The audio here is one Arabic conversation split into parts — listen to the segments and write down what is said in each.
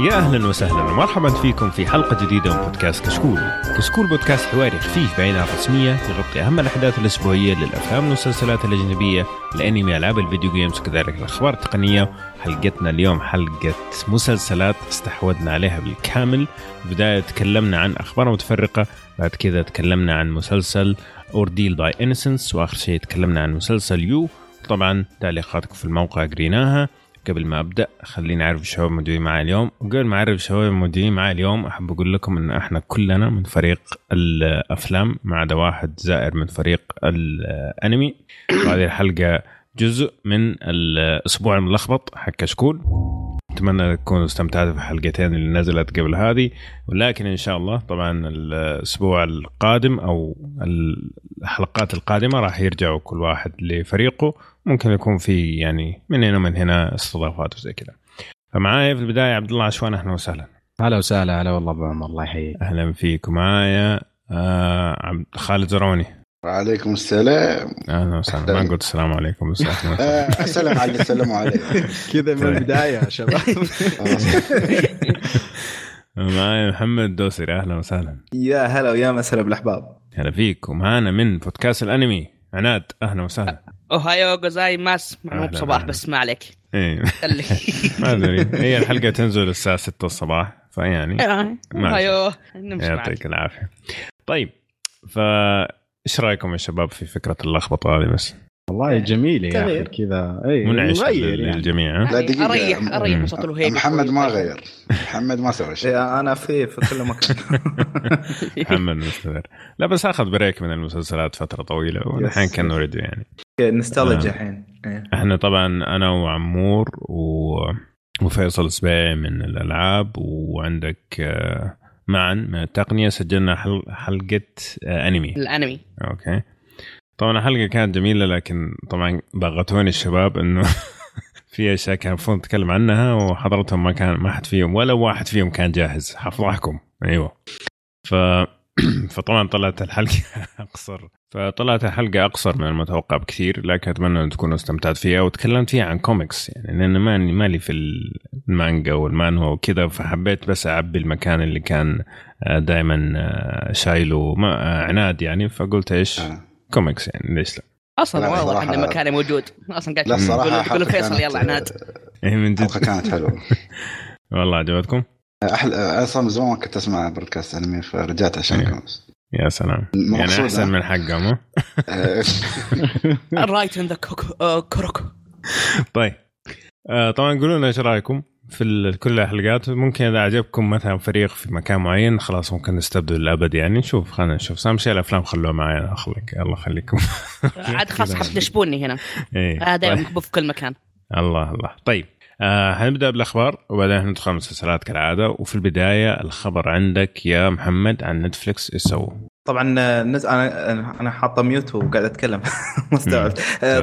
يا أهلا وسهلا ومرحبا فيكم في حلقة جديدة من بودكاست كشكول. كشكول بودكاست حواري خفيف بعيد عن الرسمية يغطي أهم الأحداث الأسبوعية للأفلام والمسلسلات الأجنبية، الأنمي، ألعاب ال video games وكذلك الأخبار التقنية. حلقتنا اليوم حلقة مسلسلات استحوذنا عليها بالكامل. بداية تكلمنا عن أخبار متفرقة، بعد كذا تكلمنا عن مسلسل Ordeal by Innocence وآخر شيء تكلمنا عن مسلسل You. طبعا تعليقاتكم في الموقع قريناها قبل ما أبدأ خليني أعرف الشباب الموجودين معي اليوم. وقبل ما أعرف الشباب الموجودين معي اليوم أحب أقول لكم إن إحنا كلنا من فريق الأفلام ما عدا واحد زائر من فريق الأنمي. وهذه الحلقة جزء من الأسبوع الملخبط حق كشكول. أتمنى تكونوا استمتعتوا في الحلقتين اللي نزلت قبل هذه. ولكن إن شاء الله طبعا الأسبوع القادم أو الحلقات القادمة راح يرجعوا كل واحد لفريقه. ممكن يكون في يعني من هنا ومن هنا استضافات وزي كذا. فمعايا في البداية عبد الله عشوان أهلا وسهلا. هلا وسهلا هلا والله أبو عمر الله يحييك. أهلا فيك. ومعايا آه عبد خالد زروني. وعليكم السلام. أهلا وسهلا. ما قلت السلام عليكم بس السلام عليكم السلام عليكم. كذا من البداية يا شباب. معايا محمد دوسري أهلا وسهلا. يا هلا ويا مسهلا بالاحباب هلا فيك. ومعانا من بودكاست الأنمي عناد أهلا وسهلا. おはようございます مو بصباح بس ما عليك. إيه. ما أدري. هي الحلقة تنزل الساعة 6 الصباح فيعني おはよう يعطيك العافية. طيب ف إيش رأيكم يا شباب في فكرة اللخبطة هذه بس؟ والله جميله يا أخي كذا. اي منعش للجميع يعني. لا دقيقة. أريح أريح صوت الوهيبي محمد ما غير. محمد ما سوى شيء. أنا في في كل مكان. محمد مستمر. لا بس آخذ break من المسلسلات فترة طويلة والحين كان نريد يعني. نستولج الحين. إحنا طبعا أنا وعمور و... وفيصل سبيعي من الألعاب وعندك معا من التقنية سجلنا حل... حلقة أنمي. الأنمي. أوكي. طبعا الحلقة كانت جميلة لكن طبعا ضغطوني الشباب إنه في أشياء كان المفروض نتكلم عنها وحضرتهم ما كان ما حد فيهم ولا واحد فيهم كان جاهز. حفضحكم أيوه. ف فطبعا طلعت الحلقة أقصر. فطلعت الحلقة أقصر من المتوقع بكثير لكن أتمنى أن تكونوا استمتعت فيها وتكلمت فيها عن كوميكس يعني لأن ماني مالي في المانجا والمانهوا وكذا فحبيت بس أعبي المكان اللي كان دائما شايله عناد يعني. فقلت إيش؟ كوميكس يعني ليش لا؟ أصلا واضح ان مكاني موجود. أصلا قاعد لا الصراحه تقول فيصل يلا عناد إيه من جد. كانت حلوة. والله عجبتكم؟ أحلى أصلا من زمان كنت أسمع بودكاست انمي فرجعت عشانكم يا سلام. يعني أحسن من حقهم right in the kokoro طيب. طبعا قولوا لنا إيش رأيكم؟ في كل الحلقات. ممكن إذا عجبكم مثلا فريق في مكان معين خلاص ممكن نستبدل الأبد يعني. نشوف خلينا نشوف. اهم شيء الأفلام خلوها معي أخليك. الله خليكم. عاد خلاص حتنشبوني هنا. هذا طيب. في كل مكان. الله الله. طيب. آه حنبدا بالأخبار وبعدين ندخل المسلسلات كالعادة. وفي البداية الخبر عندك يا محمد عن نتفلكس إيش سووا؟ طبعا نز... أنا أنا حاطة mute وقاعد أتكلم. مستوعب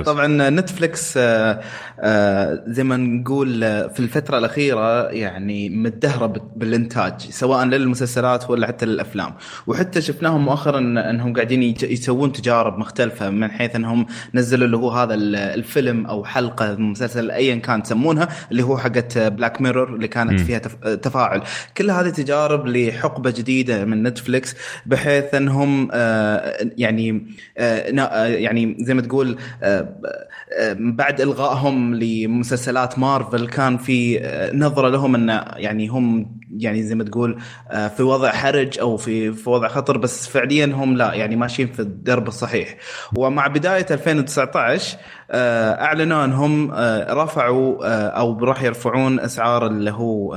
طبعا نتفلكس زي ما نقول في الفترة الأخيرة يعني متدهورة بالإنتاج سواء للمسلسلات ولا حتى للأفلام. وحتى شفناهم مؤخرا أنهم قاعدين يسوون تجارب مختلفة من حيث أنهم نزلوا اللي هو هذا الفيلم أو حلقة مسلسل ايا كان تسمونها اللي هو حقت Black Mirror اللي كانت فيها تفاعل. كل هذه تجارب لحقبة جديدة من نتفلكس بحيث أنهم يعني يعني زي ما تقول بعد إلغائهم لمسلسلات مارفل كان في نظرة لهم إن يعني هم يعني زي ما تقول في وضع حرج أو في في وضع خطر بس فعليا هم لا يعني ماشيين في الدرب الصحيح. ومع بداية 2019 أعلنوا إنهم رفعوا أو راح يرفعون أسعار اللي هو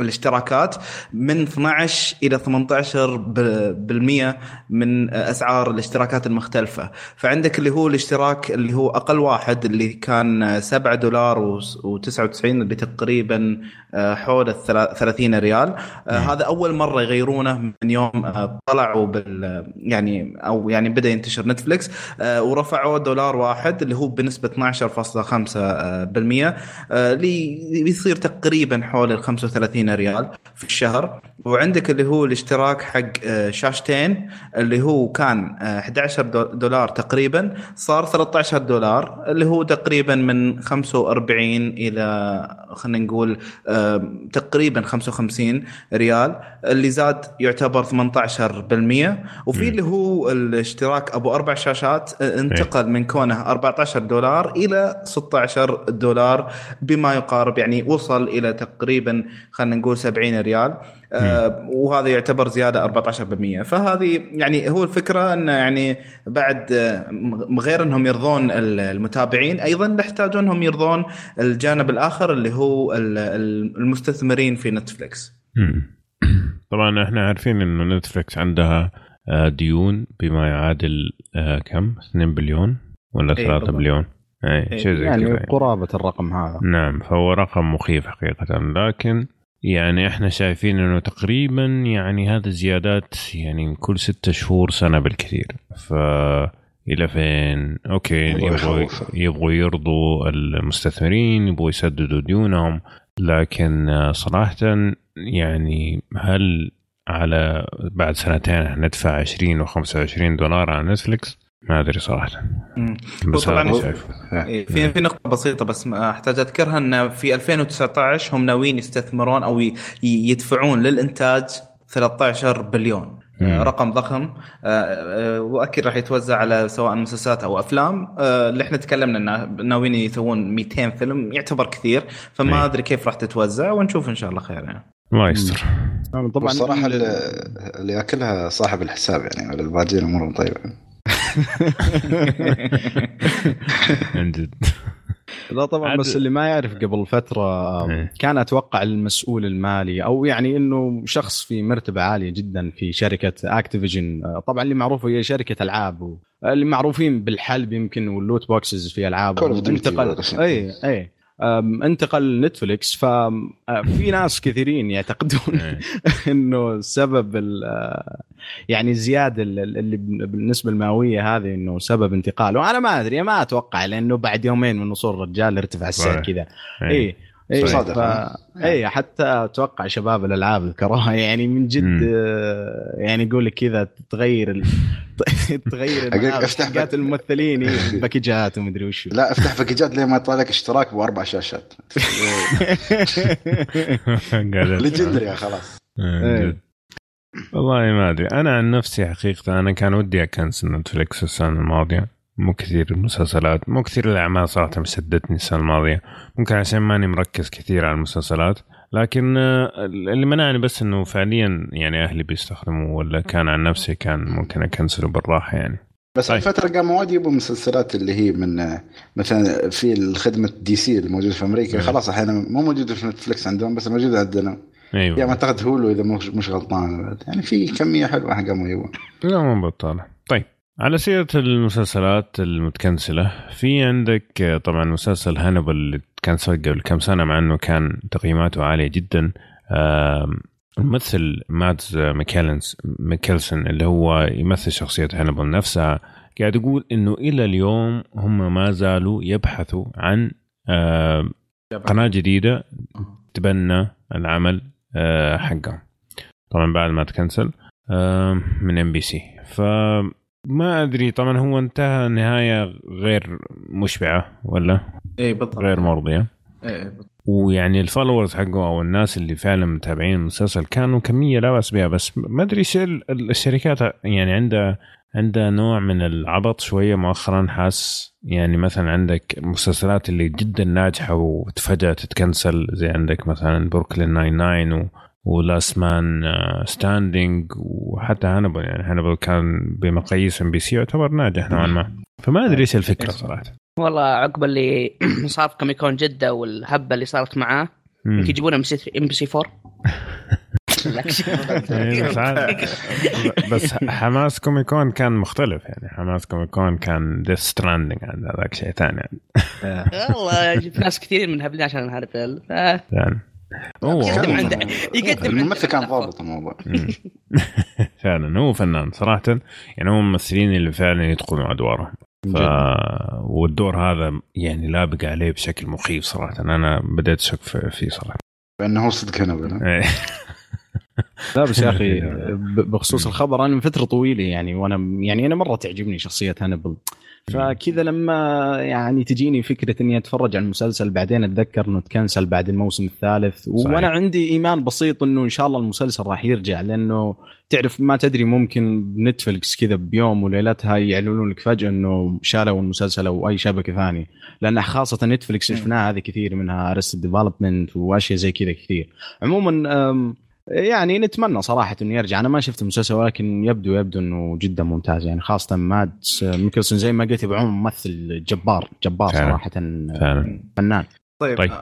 الاشتراكات من 12 إلى 18 بالمية من أسعار الاشتراكات المختلفة. فعندك اللي هو الاشتراك اللي هو أقل واحد اللي كان 7 دولار و99 اللي تقريبا حول ال 30 ريال. هذا أول مرة يغيرونه من يوم طلعوا بال يعني أو يعني بدأ ينتشر نتفلكس ورفعوا دولار واحد اللي هو بنسبة 12.5% اللي بيصير تقريبا حول ال 35 130 ريال في الشهر. وعندك اللي هو الاشتراك حق آه، شاشتين اللي هو كان آه، 11 دو- دولار تقريبا صار 13 دولار اللي هو تقريبا من 45 إلى خلينا نقول آه، تقريبا 55 ريال. اللي زاد يعتبر 18% وفي اللي هو الاشتراك أبو أربع شاشات آه، انتقل من كونه 14 دولار إلى 16 دولار بما يقارب يعني وصل إلى تقريبا خلينا نقول 70 ريال. آه وهذا يعتبر زيادة 14% فهذه يعني هو الفكرة انه يعني بعد آه، غير إنهم يرضون ال- المتابعين أيضا يحتاجون إنهم يرضون الجانب الآخر اللي هو ال- ال- المستثمرين في نتفلكس. طبعا إحنا عارفين إنه نتفلكس عندها آه، ديون بما يعادل كم؟ 2 بليون ولا إيه 3 بالضبط. بليون؟ اي إيه. شيء زي يعني كذا قرابة الرقم هذا. نعم فهو رقم مخيف حقيقة لكن يعني إحنا شايفين إنه تقريبا يعني هذه الزيادات يعني كل ستة شهور سنة بالكثير. ف إلى فين؟ أوكي يبغوا. يبغوا يرضوا المستثمرين يبغوا يسددوا ديونهم. لكن صراحة يعني هل على بعد سنتين ندفع 20 و25 دولار على نتفلكس ما أدري صراحة. مم. بس شايف إيه، في في نقطة بسيطة بس ما أحتاج أذكرها إن في 2019 هم ناويين يستثمرون أو يدفعون للإنتاج 13 بليون. مم. آه، رقم ضخم. آه، آه، وأكيد راح يتوزع على سواء مسلسلات أو أفلام. اللي إحنا تكلمنا إنه ناويين يسوون 200 فيلم يعتبر كثير. فما إيه. أدري كيف راح تتوزع ونشوف إن شاء الله خير يعني. الله يستر. طبعا والصراحة اللي, يأكلها صاحب الحساب يعني الباقيين أمورهم طيبة. عن جد لا طبعا بس اللي ما يعرف قبل فترة إيه. كان أتوقع المسؤول المالي أو يعني إنه شخص في مرتبة عالية جدا في شركة Activision طبعا اللي معروفه هي شركة ألعاب و- اللي معروفين بالحلب يمكن وال loot boxes في ألعاب انتقل. اي اي انتقل نتفليكس ففي ناس كثيرين يعتقدون إيه. إنه سبب يعني الزياده ال- اللي بالنسبة المئويه هذه إنه سبب انتقاله أنا ما أدري ما أتوقع لأنه بعد يومين من وصول الرجال ارتفع السعر. كذا إيه. اي اي صادق، ف... ها؟ اي حتى أتوقع شباب الألعاب ذكروها يعني من جد مم. آه، يعني يقول لك كذا تغير ال... تغير افتح حقات بك- الممثلين إيه، الباكجات ومدري وشو. لا افتح باكجات لين ما يطلع لك اشتراك بأربع شاشات. legendary خلاص. آه، إيه. جد. والله ما أدري. أنا عن نفسي حقيقة أنا كان ودي أكنسل نتفلكس السنة الماضية. مو كثير المسلسلات مو كثير الأعمال صراحة شدتني السنة الماضية. ممكن عشان ماني مركز كثير على المسلسلات. لكن آه، اللي منعني بس إنه فعليا يعني أهلي بيستخدموا ولا كان عن نفسي كان ممكن أ cancel له بالراحة يعني. بس طيب. الفترة قاموا وايد يبوا مسلسلات اللي هي من مثلا في الخدمة DC الموجودة في أمريكا. نعم. خلاص أحيانا مو موجودة في Netflix عندهم بس موجودة عندنا. أيوه. يعني اعتقد Hulu إذا مش مش غلطان. يعني في كمية حلوة قاموا يبوا. لا مو بطالة. طيب. على سيرة المسلسلات المتكنسلة في عندك طبعا مسلسل هانبل اللي تكنسل قبل كم سنة مع إنه كان تقييماته عالية جدا. الممثل مادس ميكيلنس ميكيلسون اللي هو يمثل شخصية هانبل نفسها قاعد يقول إنه إلى اليوم هم ما زالوا يبحثوا عن قناة جديدة تبنى العمل آه، حقهم. طبعا بعد ما تكنسل من NBC فما أدري طبعا هو انتهى نهاية غير مشبعة ولا؟ اي بالضبط. غير مرضية. إيه بالضبط. ويعني ال followers حقه أو الناس اللي فعلا متابعين المسلسل كانوا كمية لا بأس بها بس ما أدري الشركات يعني عندها عندها نوع من العبط شوية مؤخرا حاس يعني مثلا عندك المسلسلات اللي جدا ناجحة وفجاه تتكنسل زي عندك مثلا Brooklyn Nine-Nine و و Last Man Standing وحتى هانبل. يعني هانبل كان بمقاييس NBC يعتبر ناجح نوعا ما. فما أدري إيش الفكرة صراحة. والله عقب اللي صار في كوميكون جدة والهبة اللي صارت معاه. يمكن يجيبون ام بي سي 4 إيه، بس حماس كوميكون كان مختلف. يعني حماس كوميكون كان ديث ستراندنج عند هذاك شيء ثاني. يعني, والله في ناس كثير من هبلين عشان. هو يقدم هو- عنده يقدم الممثل كان. ضابط الموضوع. فعلا هو فنان صراحة. يعني هو من الممثلين اللي فعلا يتقنوا ادوارهم ف... والدور هذا يعني لابق عليه بشكل مخيف صراحة. أنا بديت أشك في- فيه صراحة. فانه هو صدق إيه. لا بس يا أخي ب- بخصوص الخبر أنا من فترة طويلة يعني وأنا يعني أنا مرة تعجبني شخصية هانبل فكذا لما يعني تجيني فكرة إني أتفرج على المسلسل بعدين أتذكر إنه تكنسل بعد الموسم الثالث. صحيح. وأنا عندي إيمان بسيط إنه إن شاء الله المسلسل راح يرجع لأنه تعرف ما تدري ممكن Netflix كذا بيوم وليلتها يعلنون لك فجأة إنه شالوا المسلسل أو أي شبكة ثانية. لأن خاصة Netflix شفناها هذه كثير منها Arrested Development وأشياء زي كذا كثير. عموما يعني نتمنى صراحة إنه يرجع أنا ما شفت المسلسل ولكن يبدو يبدو إنه جدا ممتاز يعني خاصة مادس ميكلسون زي ما قلت يبغون ممثل جبار جبار فعلا. صراحة فعلا فنان طيب, طيب. طيب.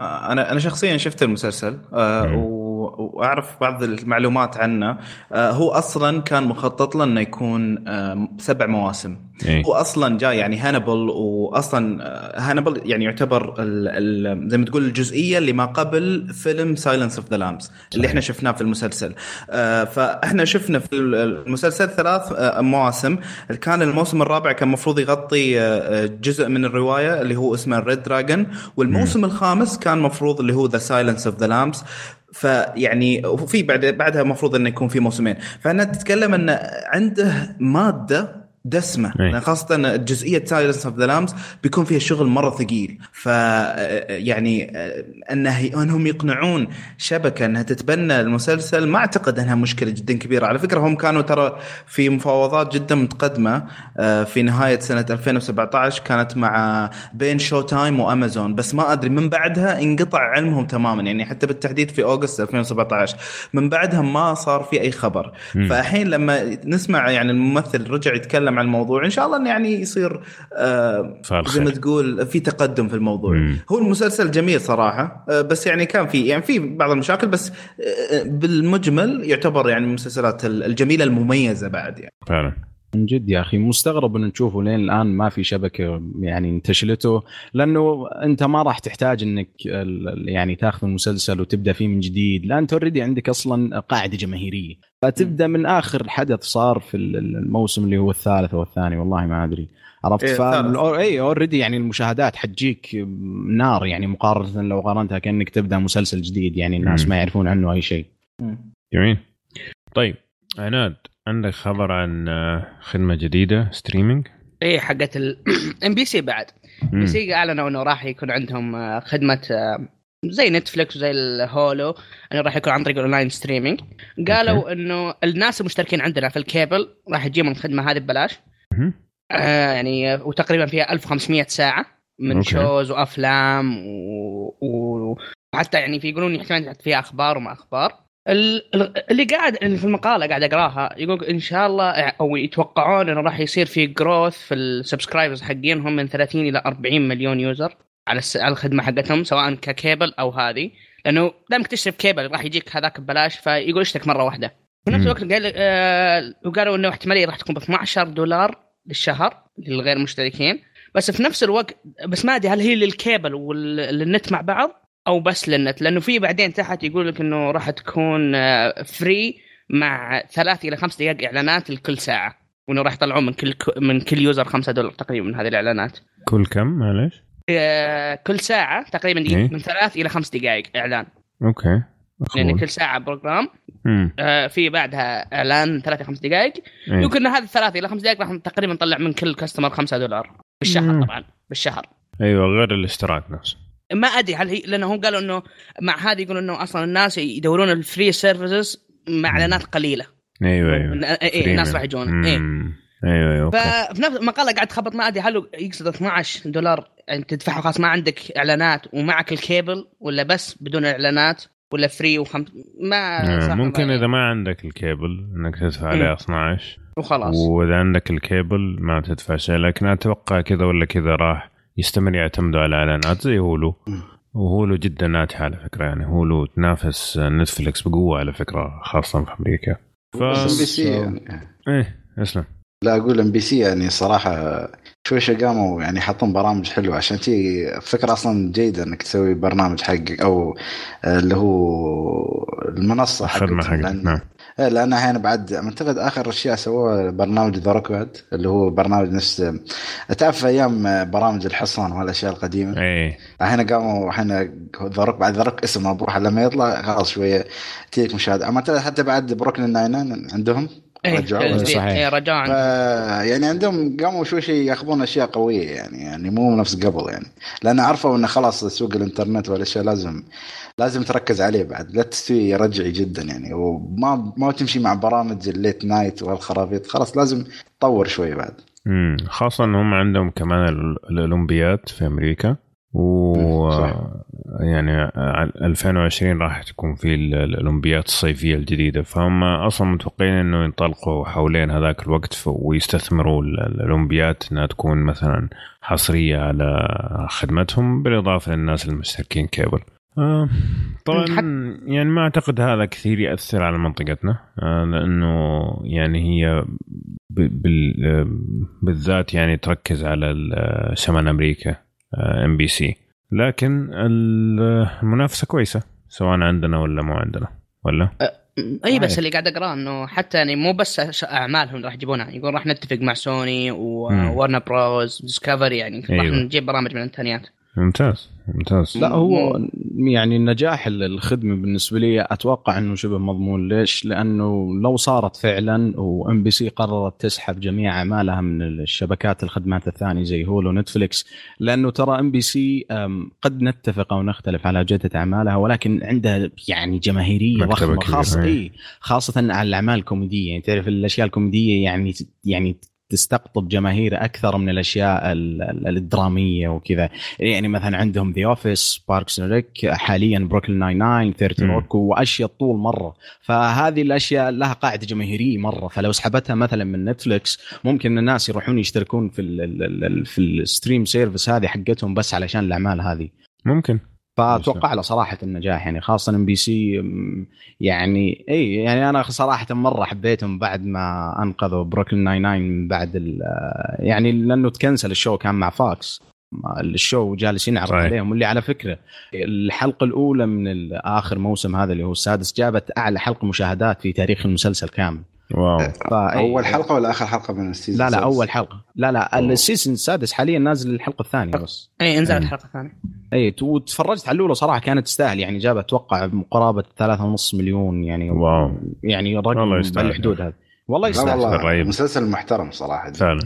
أنا أنا شخصيا شفت المسلسل آه، وأعرف بعض المعلومات عنه آه، هو أصلا كان مخطط له إنه يكون آه، سبع مواسم إيه. هو أصلا جاي يعني هانبل واصلا آه، هانبل يعني يعتبر ال ال زي ما تقول الجزئية اللي ما قبل فيلم Silence of the Lambs اللي إحنا شفناه في المسلسل. آه، فإحنا شفنا في المسلسل ثلاث آه، مواسم. كان الموسم الرابع كان المفروض يغطي آه، جزء من الرواية اللي هو اسمه Red Dragon والموسم الخامس كان المفروض اللي هو The Silence of the Lambs فيعني وفي بعد بعدها المفروض إنه يكون في موسمين. فانا تتكلم انه عنده مادة دسمة. إيه. لأن خاصة جزئيه Silence of the Lambs بيكون فيها شغل مرة ثقيل. ف يعني أنه أنهم يقنعون شبكة أنها تتبنى المسلسل. ما أعتقد أنها مشكلة جدا كبيرة. على فكرة هم كانوا ترى في مفاوضات جدا متقدمة آه، في نهاية سنة 2017 كانت مع بين Showtime وأمازون. بس ما أدري من بعدها انقطع علمهم تماما. يعني حتى بالتحديد في أوغست 2017 من بعدها ما صار في أي خبر. فالحين لما نسمع يعني الممثل رجع يتكلم عن الموضوع إن شاء الله إنه يعني يصير آه زي ما. تقول في تقدم في الموضوع مم. هو المسلسل جميل صراحة آه بس يعني كان في يعني في بعض المشاكل بس آه بالمجمل يعتبر يعني من المسلسلات الجميلة المميزة بعد يعني فعلا من جد يا أخي مستغرب إن نشوفه لين الآن ما في شبكة يعني انتشلته لأنه أنت ما راح تحتاج إنك ال- يعني تأخذ المسلسل وتبدأ فيه من جديد لا أنت اوريدي عندك أصلا قاعدة جماهيرية. فتبدأ من آخر حدث صار في ال- الموسم اللي هو الثالث أو الثاني والله ما أدري. عرفت؟ إيه،. اي already يعني المشاهدات حتجيك نار يعني مقارنة لو قارنتها كأنك تبدأ مسلسل جديد يعني الناس مم. ما يعرفون عنه أي شيء. جميل. طيب عناد. عندك خبر عن آه، خدمة جديدة streaming إيه حقت ال NBC بعد مم. NBC اعلنوا انه راح يكون عندهم آه، خدمة آه، زي Netflix وزي ال Hulu إنه راح يكون عن طريق ال online streaming قالوا إنه الناس المشتركين عندنا في الكيبل راح تجيهم الخدمة هذه ببلاش. آه يعني وتقريبا فيها 1500 ساعة من okay. shows وأفلام و... و... وحتى يعني في يقولون يحتمل فيها أخبار وما أخبار اللي قاعد في المقالة قاعد أقراها يقول إن شاء الله أو يتوقعون إنه راح يصير في growth في ال subscribers حقينهم من 30 إلى 40 مليون user على الخدمة حقتهم سواء ككيبل أو هذه. لأنه دامك تشترك كيبل راح يجيك هذاك ببلاش فيقول اشترك مرة واحدة. في نفس. الوقت قال آه وقالوا إنه احتمالية راح تكون ب 12 دولار للشهر للغير مشتركين. بس في نفس الوقت بس ما أدري هل هي لل cable ولل net مع بعض؟ أو بس للنت لأنه في بعدين تحت يقول لك إنه راح تكون free مع ثلاث إلى خمس دقائق إعلانات لكل ساعة وإنه راح يطلعون من كل من كل user 5 دولار تقريبا من هذه الإعلانات كل كم معلش آه، كل ساعة تقريبا إيه. من ثلاث إلى خمس دقائق إعلان okay لأن مفهوم. كل ساعة program مم. آه، في بعدها إعلان ثلاث إلى خمس دقائق إيه. يمكن هذه الثلاث إلى خمس دقائق راح تقريبا نطلع من كل customer 5 دولار مم. بالشهر طبعا بالشهر أيوه غير الاشتراك نفسه ما أدري هل هي لأنه هم قالوا إنه مع هذه يقولوا إنه أصلا الناس يدورون ال free services مع إعلانات قليلة. أيوه أيوه. إيه الناس. راح يجون. مم. أيوه أيوه ففي نفس المقاله قاعد تخبط ما أدري هل يقصد 12 دولار يعني تدفعها خلاص ما عندك إعلانات ومعك الكيبل ولا بس بدون إعلانات ولا free وخم ما آه، صراحة ممكن ما- إذا ما عندك الكيبل إنك تدفع. عليه 12 وخلاص. وإذا عندك الكيبل ما تدفع شيء لكن أتوقع كذا ولا كذا راح يستمر يعتمدوا على اعلانات زي هولو. وهولو جدا ناجحه على فكرة يعني هولو تنافس نتفلكس بقوة على فكرة خاصة في أمريكا. NBC يعني. إيه أسلم. لا أقول NBC يعني صراحة شوي شوي قاموا يعني يحطون برامج حلوة. عشان تي فكرة أصلا جيدة إنك تسوي برنامج حقك أو اللي هو المنصة حقك الخدمة حقك نعم. لأن أحيانا بعد أعتقد آخر اشياء سووها برنامج The Rock واد اللي هو برنامج نفس تعرف أيام برامج الحصان والأشياء القديمة؟ إيه. الحين قاموا الحين ذا روك بعد ذا روك اسمه بروح لما يطلع خلاص شوية تجيك مشاهدة. أما حتى بعد Brooklyn Nine عندهم؟ إيه، رجعوا. صحيح. إيه رجعوا. يعني عندهم قاموا شوي شيء ياخذون أشياء قوية يعني يعني مو نفس قبل يعني. لأن عرفوا انه خلاص سوق الإنترنت والأشياء لازم لازم تركز عليه بعد لا تستوي رجعي جدا يعني. وما ما تمشي مع برامج الـ late night والخرافيط خلاص لازم تطور شوي بعد. امم خاصة انهم عندهم كمان الأولمبيات في أمريكا. و يعني 2020 راح تكون في الأولمبيات الصيفية الجديدة. فهم أصلا متوقعين إنه ينطلقوا حوالين هذاك الوقت ويستثمروا الأولمبيات إنها تكون مثلا حصرية على خدمتهم بالإضافة للناس المشتركين كيبل. آه طبعا يعني ما أعتقد هذا كثير يأثر على منطقتنا آه لأنه يعني هي بالذات يعني تركز على شمال أمريكا. NBC لكن المنافسة كويسة سواء عندنا ولا مو عندنا ولا؟ أي بس اللي قاعد أقراه إنه حتى يعني مو بس أعمالهم راح يجيبونها يقول راح نتفق مع سوني و Warner Bros ديسكفري يعني راح أيوه. نجيب برامج من الانترنت ممتاز. ممتاز. لا هو يعني النجاح الخدمة بالنسبة لي أتوقع إنه شبه مضمون. ليش؟ لأنه لو صارت فعلا و NBC قررت تسحب جميع أعمالها من الشبكات الخدمات الثانية زي هولو نتفليكس لأنه ترى NBC قد نتفق أو نختلف على جودة أعمالها ولكن عندها يعني جماهيرية ضخمة خاصة اي خاصة على الأعمال الكوميدية. يعني تعرف الأشياء الكوميدية يعني يعني تستقطب جماهير أكثر من الأشياء الدراميه وكذا. يعني مثلا عندهم The Office Parks and Rec حاليا بروكلين 99 30 روك وأشياء طول مرة. فهذه الأشياء لها قاعدة جماهيرية مرة. فلو سحبتها مثلا من نتفلكس ممكن الناس يروحون يشتركون في ال في الـ stream service هذه حقتهم بس علشان الأعمال هذه. ممكن. فأتوقع له صراحة النجاح يعني خاصة NBC يعني إي يعني أنا صراحة مرة حبيتهم بعد ما أنقذوا بروكلين 99 من بعد يعني لأنه تكنسل الـ show كان مع Fox الـ show جالس ينعرض right. عليهم واللي على فكرة الحلقة الأولى من آخر موسم هذا اللي هو السادس جابت أعلى حلقة مشاهدات في تاريخ المسلسل كامل. wow. أول حلقة ولا آخر حلقة من الـ season لا لا أول حلقة. لا لا الـ season السادس حاليا نازل الحلقة الثانية بس. إي انزلت الحلقة الثانية إي وتفرجت على الأولى صراحة كانت تستاهل يعني جابت أتوقع مقاربه 3.5 مليون يعني wow. يعني رقم بالحدود هذه والله يستاهل. والله مسلسل محترم صراحة فعلا.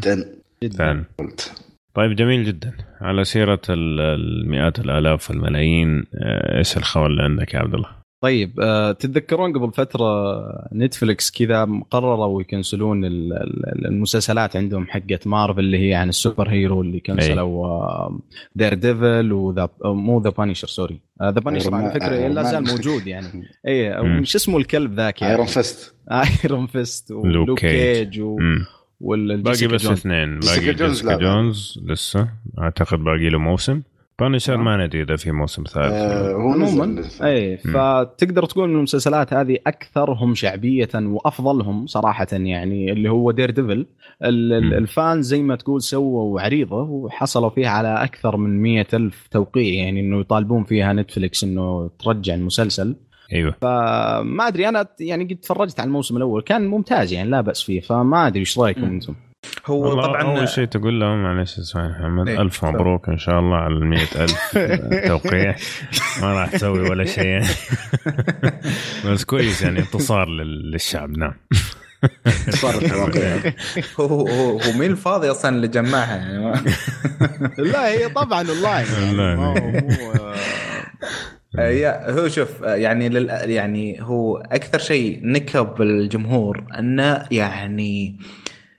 جدا. فعلا. طيب جميل جدا. على سيرة المئات الآلاف والملايين آه، إيش الخبر اللي عندك يا عبد الله؟ طيب أه تتذكرون قبل فترة نتفلكس كذا قرروا يكنسلون المسلسلات عندهم حقت مارفل اللي هي عن الـ superhero اللي كنسلوا Daredevil وذا مو The Punisher sorry. The Punisher على فكره لا زال موجود يعني. اي شو اسمه الكلب ذاك يعني؟ Iron Fist Iron Fist و Luke Cage و... باقي بس اثنين باقي Jessica Jones لسه أعتقد باقي له موسم. Punisher ما ندري إذا في موسم ثالث. آه هو عموما اي فتقدر تقول من المسلسلات هذه أكثرهم شعبية وأفضلهم صراحة يعني اللي هو Daredevil الـ fan زي ما تقول سووا عريضة وحصلوا فيها على أكثر من مية ألف توقيع يعني إنه يطالبون فيها نتفلكس إنه ترجع المسلسل. أيوه. فما أدري أنا يعني قد تفرجت على الموسم الأول كان ممتاز يعني لا بأس فيه فما أدري إيش رأيكم أنتم؟ هو طبعا أول شيء تقول لهم معلش اسمعني محمد إيه؟ ألف مبروك إن شاء الله على ال ألف توقيع. ما راح تسوي ولا شيء. بس كويس يعني انتصار للشعب. نعم. هو هو هو مين الفاضي أصلا اللي جمعها يعني؟ لا هي طبعا اونلاين يعني هو شوف يعني لل يعني هو أكثر شيء نكب الجمهور إنه يعني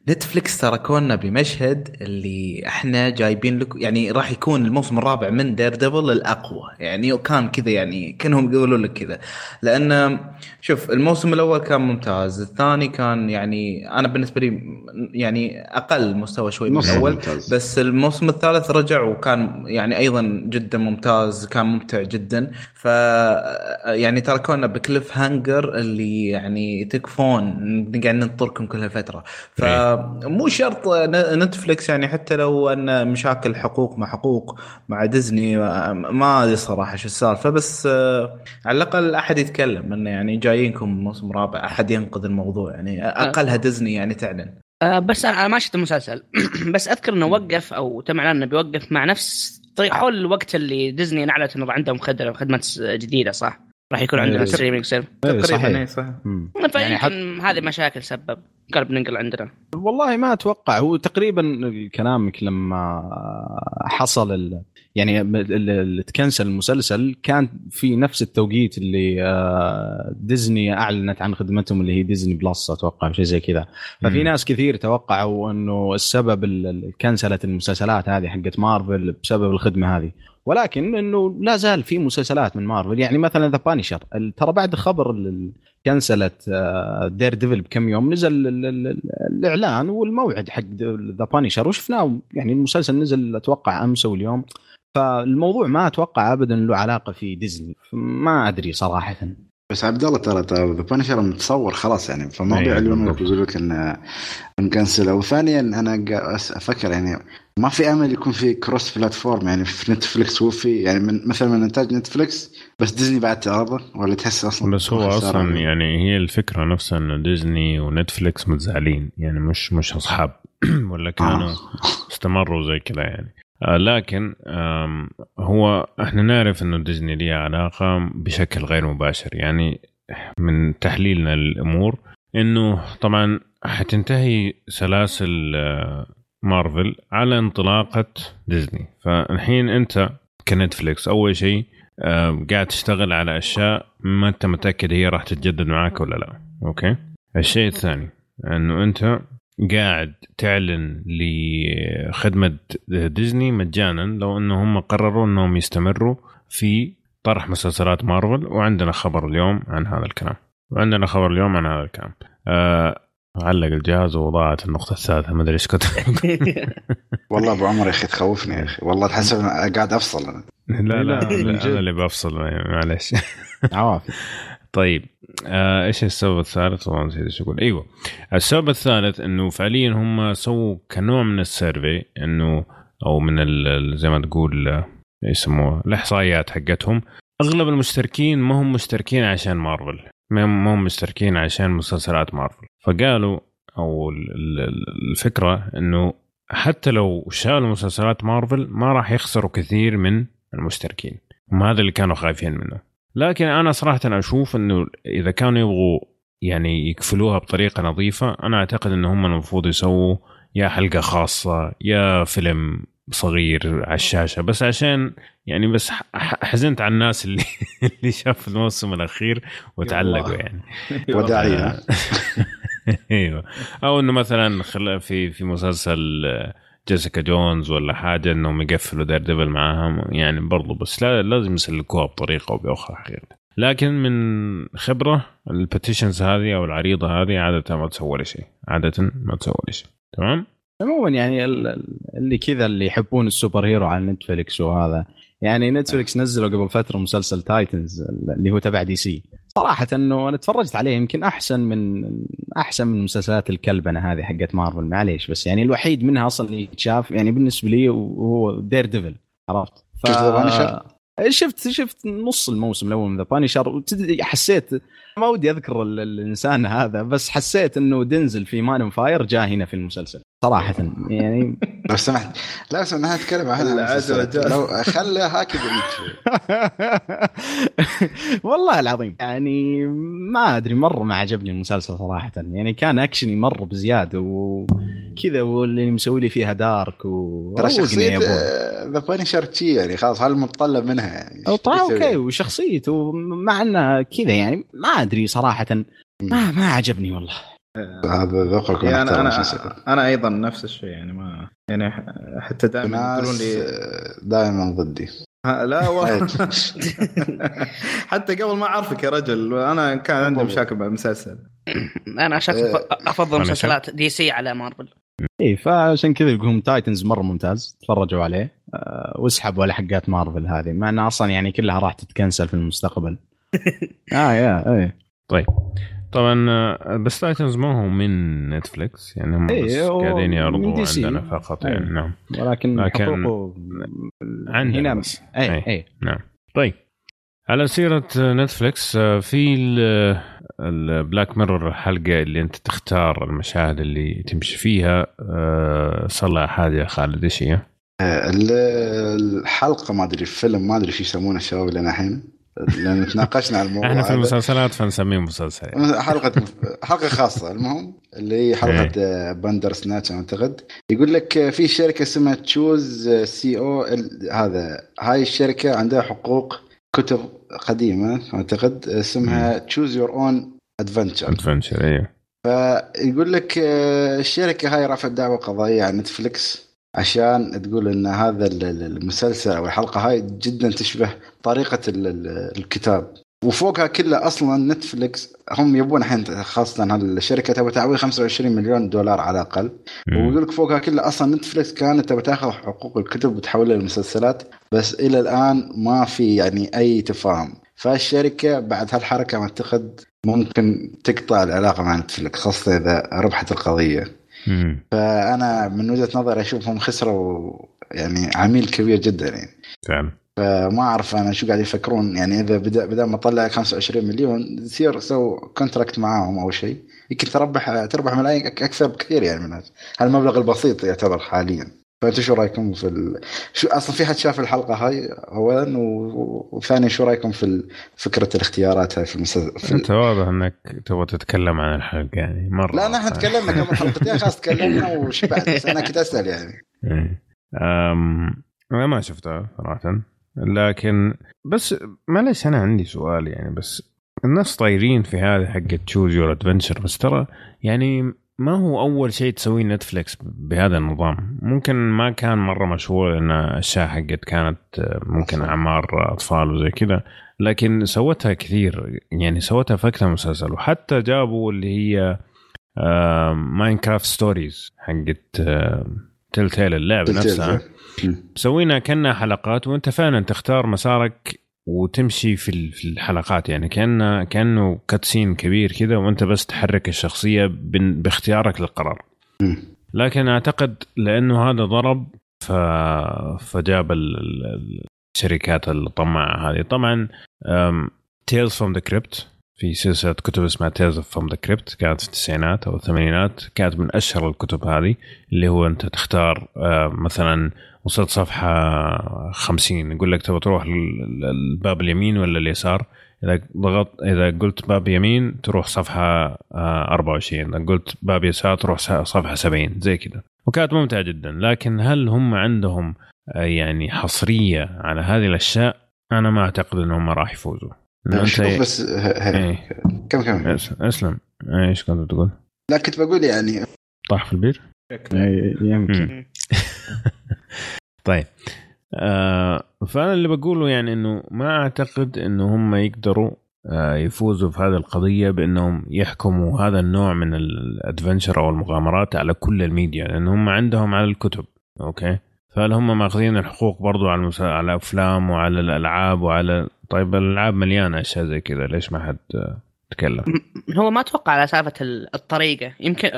نتفلكس تركونا بمشهد اللي إحنا جايبين لكم يعني راح يكون الموسم الرابع من Daredevil الأقوى. يعني وكان كذا يعني كأنهم يقولوا لك كذا. لأن شوف الموسم الأول كان ممتاز الثاني كان يعني أنا بالنسبة لي يعني أقل مستوى شوي من الأول ممتاز. بس الموسم الثالث رجع وكان يعني أيضا جدا ممتاز كان ممتع جدا ف يعني تركونا بـ cliffhanger اللي يعني تكفون قاعد ننطركم كل فترة ف إيه. فمو شرط نتفلكس يعني حتى لو أن مشاكل حقوق مع حقوق مع ديزني ما أدري صراحة شو السالفة بس على الأقل أحد يتكلم إنه يعني جايينكم موسم رابع أحد ينقذ الموضوع يعني أقلها ديزني يعني تعلن. آه بس أنا ما شفت المسلسل. بس أذكر إنه وقف أو تم اعلان إنه بيوقف مع نفس طريق حول الوقت اللي ديزني اعلنت إنه عندهم خدمه خدمة جديدة صح؟ راح يكون عندنا streaming serv تقريبا صح. يعني حت... هذه مشاكل سبب. قال بننقل عندنا. والله ما أتوقع. هو تقريبا كلامك لما حصل ال... يعني اللي تكنسل المسلسل كان في نفس التوقيت اللي آه، ديزني أعلنت عن خدمتهم اللي هي Disney Plus أتوقع شيء زي كذا. ففي ناس كثير توقعوا إنه السبب كنسلت المسلسلات هذه حقت مارفل بسبب الخدمة هذه. ولكن إنه لا زال في مسلسلات من مارفل. يعني مثلا The Punisher ترى بعد خبر cancelت Daredevil بكم يوم نزل الإعلان والموعد حق The Punisher وشفناه يعني المسلسل نزل أتوقع أمس أو اليوم. فالموضوع ما أتوقع ابدا له علاقة في ديزني. ما أدري صراحة. بس عبد الله ترى The Punisher متصور خلاص يعني. فما بيعلنون لك إنه نcancelه وثانيا أنا أفكر يعني ما في أمل يكون في cross platform يعني في نتفلكس وفي يعني من مثلا من إنتاج نتفلكس بس ديزني بعد تعرضه ولا تحس أصلا بس هو أصلا يعني هي الفكرة نفسها إنه ديزني ونتفلكس متزعلين يعني مش مش أصحاب ولا كانوا آه. استمروا زي كذا يعني. آه لكن هو إحنا نعرف إنه ديزني ليها علاقة بشكل غير مباشر. يعني من تحليلنا للأمور إنه طبعا حتنتهي سلاسل آه، مارفل على انطلاقة ديزني. فالحين انت كنتفليكس أول شيء آه، قاعد تشتغل على أشياء ما أنت متأكد هي راح تتجدد معك ولا لا. أوكي؟ الشيء الثاني إنه أنت قاعد تعلن لخدمة ديزني مجانا لو انه هم قرروا إنهم يستمروا في طرح مسلسلات مارفل وعندنا خبر اليوم عن هذا الكلام. وعندنا خبر اليوم عن هذا الكلام. أه علق الجهاز وضاعت النقطة الثالثة ما أدري إيش كنت والله أبو عمر يا أخي تخوفني يا أخي. والله تحسب قاعد أفصل أنا. لا لا, لا أنا اللي بفصل معلش عوافي. طيب آه إيش السبب الثالث؟ والله نسيت إيش أقول. أيوه. السبب الثالث إنه فعليا هم سووا كنوع من السيرفي إنه أو من زي ما تقول آه، يسموه الإحصائيات حقتهم. أغلب المشتركين ما هم مشتركين عشان مارفل. ما هم مشتركين عشان مسلسلات مارفل. فقالوا أو الفكرة إنه حتى لو شالوا مسلسلات مارفل ما راح يخسروا كثير من المشتركين. هم هذا اللي كانوا خايفين منه. لكن أنا صراحة أشوف إنه إذا كانوا يبغوا يعني يقفلوها بطريقة نظيفة أنا أعتقد ان هم المفروض يسووا يا حلقة خاصة يا فيلم صغير على الشاشة. بس عشان يعني بس حزنت على الناس اللي اللي شافوا الموسم الأخير وتعلقوا يعني. وداعيه أيوه. أو إنه مثلا في في مسلسل جيسيكا جونز ولا حاجة إنهم يقفلوا Daredevil معاهم يعني برضو بس لا لازم يسلكوها بطريقة أو بأخرى حقيقة. لكن من خبرة ال petitions هذه أو العريضة هذه عادة ما تسوي ولا شيء. عادة ما تسوي ولا شيء. تمام؟ عموما يعني اللي كذا اللي يحبون ال superhero على نتفلكس وهذا. يعني نتفلكس نزلوا قبل فترة مسلسل Titans اللي هو تبع دي سي صراحة إنه أنا تفرجت عليه يمكن أحسن من أحسن من مسلسلات الكلبنة هذه حقت مارفل معليش بس يعني الوحيد منها أصلا اللي يتشاف يعني بالنسبة لي وهو دير ديفل عرفت؟ ف... شفت شفت نص الموسم الأول من ذا بانشر حسيت ما ودي أذكر الإنسان هذا بس حسيت إنه دنزل في مان فاير جاء هنا في المسلسل صراحة. يعني لو سمحت لا سمحت نتكلم عن لو خلى هاكي والله العظيم يعني ما أدري مرة ما عجبني المسلسل صراحة. يعني كان اكشني مره بزيادة وكذا واللي مسوي لي فيها dark و ترى شخصية The Punisher يعني خلاص هذا المتطلب منها يعني؟ أوكي وشخصيته مع انه كذا يعني ما أدري صراحة. ما ما عجبني والله. هذا ذوقك يعني أنا أنا أنا أيضا نفس الشيء يعني ما يعني حتى دائما يقولون لي دائما ضدي. لا والله. حتى قبل ما أعرفك يا رجل أنا كان عندي مشاكل مع المسلسل أنا شخص إيه. أفضل مسلسلات DC على مارفل. اي فعشان كذا يقولون Titans مرة ممتاز تفرجوا عليه. واسحبوا على حقات مارفل هذه مع إنها أصلا يعني كلها راح تتcancel في المستقبل. آه يا اي طيب. طبعا آه، بس Titans ما هو من نتفلكس يعني هم إيه، بس هو قاعدين يعرضوا. عندنا فقط إيه. يعني نعم ولكن لكن حقوقه عندنا هنا بس. اي إيه. اي نعم طيب على سيرة نتفلكس آه، في ال- ال Black Mirror الحلقة اللي أنت تختار المشاهد اللي تمشي فيها آه، صار حاجة يا خالد إيش هي؟ ال- الحلقة ما أدري الفيلم ما أدري شو يسمونه الشباب اللي الحين لأن تناقشنا على الموضوع إحنا في. المسلسلات فنسميه مسلسل يعني. حلقة حلقة خاصة. المهم اللي هي حلقة آه، Bandersnatch أعتقد. يقول لك في شركة اسمها تشوز سي أو هذا هاي الشركة عندها حقوق كتب قديمة أعتقد اسمها Choose Your Own Adventure Adventure أيوه فيقول لك آه، الشركة هاي رفعت دعوة قضائيه على نتفلكس عشان تقول إن هذا ال- ال- المسلسل أو الحلقة هاي جدا تشبه طريقة ال- ال- الكتاب. وفوقها كلها أصلا نتفلكس هم يبون الحين خاصة هالشركة تبغى تعويض 25 مليون دولار على الأقل. ويقول لك فوقها كلها أصلا نتفلكس كانت تبغى تاخذ حقوق الكتب وتحولها للمسلسلات بس إلى الآن ما في يعني أي تفاهم. فالشركة بعد هالحركة أعتقد ممكن تقطع العلاقة مع نتفلكس خاصة إذا ربحت القضية. مم. فأنا من وجهة نظري أشوفهم خسروا يعني عميل كبير جدا يعني. فعلا. فما أعرف أنا شو قاعد يفكرون. يعني إذا بدا بدل ما تطلع 25 مليون تصير سوو contract معاهم أو شيء. يمكن تربح تربح ملايين أكثر بكثير يعني من هذا. هالمبلغ البسيط يعتبر حاليا. فانتم شو رأيكم في ال... شو أصلا في حد شاف الحلقة هاي اولا؟ و... وثانيا شو رأيكم في ال- فكرة الاختيارات هاي في المسلسل؟ في... أنت واضح إنك تبغى تتكلم عن الحلقة يعني مرة لا نحن تكلمنا قبل حلقتين خلاص تكلمنا وشبعت بس أنا كنت أسأل يعني. إيه. أم أنا ما شفتها صراحة. لكن بس معلش أنا عندي سؤال يعني بس الناس طايرين في هذه حقت Choose Your Adventure بس ترى يعني ما هو أول شيء تسويه نتفلكس بهذا النظام؟ ممكن ما كان مرة مشهور إن الأشياء حقت كانت آه، ممكن أعمار أطفال وزي كذا لكن سوتها كثير يعني سوتها في أكثر مسلسل وحتى جابوا اللي هي Minecraft stories حقت Telltale اللعبة نفسها. مسوينها كأنها حلقات وأنت فعلا تختار مسارك وتمشي في في الحلقات يعني كانه كأنه cutscene كبير كذا وأنت بس تحرك الشخصية باختيارك للقرار. لكن أعتقد لأنه هذا ضرب ف... فجاب ال... ال- الشركات الطماعه هذه طبعا Tales from the Crypt في سلسلة كتب اسمها Tales from the Crypt كانت في التسعينات أو الثمانينات كانت من أشهر الكتب هذه اللي هو أنت تختار آه، مثلا وصلت صفحة 50 يقول لك تبغى تروح الباب اليمين ولا اليسار؟ إذا ضغطت إذا قلت باب يمين تروح صفحة آه، 24 إذا قلت باب يسار تروح صفحة 70 زي كذا. وكانت ممتعة جدا. لكن هل هم عندهم آه، يعني حصرية على هذه الأشياء؟ أنا ما أعتقد إنهم راح يفوزوا. أنت بس ه- ه- إيه. كم كم أسلم. إيش كنت تقول؟ لا كنت بقول يعني طاح في البير؟ إيه، يمكن. طيب آه فأنا اللي بقوله يعني إنه ما أعتقد إنه هم يقدروا آه يفوزوا في هذه القضية بإنهم يحكموا هذا النوع من الادفنشر أو المغامرات على كل الميديا لأن هم عندهم على الكتب أوكي فهل هم ماخذين الحقوق برضو على المسا... على الأفلام وعلى الألعاب وعلى طيب الألعاب مليانة أشياء زي كذا ليش ما حد آه، تكلم؟ هو ما أتوقع على سالفة ال- الطريقة يمكن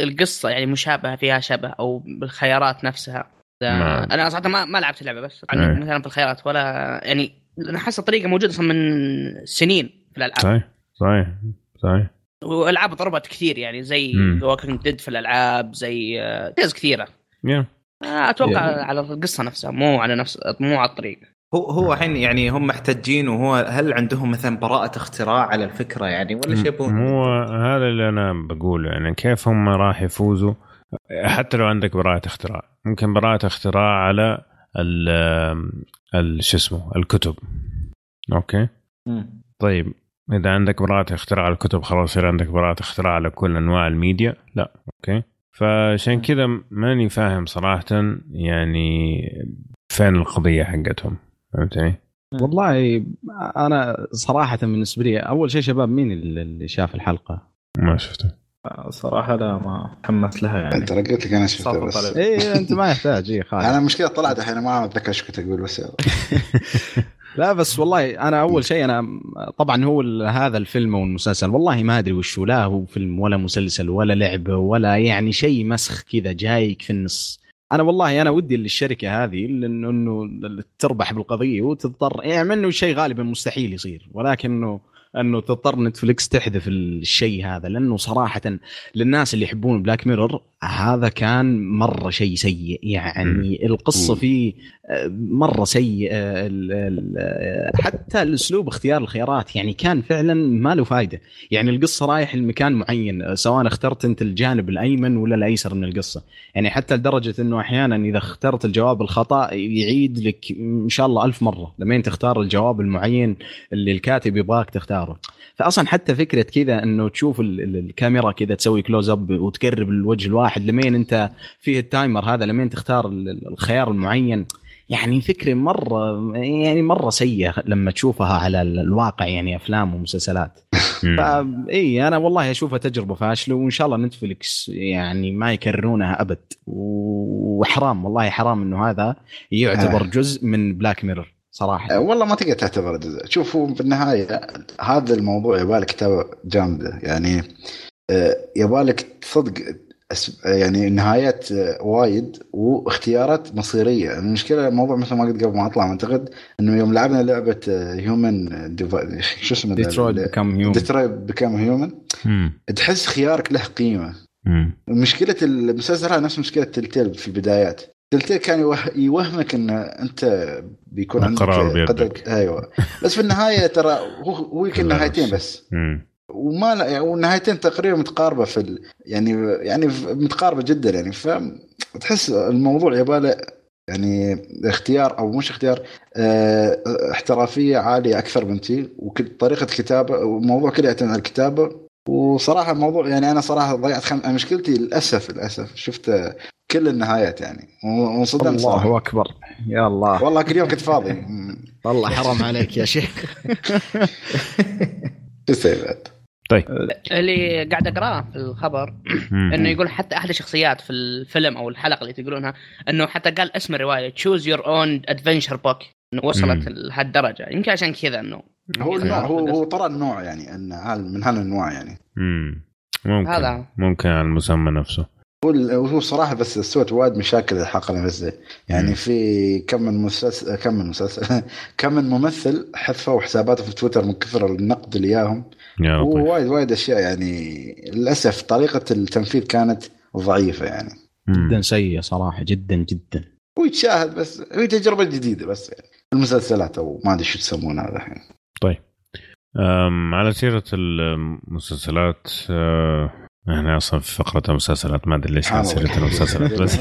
القصة يعني مشابهة فيها شبه أو بالخيارات نفسها. ما- أنا صراحة ما, ما لعبت اللعبة بس. يعني مثلا في الخيارات ولا يعني أنا حاسس الطريقة موجودة أصلا من سنين في الألعاب. صحيح صحيح صحيح. والعاب ضربت كثير يعني زي Walking Dead في الألعاب زي آه، تيز كثيرة. يا آه، أتوقع يعني- على القصة نفسها مو على نفس مو على الطريقة. هو هو الحين يعني هم محتاجين وهو هل عندهم مثلا براءة اختراع على الفكرة يعني ولا شيء يبون؟ مو هذا اللي أنا بقوله يعني كيف هم راح يفوزوا؟ حتى لو عندك براءة اختراع ممكن براءة اختراع على ال ال- شو اسمه الكتب. أوكي؟ مم. طيب إذا عندك براءة اختراع على الكتب خلاص يصير عندك براءة اختراع على كل أنواع الميديا. لا أوكي؟ فعشان كذا ماني فاهم صراحة يعني فين القضية حقتهم. فهمتني؟ والله أنا صراحة بالنسبة لي أول شيء شباب مين اللي شاف الحلقة؟ ما شفته صراحة لا ما تحمست لها يعني أنت قلت لك أنا شفتها بس. اي أنت ما يحتاج اي خالد أنا المشكلة طلعت الحين ما أتذكر إيش كنت أقول بس. لا بس والله أنا أول شيء أنا طبعا هو هذا الفيلم أو المسلسل والله ما أدري وش هو لا هو فيلم ولا مسلسل ولا لعبة ولا يعني شيء مسخ كذا جايك في النص أنا والله أنا ودي للشركه هذه انه إنه تربح بالقضية وتضطر يعني إنه شيء غالبا مستحيل يصير ولكن انه إنه تضطر نتفلكس تحذف الشيء هذا لأنه صراحة للناس اللي يحبون Black Mirror هذا كان مرة شيء سيء. يعني القصة مم. فيه آه، مرة سيء آه، آه، حتى الأسلوب اختيار الخيارات. يعني كان فعلا ما له فائده يعني القصة رايح لمكان معين سواء اخترت أنت الجانب الأيمن ولا الأيسر من القصة. يعني حتى لدرجة إنه أحيانا إذا اخترت الجواب الخطأ يعيد لك إن شاء الله ألف مرة. لمين تختار الجواب المعين اللي الكاتب يبغاك تختاره. فاصلا حتى فكرة كذا إنه تشوف ال- ال- الكاميرا كذا تسوي كلوز اب وتقرب الوجه الواحد. لمين انت فيه التايمر هذا؟ لمين تختار ال- ال- الخيار المعين؟ يعني فكره مرة يعني مرة سيئة لما تشوفها على ال- الواقع يعني أفلام ومسلسلات. مم. فا إي أنا والله أشوفها تجربة فاشلة وإن شاء الله نتفلكس يعني ما يكررونها أبد. وحرام والله حرام إنه هذا يعتبر آه. جزء من Black Mirror صراحة. والله ما تقدر تعتبر جزء. شوف هو في النهايه هذا الموضوع يبالك كتابه جامدة. يعني آه، يبالك صدق يعني نهايات آه، وايد واختيارات مصيرية المشكلة الموضوع مثل ما قلت قبل ما أطلع أعتقد إنه يوم لعبنا لعبة Human شو اسمه Detroit Become Human Detroit Become Human. تحس خيارك له قيمة مم. مشكلة المسلسل هذا نفس مشكلة Telltale في البدايات Telltale كان يوه- يوهمك إن أنت بيكون عندك. قدر أيوه بس في النهاية ترى هو هو يمكن نهايتين بس. بس مم. وما يعني والنهايتين تقريبا متقاربة في ال... يعني يعني متقاربة جدا يعني. فتحس الموضوع يباله يعني اختيار أو مش اختيار آه احترافية عالية أكثر من تي وطريقه كتابة والموضوع كله يعتمد على الكتابة. وصراحة الموضوع يعني أنا صراحة ضيعت خم... مشكلتي للاسف للأسف شفت كل النهايات يعني. وانصدمت الله أكبر. يا الله. والله كل يوم كنت فاضي. والله حرام عليك يا شيخ. بعد؟ اللي قاعد أقرأه في الخبر. إنه يقول حتى أحد الشخصيات في الفيلم أو الحلقة اللي تقولونها إنه حتى قال اسم الرواية Choose Your Own Adventure book إنه وصلت. لهالدرجة يمكن عشان كذا إنه هو النوع هو هو ترى النوع يعني إن هال- من هالنوع يعني مم. ممكن هذا. ممكن على المسمى نفسه هو صراحة بس سوت وايد مشاكل الحلقة اللي يعني مم. في كم من مسلسل كم من مسلسل كم من ممثل حذفوا حساباته في تويتر من كثر النقد اللي اياهم يا لطيف ووايد وايد أشياء يعني للأسف طريقة التنفيذ كانت ضعيفة يعني. جدا سيء صراحة جدا جدا. ويتشاهد بس هي تجربة جديدة بس يعني. المسلسلات أو ما أدري شو تسمونها الحين. أم على سيرة المسلسلات أه إحنا أصلا في فقرة المسلسلات ما أدري ليش سيرة. المسلسلات بس.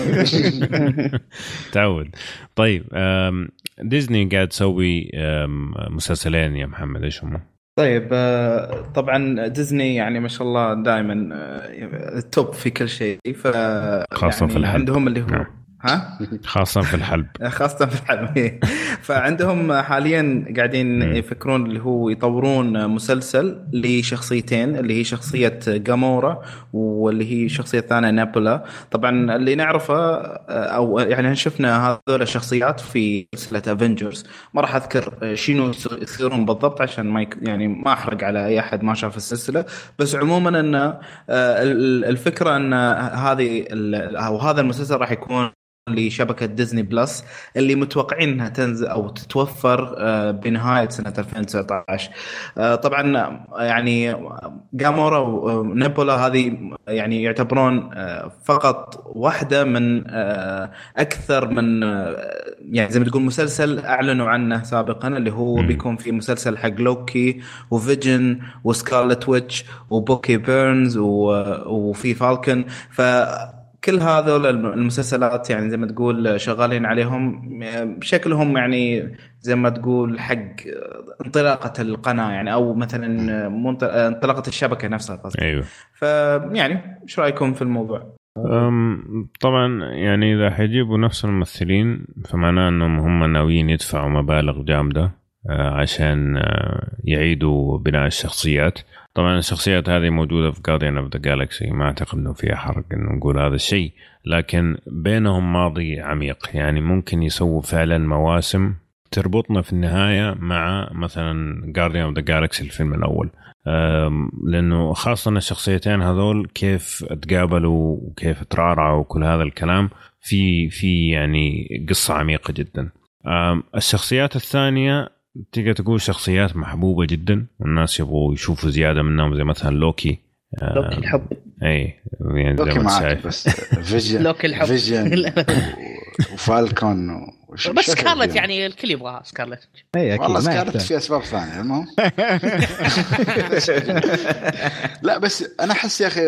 تعود. طيب ديزني قاعد تسوي مسلسلين يا محمد إيش هم؟ طيب آه، طبعا ديزني يعني ما شاء الله دائما التوب في كل شيء ف خاصة يعني في الحلب. عندهم اللي هو نعم. ها؟ خاصة في الحلب. خاصة في الحلب. فعندهم حاليا قاعدين. يفكرون اللي هو يطورون مسلسل لشخصيتين اللي هي شخصية جامورا واللي هي شخصية ثانية Nebula. طبعا اللي نعرفه أو يعني شفنا هذول الشخصيات في سلسلة Avengers ما راح أذكر شنو يصيرون بالضبط عشان ما يك يعني ما أحرق على أي أحد ما شاف السلسلة. بس عموما إن آه، ال- الفكرة إن هذه أو هذا المسلسل راح يكون لشبكة ديزني Plus اللي متوقعين انها تنزل أو تتوفر آه، بنهاية سنة 2019 آه، طبعا آه، يعني Gamora و Nebula هذه يعني يعتبرون فقط واحدة من أكثر من يعني زي ما تقول مسلسل أعلنوا عنه سابقا اللي هو. بيكون في مسلسل حق Loki و Vision و Scarlet Witch و Bucky Barnes وفي Falcon ف كل هذول المسلسلات يعني زي ما تقول شغالين عليهم بشكلهم يعني زي ما تقول حق انطلاقة القناة يعني أو مثلا انطلاقة الشبكة نفسها قصدي. أيوه. فيعني إيش رأيكم في الموضوع؟ طبعا يعني إذا حيجيبوا نفس الممثلين فمعناه إنهم هم ناويين يدفعوا مبالغ جامدة آه، عشان آه، يعيدوا بناء الشخصيات. طبعا الشخصيات هذه موجودة في Guardians of the Galaxy ما أعتقد إنه فيها حرق إنه نقول هذا الشيء. لكن بينهم ماضي عميق يعني ممكن يسووا فعلا مواسم تربطنا في النهاية مع مثلا Guardians of the Galaxy الفيلم الأول. لأنه خاصة الشخصيتين هذول كيف تقابلوا وكيف ترعرعوا وكل هذا الكلام في في يعني قصة عميقة جدا. الشخصيات الثانية تقدر تقول شخصيات محبوبة جدا والناس يبغوا يشوفوا زيادة منهم زي مثلا لوكي. لوكي الحب. إي يعني لوكي معك بس فيجن لوكي الحب. فيجن وفالكون بس سكارلت يعني الكل يبغاها سكارلت إي أكيد والله سكارلت في أسباب ثانية المهم لا بس أنا أحس يا أخي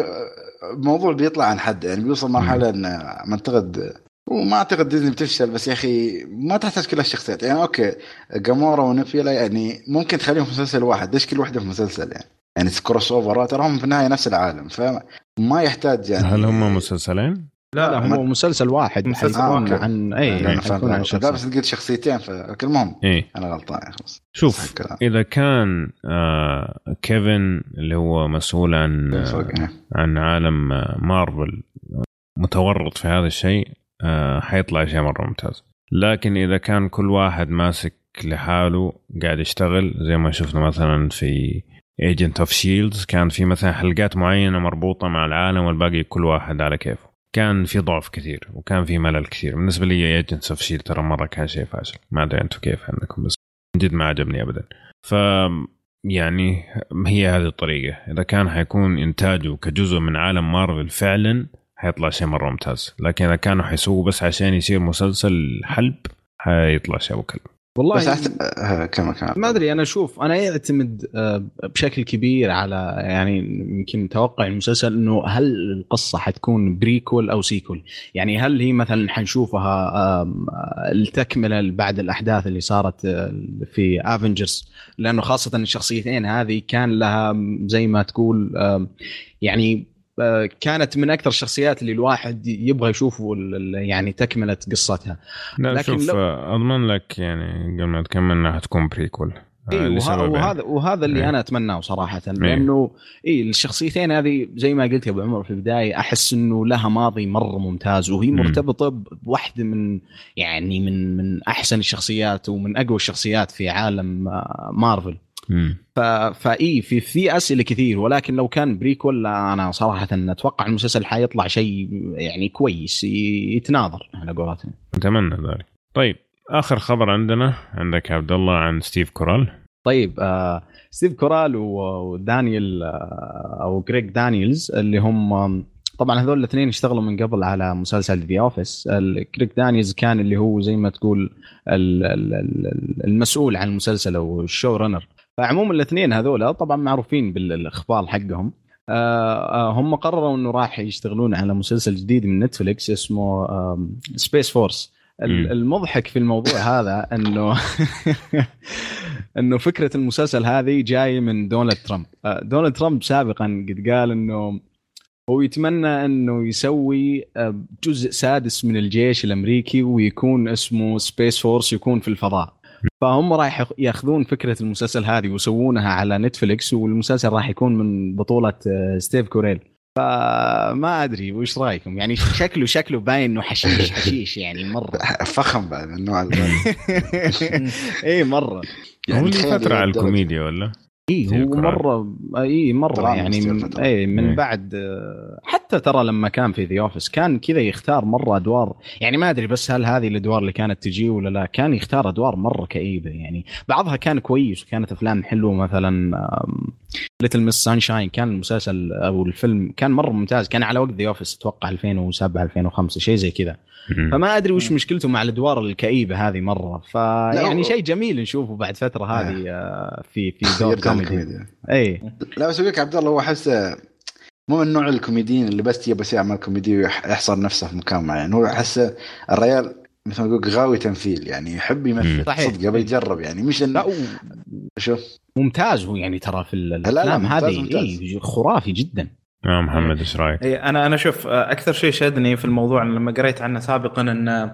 الموضوع بيطلع عن حد يعني بيوصل مرحلة إن منتقد وما أعتقد ديزني بتفشل بس يا أخي ما تحتاج كل الشخصيات يعني okay جامورا ونيبولا يعني ممكن تخليهم في مسلسل واحد. ليش كل واحدة في مسلسل يعني؟ يعني كروس أوفر ترى هم في النهاية نفس العالم فما يحتاج يعني. هل هم مسلسلين؟ لا, لا هو مسلسل واحد مسلسل حيكون عن اي يعني عن لا بس قلت شخصيتين فالمهم إيه. أنا غلطان خلاص شوف. إذا كان آه كيفن اللي هو مسؤول عن آه عن عالم آه مارفل متورط في هذا الشيء حيطلع شيء مرة ممتاز. لكن إذا كان كل واحد ماسك لحاله قاعد يشتغل زي ما شفنا مثلا في Agent of Shields كان في مثلا حلقات معينة مربوطة مع العالم والباقي كل واحد على كيفه. كان في ضعف كثير وكان في ملل كثير. بالنسبة لي Agents of Shield ترى مرة كان شيء فاشل. ما أدري أنتم كيف عندكم بس من جد ما عجبني ابدا. ف يعني هي هذه الطريقة. إذا كان حيكون إنتاجه كجزء من عالم مارفل فعلا حيطلع شيء مرة ممتاز. لكن إذا كانوا حيسووا بس عشان يصير مسلسل حلب حيطلع شيء أبو كلب. والله بس أحت... آه كما كان ما أدري أنا أشوف أنا يعتمد بشكل كبير على يعني يمكن توقع المسلسل إنه هل القصة حتكون prequel أو sequel يعني هل هي مثلا حنشوفها التكملة بعد الأحداث اللي صارت في Avengers لأنه خاصة الشخصيتين هذه كان لها زي ما تقول يعني كانت من أكثر الشخصيات اللي الواحد يبغى يشوفه يعني تكملة قصتها. لا لكن شوف لو... أضمن لك يعني قبل ما تكمل إنها حتكون prequel إيه وه... وهذا وهذا اللي إيه. أنا أتمناه صراحة. لأنه إي إيه الشخصيتين هذه زي ما قلت يا أبو عمر في البداية أحس إنه لها ماضي مرة ممتاز وهي مرتبطة بواحده من يعني من من أحسن الشخصيات ومن أقوى الشخصيات في عالم مارفل. ف... فاي في في أسئلة كثير ولكن لو كان prequel أنا صراحة أتوقع المسلسل حيطلع شيء يعني كويس يتناظر على قولتهم. أتمنى ذلك. طيب آخر خبر عندنا عندك عبد الله عن ستيف كورال. طيب آه ستيف كورال ودانيال آه أو جريج دانييلز اللي هم طبعا هذول الاثنين اشتغلوا من قبل على مسلسل The Office جريج دانييلز كان اللي هو زي ما تقول المسؤول عن المسلسل أو ال show runner فعموما الاثنين هذول طبعا معروفين بالاخبار حقهم. هم قرروا إنه راح يشتغلون على مسلسل جديد من نتفليكس اسمه Space Force المضحك في الموضوع هذا إنه إنه فكرة المسلسل هذه جاية من دونالد ترامب. دونالد ترامب سابقا قد قال إنه هو يتمنى إنه يسوي جزء سادس من الجيش الأمريكي ويكون اسمه Space Force يكون في الفضاء. فهم راح ياخذون فكرة المسلسل هذه ويسوونها على نتفلكس والمسلسل راح يكون من بطولة ستيف كوريل. فما أدري وش رأيكم؟ يعني شكله شكله باين إنه حشيش حشيش يعني مرة. فخم بعد من النوع اي مرة. يعني هو اللي فتره على الكوميديا ولا؟ اي هو مرة اي مرة يعني من اي من مم. بعد حتى ترى لما كان في The Office كان كذا يختار مرة أدوار. يعني ما أدري بس هل هذه الأدوار اللي كانت تجي ولا لا كان يختار أدوار مرة كئيبة يعني. بعضها كان كويس وكانت أفلام حلوة مثلا Little Miss Sunshine كان المسلسل أو الفيلم كان مرة ممتاز كان على وقت The Office أتوقع 2007 2005 شيء زي كذا. فما أدري وش مشكلته مع الأدوار الكئيبة هذه مرة. فيعني شيء جميل نشوفه بعد فترة هذه في في دور كوميدي. اي لا بس أقول لك عبد الله هو أحس مو من نوع الكوميديين اللي بس يبغى يعمل كوميدي ويحصر نفسه في مكان معين. هو أحس الريال مثل ما يقول غاوي تمثيل يعني يحب يمثل صحيح. صدق يبي يجرب يعني مش و... شوف. ممتاز هو يعني ترى في الأفلام هذه. إيه خرافي جدا. يا محمد إيش رأيك؟ اي أنا أنا شوف أكثر شيء شدني في الموضوع لما قريت عنه سابقا إن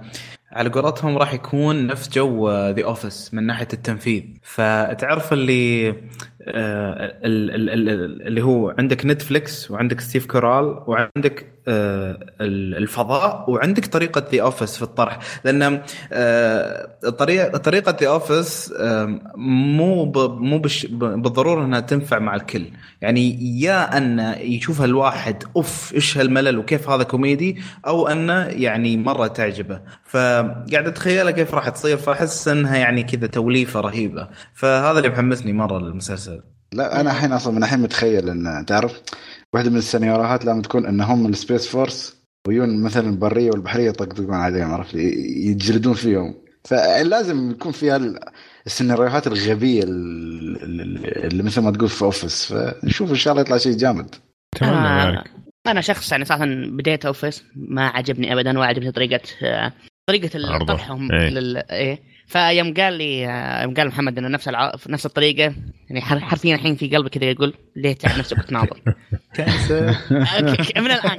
على قولتهم راح يكون نفس جو The Office من ناحية التنفيذ. فتعرف اللي آه، اللي هو عندك نتفليكس وعندك ستيف كورال وعندك آه، الفضاء وعندك طريقة The Office في الطرح. لأن طريقة طريقه The Office مو مو بالضرورة إنها تنفع مع الكل. يعني يا أن يشوفها الواحد أوف إيش هالملل وكيف هذا كوميدي أو انه يعني مرة تعجبه. فقاعد اتخيلها كيف راح تصير فأحس إنها يعني كذا توليفة رهيبة. فهذا اللي محمسني مرة للمسلسل. لا أنا الحين أصلا من الحين متخيل إن تعرف واحدة من السيناريوهات لما تكون ان هم ال Space Force ويجون مثلا البريه والبحرية يطقطقون عليهم عرفت؟ يجلدون فيهم. فلازم يكون فيها السيناريوهات الغبية اللي مثل ما تقول في Office فنشوف إن شاء الله يطلع شيء جامد. أنا أنا شخص يعني صراحة بديت Office ما عجبني ابدا ولا عجبتني طريقة طريقة طرحهم إيه. لل... إيه. فيوم قال لي يوم قال محمد إنه نفس الع... نفس الطريقة. يعني حرفيا الحين في قلبي كذا يقول ليه تعب نفسك وتناظر من الآن.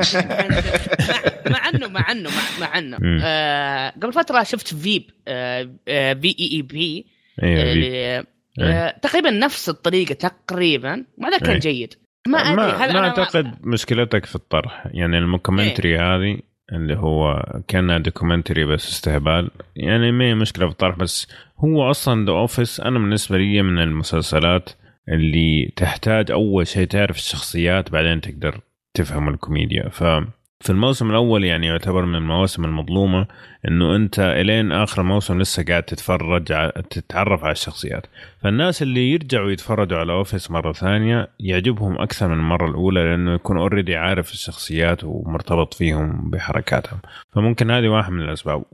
مع إنه مع إنه مع إنه. آه قبل فترة شفت Veep آه V E E P تقريبا نفس الطريقة تقريبا. ما كان جيد. ما أدري هل ما أعتقد مشكلتك في الطرح. يعني ال mockumentary إيه؟ هذه اللي هو كان documentary بس استهبال. يعني ما هي مشكلة في الطرح بس هو أصلا The Office أنا بالنسبة لي من المسلسلات اللي تحتاج أول شيء تعرف الشخصيات بعدين تقدر تفهم الكوميديا. ف في الموسم الأول يعني يعتبر من المواسم المظلومة إنه أنت إلين آخر موسم لسه قاعد تتفرج تتعرف على الشخصيات. فالناس اللي يرجعوا يتفرجوا على Office مرة ثانية يعجبهم أكثر من المرة الأولى لأنه يكون already عارف الشخصيات ومرتبط فيهم بحركاتهم. فممكن هذه واحد من الأسباب.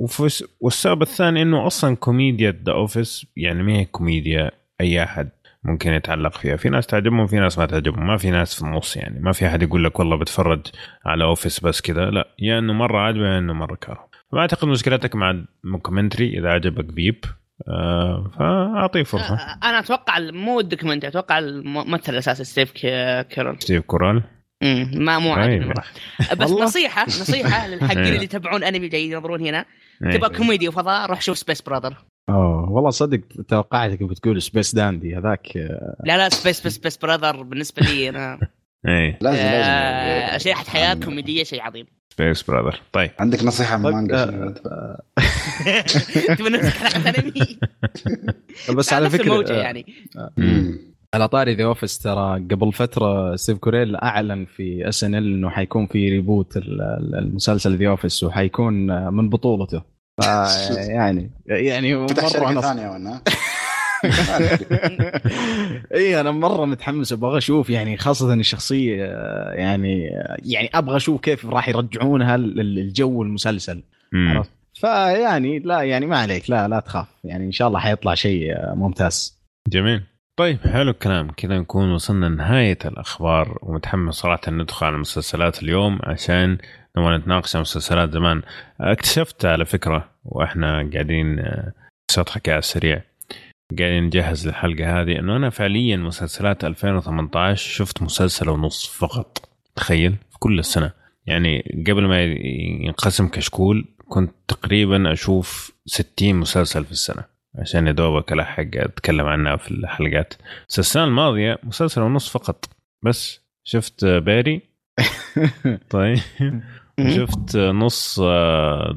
والسبب الثاني إنه أصلا كوميديا The Office يعني ما هي كوميديا أي أحد. ممكن يتعلق فيها. في ناس تعجبهم في ناس ما تعجبهم. ما في ناس في النص يعني. ما في أحد يقول لك والله بتفرج على Office بس كذا. لا يا إنه مرة عاجبه يا إنه مرة كاره. ما أعتقد مشكلتك مع ال mockumentary إذا عجبك بيب آه فأعطيه فرصة. آه أنا أتوقع مو ال documentary أتوقع الممثل الأساسي ستيف كاريل ستيف كاريل. امم ما مو عاجبني بس نصيحة نصيحة للحقين اللي يتابعون أنمي جاي ينظرون هنا. تبغى كوميدي وفضاء روح شوف Space Brother أوه والله صدق توقعتك بتقول Space Dandy هذاك لا لا Space Space Space Brother بالنسبة لي أنا. إيه. لازم لازم. آه شيء حياة كوميدية شيء عظيم. Space Brother طيب. عندك نصيحة من طيب، مانجا؟ آه، تبي نمسك حلقه أنمي؟ بس على فكرة يعني. على طاري The Office ترى قبل فترة ستيف كاريل أعلن في SNL إنه حيكون في reboot المسلسل The Office وحيكون من بطولته. يعني يعني فتح شركة مره ثانية ولا؟ اي أنا مرة متحمس أبغى أشوف يعني خاصة الشخصية يعني يعني أبغى أشوف كيف راح يرجعونها للجو المسلسل. عرفت؟ فيعني لا يعني ما عليك لا لا تخاف. يعني إن شاء الله حيطلع شيء ممتاز. جميل. طيب حلو الكلام. كذا نكون وصلنا لنهاية الأخبار ومتحمس صراحة ندخل على المسلسلات اليوم عشان نبغى نتناقش عن مسلسلات زمان. اكتشفت على فكرة وإحنا قاعدين آه، حكاية على السريع قاعدين نجهز للحلقة هذه إنه أنا فعليا مسلسلات 2018 شفت مسلسل ونص فقط. تخيل في كل السنة. يعني قبل ما ينقسم كشكول كنت تقريبا أشوف 60 مسلسل في السنة. عشان يا دوبك الحق أتكلم عنها في الحلقات. بس السنة الماضية مسلسل ونص فقط. بس شفت Barry؟ طيب. شفت نص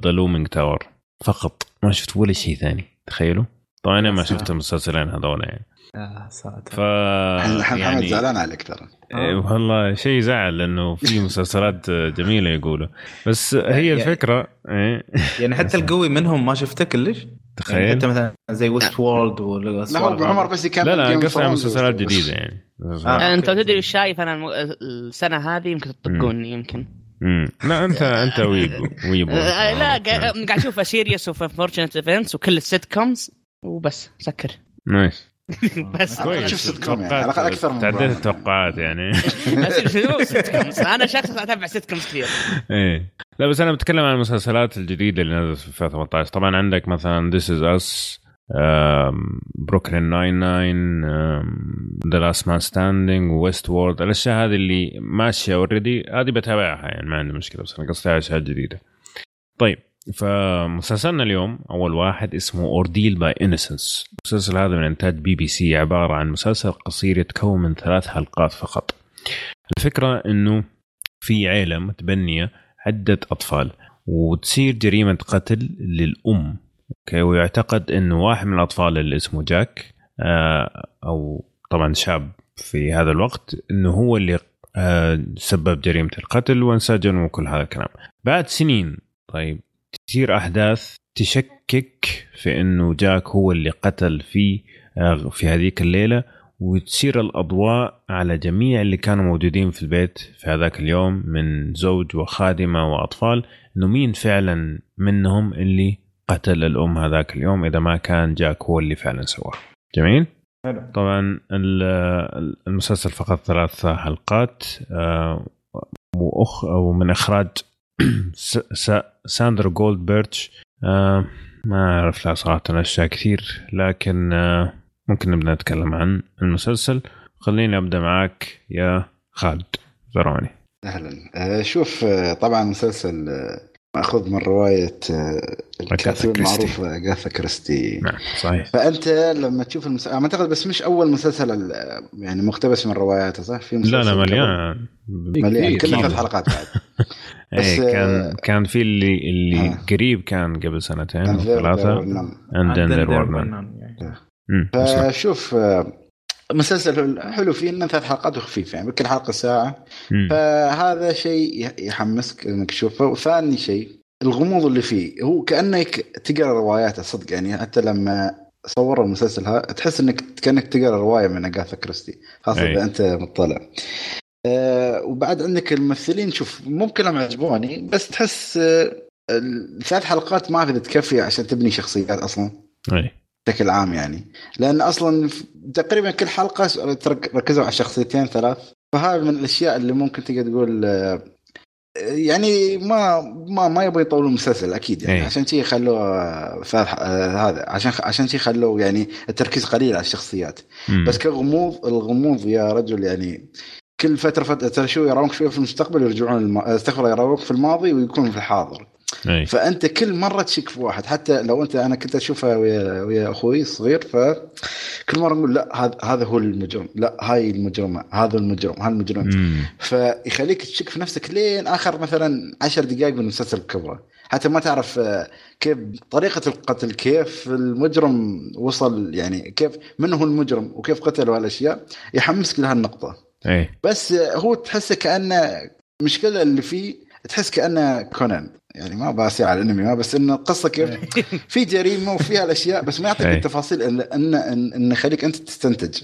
The Looming Tower فقط. ما شفت ولا شيء ثاني. تخيلوا؟ طبعا أنا ما شفت المسلسلين هذول يعني. يا ساتر. ف الحين محمد يعني زعلان عليك ترى. إيه والله شيء زعل لأنه في مسلسلات جميلة يقولوا. بس هي الفكرة إيه؟ يعني حتى القوي منهم ما شفته كلش؟ يعني تخيل؟ حتى مثلا زي Westworld لا هو عمر بس يكمل لا لا قصدي مسلسلات. جديدة يعني. آه. انت لو تدري إيش شايف أنا الم- السنة هذه؟ يمكن تطقوني يمكن. مم. لا انت أنت weeaboo ويبو آه، لا قا- قاعد أشوف Series of Unfortunate Events وكل ال sitcoms وبس سكر. nice. بس. كويس. شوف سيت كوم يعني، على الأقل أكثر من تعديت. التوقعات يعني. شنو sitcoms أنا شخص أتابع sitcoms كثير. إيه. لا بس أنا بتكلم عن المسلسلات الجديدة اللي نزلت في 2018 طبعا عندك مثلا This is Us بروكلين 99 The Last Man Standing Westworld الأشياء هذه اللي ماشية already هذه بتابعها يعني ما عندي مشكلة بس أنا قصدي على أشياء جديدة. طيب فمسلسلنا اليوم أول واحد اسمه Ordeal by Innocence المسلسل هذا من إنتاج بي بي سي عبارة عن مسلسل قصير يتكون من ثلاث حلقات فقط. الفكرة إنه في عيله متبنيه عدة أطفال وتصير جريمة قتل للأم. okay ويعتقد انه واحد من الأطفال اللي اسمه جاك آه، أو طبعا شاب في هذا الوقت إنه هو اللي آه، سبب جريمة القتل وانسجن وكل هذا الكلام. بعد سنين طيب تصير أحداث تشكك في إنه جاك هو اللي قتل في آه، في هذيك الليلة. وتصير الأضواء على جميع اللي كانوا موجودين في البيت في هذاك اليوم من زوج وخادمة وأطفال إنه مين فعلا منهم اللي قتل الأم هذاك اليوم إذا ما كان جاك هو اللي فعلا سواه. جميل؟ حلو. طبعا ال- المسلسل فقط ثلاث حلقات آه، وأخ ومن إخراج س- س- ساندرا جولدباكر آه، ما أعرف لها صراحة أشياء كثير لكن آه، ممكن نبدأ نتكلم عن المسلسل خليني أبدأ معك يا خالد زروني أهلا آه، شوف آه، طبعا مسلسل آه، مأخوذ من رواية آه، الكاتب كريستي. المعروف اغاثا كريستي نعم صحيح فأنت لما تشوف المسلسل أعتقد بس مش أول مسلسل ال- يعني مقتبس من رواياته صح؟ في مسلسل لا لا. مليان مليان. كله ثلاث حلقات بعد بس، إيه كان كان في اللي اللي آه. قريب كان قبل سنتين أو ثلاثة Were None. فشوف آه، مسلسل حلو فيه انه ثلاث حلقات وخفيف يعني كل حلقة ساعة. مم. فهذا شيء يح- يحمسك إنك تشوفه. وثاني شيء الغموض اللي فيه هو كأنك تقرأ رواياته صدق يعني حتى لما صوروا المسلسل هذا تحس انك كأنك تقرأ رواية من أغاثا كريستي خاصة. إذا أنت مطلع. آه وبعد عندك الممثلين شوف مو كلهم عجبوني بس تحس آه الثلاث حلقات ما في تكفي عشان تبني شخصيات أصلا. أي. بشكل عام يعني. لأن أصلا تقريبا كل حلقة ركزوا على شخصيتين ثلاث. فهذا من الأشياء اللي ممكن تقدر تقول آه، يعني ما ما ما يبغى يطولوا المسلسل أكيد يعني. إيه. عشان شيء خلوه آه، آه، هذا. عشان عشان شيء خلوه يعني التركيز قليل على الشخصيات. مم. بس كغموض الغموض يا رجل يعني كل فتره فترة ترى شو يراونك شوية في المستقبل يرجعون الم... استغفر يراونك في الماضي ويكون في الحاضر. إي. فأنت كل مرة تشك في واحد حتى لو أنت أنا كنت اشوفها ويا ويا أخوي الصغير فكل مرة نقول لا هذا هذا هو المجرم لا هاي المجرمة هذا المجرم هذا المجرم. فيخليك تشك في نفسك لين آخر مثلا عشر دقائق من المسلسل كبره حتى ما تعرف آه، كيف طريقة القتل كيف المجرم وصل يعني كيف من هو المجرم وكيف قتل هالاشياء يحمسك لهالنقطه إي. بس هو تحسه كأنه المشكلة اللي فيه تحس كأنه كونان. يعني ما باسي على الانمي ما بس إنه القصة كيف؟ في جريمة وفيها الأشياء بس ما يعطيك أي. التفاصيل ان ان ان, إن يخليك أنت تستنتج.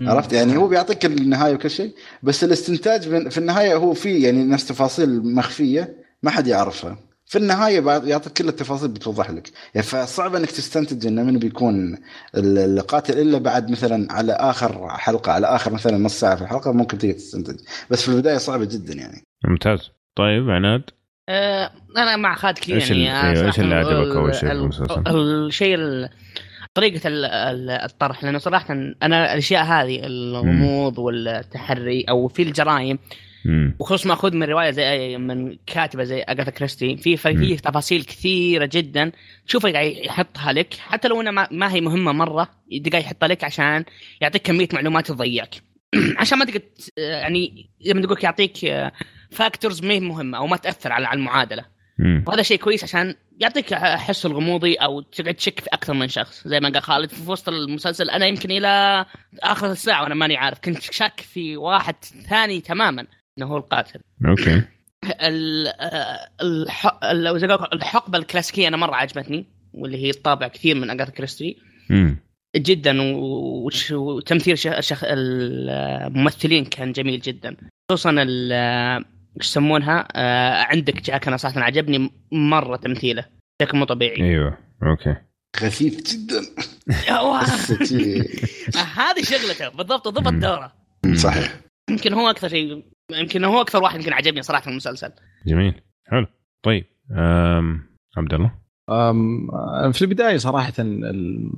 عرفت؟ يعني هو بيعطيك النهاية وكل شيء بس الاستنتاج في النهاية هو في يعني نفس تفاصيل مخفية ما حد يعرفها. في النهاية بعد يعطيك كل التفاصيل بتوضح لك. يعني فصعب إنك تستنتج إنه من بيكون ال- القاتل إلا بعد مثلا على آخر حلقة على آخر مثلا نص ساعة في الحلقة ممكن تقدر تستنتج. بس في البداية صعبه جدا يعني. ممتاز. طيب عناد؟ أنا مع خالد كثير يعني آه، صراحة اللي عجبك أول شيء الشيء ال- طريقة ال- ال- الطرح لأنه صراحة أنا الأشياء هذه الغموض والتحري أو في الجرائم. وخصوصا ماخوذ من رواية زي من كاتبة زي أغاثا كريستي في في. تفاصيل كثيرة جدا تشوفه قاعد يحطها لك حتى لو انها ما, هي مهمة مرة قاعد يحطها لك عشان يعطيك كمية معلومات تضيعك عشان ما تقدر ت- يعني زي ما تقول يعطيك factors ما هي مهمة أو ما تأثر على المعادلة. مم. وهذا شيء كويس عشان يعطيك حس الغموضي أو تقعد تشك في أكثر من شخص. زي ما قال خالد في وسط المسلسل أنا يمكن إلى آخر الساعة وأنا ماني عارف كنت شاك في واحد ثاني تماما إنه هو القاتل. okay. الحقبة الكلاسيكية أنا مرة عجبتني واللي هي الطابع كثير من أغاثا كريستي. جدا وتمثيل شخ... الممثلين كان جميل جدا. خصوصا ال إيش يسمونها؟ آه عندك جاك أنا صراحة عجبني مرة تمثيله. بشكل مو طبيعي. أيوه أوكي. خفيف جدا. شيء- هذه شغلته. بالضبط ضبط. دوره. صحيح. يمكن هو أكثر شيء يمكن هو أكثر واحد يمكن عجبني صراحة في المسلسل. جميل. حلو. طيب أم... عبد الله؟ أم، في البداية صراحة ال-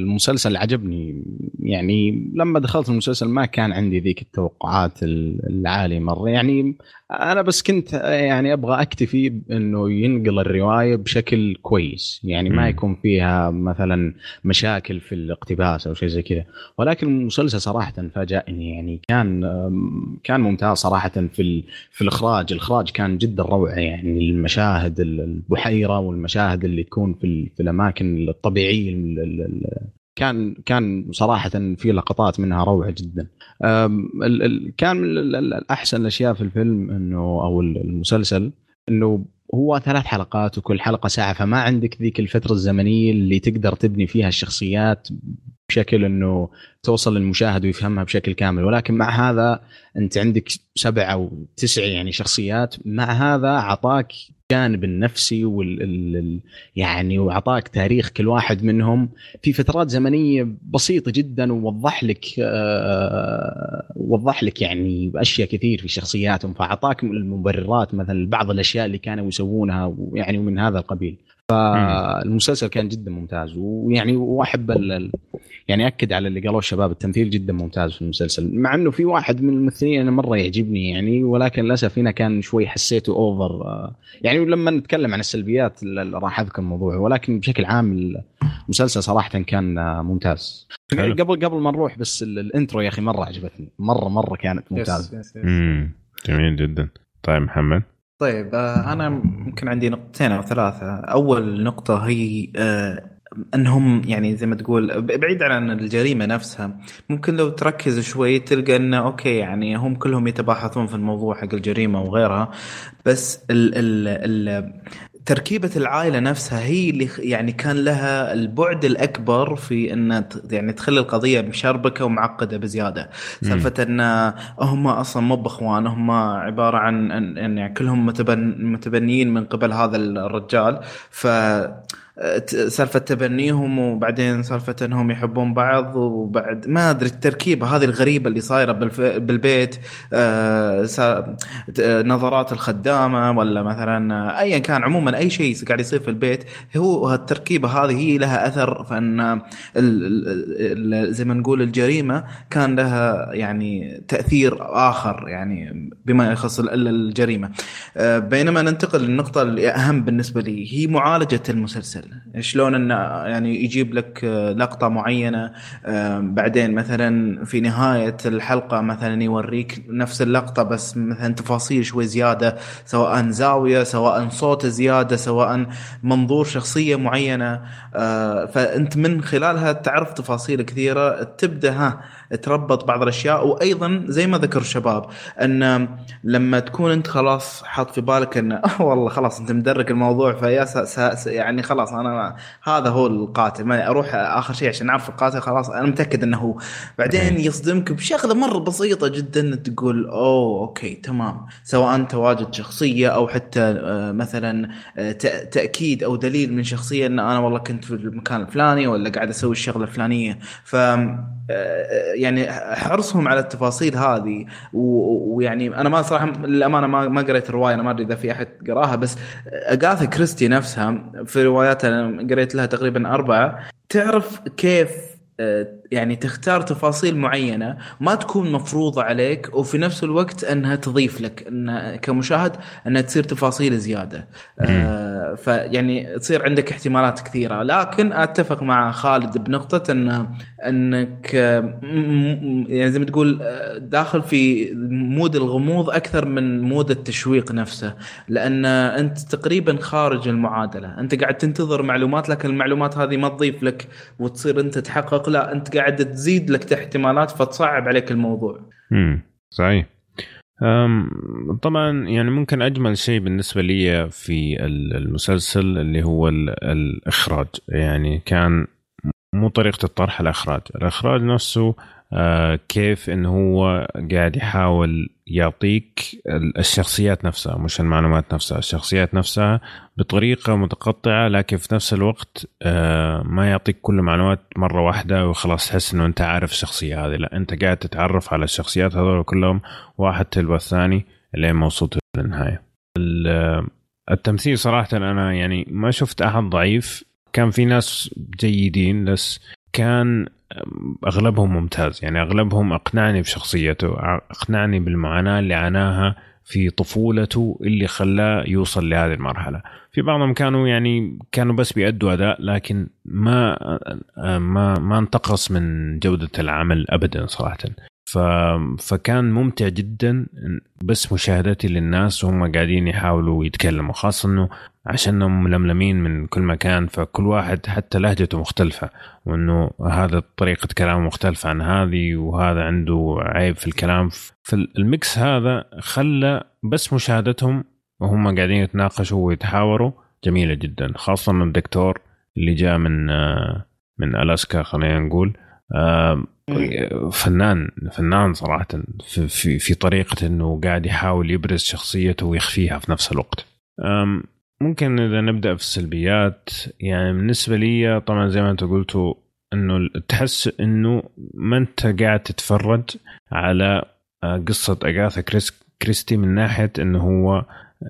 المسلسل عجبني يعني لما دخلت المسلسل ما كان عندي ذيك التوقعات ال- العالية مرة. يعني أنا بس كنت يعني أبغى أكتفي بأنه ينقل الرواية بشكل كويس. يعني ما يكون فيها مثلا مشاكل في الاقتباس أو شيء زي كذا. ولكن المسلسل صراحة فاجأني. يعني كان كان ممتاز صراحة في في الإخراج. الإخراج كان جدا روعة. يعني المشاهد البحيرة والمشاهد اللي تكون في, في الأماكن الطبيعية كان كان صراحة في لقطات منها روعة جدا. كان من الأحسن الأشياء في الفيلم إنه أو المسلسل إنه هو ثلاث حلقات وكل حلقة ساعة فما عندك ذيك الفترة الزمنية اللي تقدر تبني فيها الشخصيات بشكل إنه توصل للمشاهد ويفهمها بشكل كامل. ولكن مع هذا أنت عندك سبع أو تسع يعني شخصيات مع هذا أعطاك الجانب النفسي وال يعني وأعطاك تاريخ كل واحد منهم في فترات زمنية بسيطة جدا ووضح لك آه وضح لك يعني أشياء كثير في شخصياتهم. فأعطاك المبررات مثلا بعض الأشياء اللي كانوا يسوونها ويعني ومن هذا القبيل. فالمسلسل كان جدا ممتاز. ويعني وأحب يعني أكد على اللي قالوه الشباب التمثيل جدا ممتاز في المسلسل. مع إنه في واحد من الممثلين أنا مرة يعجبني يعني ولكن للأسف هنا كان شوي حسيته over يعني لما نتكلم عن السلبيات راح أذكر الموضوع ولكن بشكل عام المسلسل صراحة كان ممتاز. قبل قبل ما نروح بس ال intro يا أخي مرة عجبتني مره مرة كانت ممتازة. جميل جدا. طيب محمد؟ طيب آه، أنا ممكن عندي نقطتين أو ثلاثة. أول نقطة هي آه، أنهم يعني زي ما تقول بعيد عن الجريمة نفسها ممكن لو تركز شوي تلقى انه أوكي يعني هم كلهم يتباحثون في الموضوع حق الجريمة وغيرها بس ال ال ال تركيبة العائلة نفسها هي اللي يعني كان لها البعد الأكبر في إن يعني تخلي القضية مشربكة ومعقدة بزيادة. سالفة إن هم أصلا مو بإخوان هم عبارة عن يعني كلهم متبن متبنيين من قبل هذا الرجال ف سالفة تبنيهم وبعدين سالفة إنهم يحبون بعض وبعد ما أدري التركيبة هذه الغريبة اللي صايرة بالبيت آه، نظرات الخدامة ولا مثلا ايا كان عموما أي شيء قاعد يصير في البيت هو التركيبه هذه هي لها أثر فإن زي ما نقول الجريمة كان لها يعني تأثير آخر يعني بما يخص الجريمة. آه، بينما ننتقل للنقطة اللي اهم بالنسبة لي هي معالجة المسلسل. شلون انه يعني يجيب لك لقطة معينة بعدين مثلا في نهاية الحلقة مثلا يوريك نفس اللقطة بس مثلا تفاصيل شوي زيادة سواء زاوية سواء صوت زيادة سواء منظور شخصية معينة آه، فأنت من خلالها تعرف تفاصيل كثيرة تبدأ ها تربط بعض الأشياء. وأيضا زي ما ذكر الشباب أن لما تكون أنت خلاص حاط في بالك أن والله خلاص أنت مدرك الموضوع فيا يعني خلاص أنا هذا هو القاتل. ما أروح آخر شيء عشان أعرف القاتل خلاص أنا متأكد إنه هو. بعدين يصدمك بشغلة مرة بسيطة جدا تقول أوه أوكي تمام. سواء تواجد شخصية أو حتى آه، مثلا آه، تأكيد أو دليل من شخصية إن أنا والله كنت في المكان الفلاني ولا قاعد أسوي الشغلة الفلانية. ف يعني حرصهم على التفاصيل هذه ويعني أنا ما صراحة للأمانة ما ما قريت الرواية أنا ما أدري إذا في أحد قراها بس أغاثا كريستي نفسها في رواياتها قريت لها تقريبا أربعة تعرف كيف آه، يعني تختار تفاصيل معينة ما تكون مفروضة عليك وفي نفس الوقت إنها تضيف لك إنها كمشاهد إنها تصير تفاصيل زيادة. آه فيعني تصير عندك احتمالات كثيرة. لكن أتفق مع خالد بنقطة ان إنك يعني زي ما تقول آه، داخل في mood الغموض أكثر من mood التشويق نفسه. لأن أنت تقريبا خارج المعادلة. أنت قاعد تنتظر معلومات لكن المعلومات هذه ما تضيف لك وتصير أنت تحقق. لا أنت قاعد تزيد لك احتمالات فتصعب عليك الموضوع. امم صحيح. طبعا يعني ممكن أجمل شيء بالنسبة لي في المسلسل اللي هو الإخراج. يعني كان مو طريقة الطرح الإخراج. الإخراج نفسه كيف انه هو قاعد يحاول يعطيك الشخصيات نفسها مش المعلومات نفسها الشخصيات نفسها بطريقة متقطعة لكن في نفس الوقت آه، ما يعطيك كل المعلومات مرة واحدة وخلاص تحس إنه أنت عارف الشخصية هذه لا أنت قاعد تتعرف على الشخصيات هذول كلهم واحد تلو الثاني لين ما وصلت للنهاية. التمثيل صراحة أنا يعني ما شفت أحد ضعيف كان في ناس جيدين بس كان أغلبهم ممتاز. يعني أغلبهم أقنعني بشخصيته أقنعني بالمعاناة اللي عاناها في طفولته اللي خلاه يوصل لهذه المرحلة. في بعضهم كانوا يعني كانوا بس بيأدوا أداء لكن ما ما ما انتقص من جودة العمل ابدا صراحة. ف... فكان ممتع جدا بس مشاهدتي للناس وهم قاعدين يحاولوا يتكلموا خاصة إنه عشانهم ململمين من كل مكان فكل واحد حتى لهجته مختلفة وإنه هذا طريقة كلامه مختلفة عن هذه وهذا عنده عيب في الكلام. فالميكس هذا خلى بس مشاهدتهم وهم قاعدين يتناقشوا ويتحاوروا جميلة جدا خاصة الدكتور اللي جاء من من ألاسكا خلينا نقول فنان فنان صراحة في, في, في طريقة إنه قاعد يحاول يبرز شخصيته ويخفيها في نفس الوقت. ممكن إذا نبدأ في السلبيات. يعني بالنسبة لي طبعا زي ما أنت قلتوا إنه تحس إنه ما أنت قاعد تتفرج على آه، قصة أغاثا كريس كريستي من ناحية إنه هو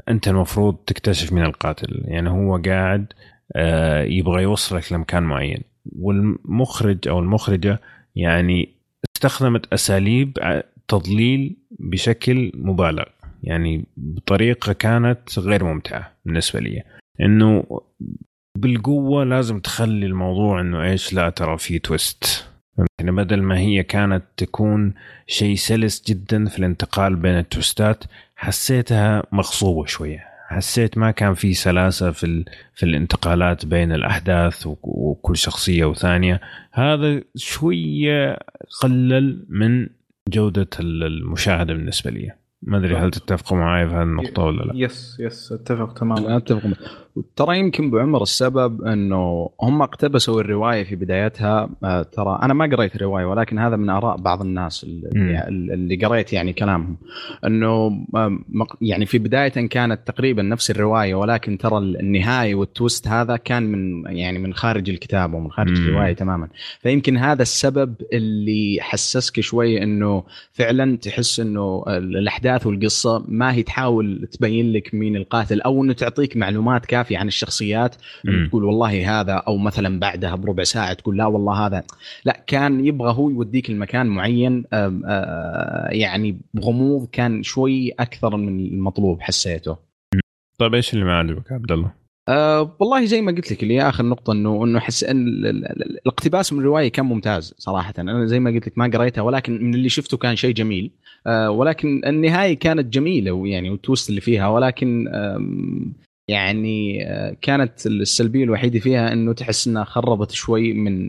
أنت المفروض تكتشف من القاتل. يعني هو قاعد آه، يبغى يوصلك لمكان معين. والمخرج أو المخرجة يعني استخدمت أساليب تضليل بشكل مبالغ. يعني بطريقة كانت غير ممتعة بالنسبة لي. إنه بالقوة لازم تخلي الموضوع إنه إيش لا ترى في تويست يعني بدل ما هي كانت تكون شيء سلس جدا في الانتقال بين التوستات حسيتها مغصوبة شوية. حسيت ما كان في سلاسة في في الانتقالات بين الأحداث وكل شخصية وثانية. هذا شوية قلل من جودة المشاهدة بالنسبة لي. ما أدري هل تتفقوا معي في هذه النقطة ولا لا؟ يس يس أتفق تماما أتفق ترى يمكن ابو عمر السبب إنه هم اقتبسوا الرواية في بدايتها. آه، ترى أنا ما قريت الرواية ولكن هذا من آراء بعض الناس اللي, اللي قريت يعني كلامهم. إنه يعني في بداية كانت تقريبا نفس الرواية ولكن ترى النهاية والتويست هذا كان من يعني من خارج الكتاب ومن خارج مم. الرواية تماما. فيمكن هذا السبب اللي حسسك شوي إنه فعلا تحس إنه الأحداث والقصة ما هي تحاول تبين لك مين القاتل أو إنه تعطيك معلومات كافية. كافي عن الشخصيات تقول والله هذا أو مثلا بعدها بربع ساعة تقول لا والله هذا. لا كان يبغى هو يوديك المكان معين يعني بغموض كان شوي أكثر من المطلوب حسيته. طيب إيش اللي ما عجبك عبد الله؟ أه والله زي ما قلت لك اللي آخر نقطة إنه إنه حس إن الاقتباس من الرواية كان ممتاز صراحة. أنا زي ما قلت لك ما قريتها ولكن من اللي شفته كان شيء جميل. أه ولكن النهاية كانت جميلة ويعني والتوست اللي فيها ولكن يعني آه، كانت السلبية الوحيدة فيها إنه تحس إنها خربت شوي من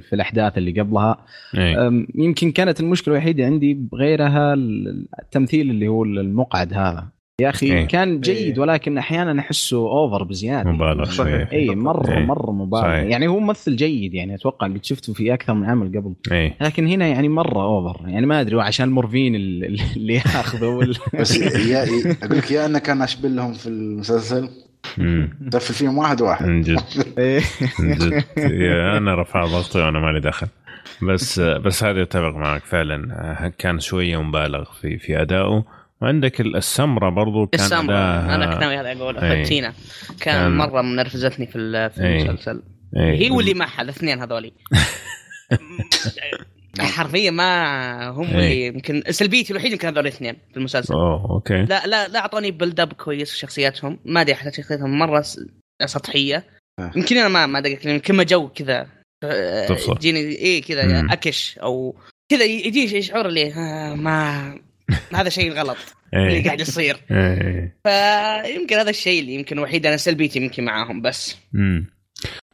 في الأحداث اللي قبلها أي. يمكن كانت المشكلة الوحيدة عندي بغيرها التمثيل اللي هو المقعد هذا يا أخي إيه؟ كان جيد ولكن أحيانا أحسه over بزيادة. مبالغ شوية اي مرة إيه؟ مرة مبالغ. صحيح. يعني هو ممثل جيد يعني أتوقع قد شفته في أكثر من عمل قبل. إيه؟ لكن هنا يعني مرة over يعني ما أدري عشان المورفين اللي ياخذه بس يا أقول لك يا انه كان أشبه لهم في المسلسل. تفل فيهم واحد واحد. من جد. إيه. من جد. أنا رفع ضغطي وأنا مالي دخل. بس بس هذا اتفق معك فعلا. كان شوية مبالغ في في أدائه. وعندك السمرة برضو كان السمرة أنا كنت ناوي هذا أقول تينا كان, كان مرة منرفزتني في في المسلسل. هي واللي معها الاثنين هذولي. حرفيا ما هم اللي يمكن سلبيتي الوحيده يمكن هذول الاثنين في المسلسل. أوه okay. لا لا لا أعطوني build up كويس في شخصياتهم. ما أدري حتى شخصيتهم مرة سطحية. آه. يمكن أنا ما ما دققت يمكن ما جو كذا يجيني اي كذا أكش أو كذا يجي شعور اللي آه ما هذا شيء غلط اللي إيه. قاعد يصير. إيه. فيمكن هذا الشيء اللي يمكن وحيد أنا سلبيتي يمكن معاهم بس.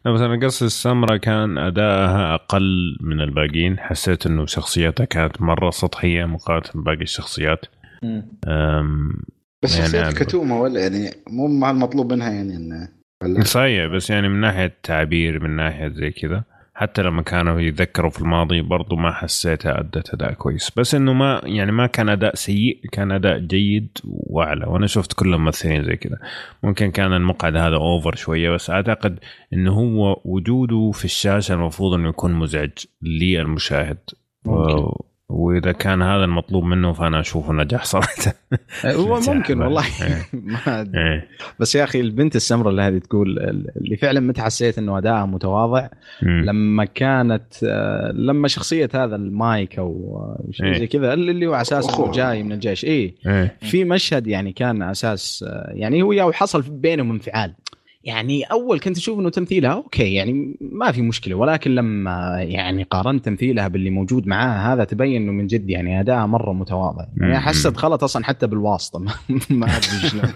مثلا قصة السمرة كان أدائها أقل من الباقيين. حسيت أنه شخصيتها كانت مرة سطحية مقارنة بباقي الشخصيات. بس يعني شخصيتها كتومة ولا يعني مو مع المطلوب منها يعني انه صحيح بس يعني من ناحية تعبير من ناحية زي كذا. حتى لما كانوا يتذكروا في الماضي برضو ما حسيتها أدت أداء كويس. بس إنه ما يعني ما كان أداء سيء كان أداء جيد وأعلى. وأنا شفت كل الممثلين زي كذا. ممكن كان المقعد هذا اوفر شوية بس أعتقد إنه هو وجوده في الشاشة المفروض إنه يكون مزعج للمشاهد. وإذا كان هذا المطلوب منه فأنا اشوفه نجاح صراحة هو ممكن والله إيه. ما إيه. بس يا أخي البنت السمراء اللي هذه تقول اللي فعلا متى حسيت إنه ادائها متواضع. لما كانت آه، لما شخصية هذا المايك أو شيء إيه. زي كذا اللي اللي هو على أساس. جاي من الجيش اي في مشهد يعني كان أساس آه، يعني هو يا حصل بينهم انفعال يعني أول كنت أشوف إنه تمثيلها okay يعني ما في مشكلة ولكن لما يعني قارنت تمثيلها باللي موجود معاها هذا تبين إنه من جد يعني أداءها مرة متواضع. يعني. احس دخلت أصلا حتى بالواسطة ما أدري شلون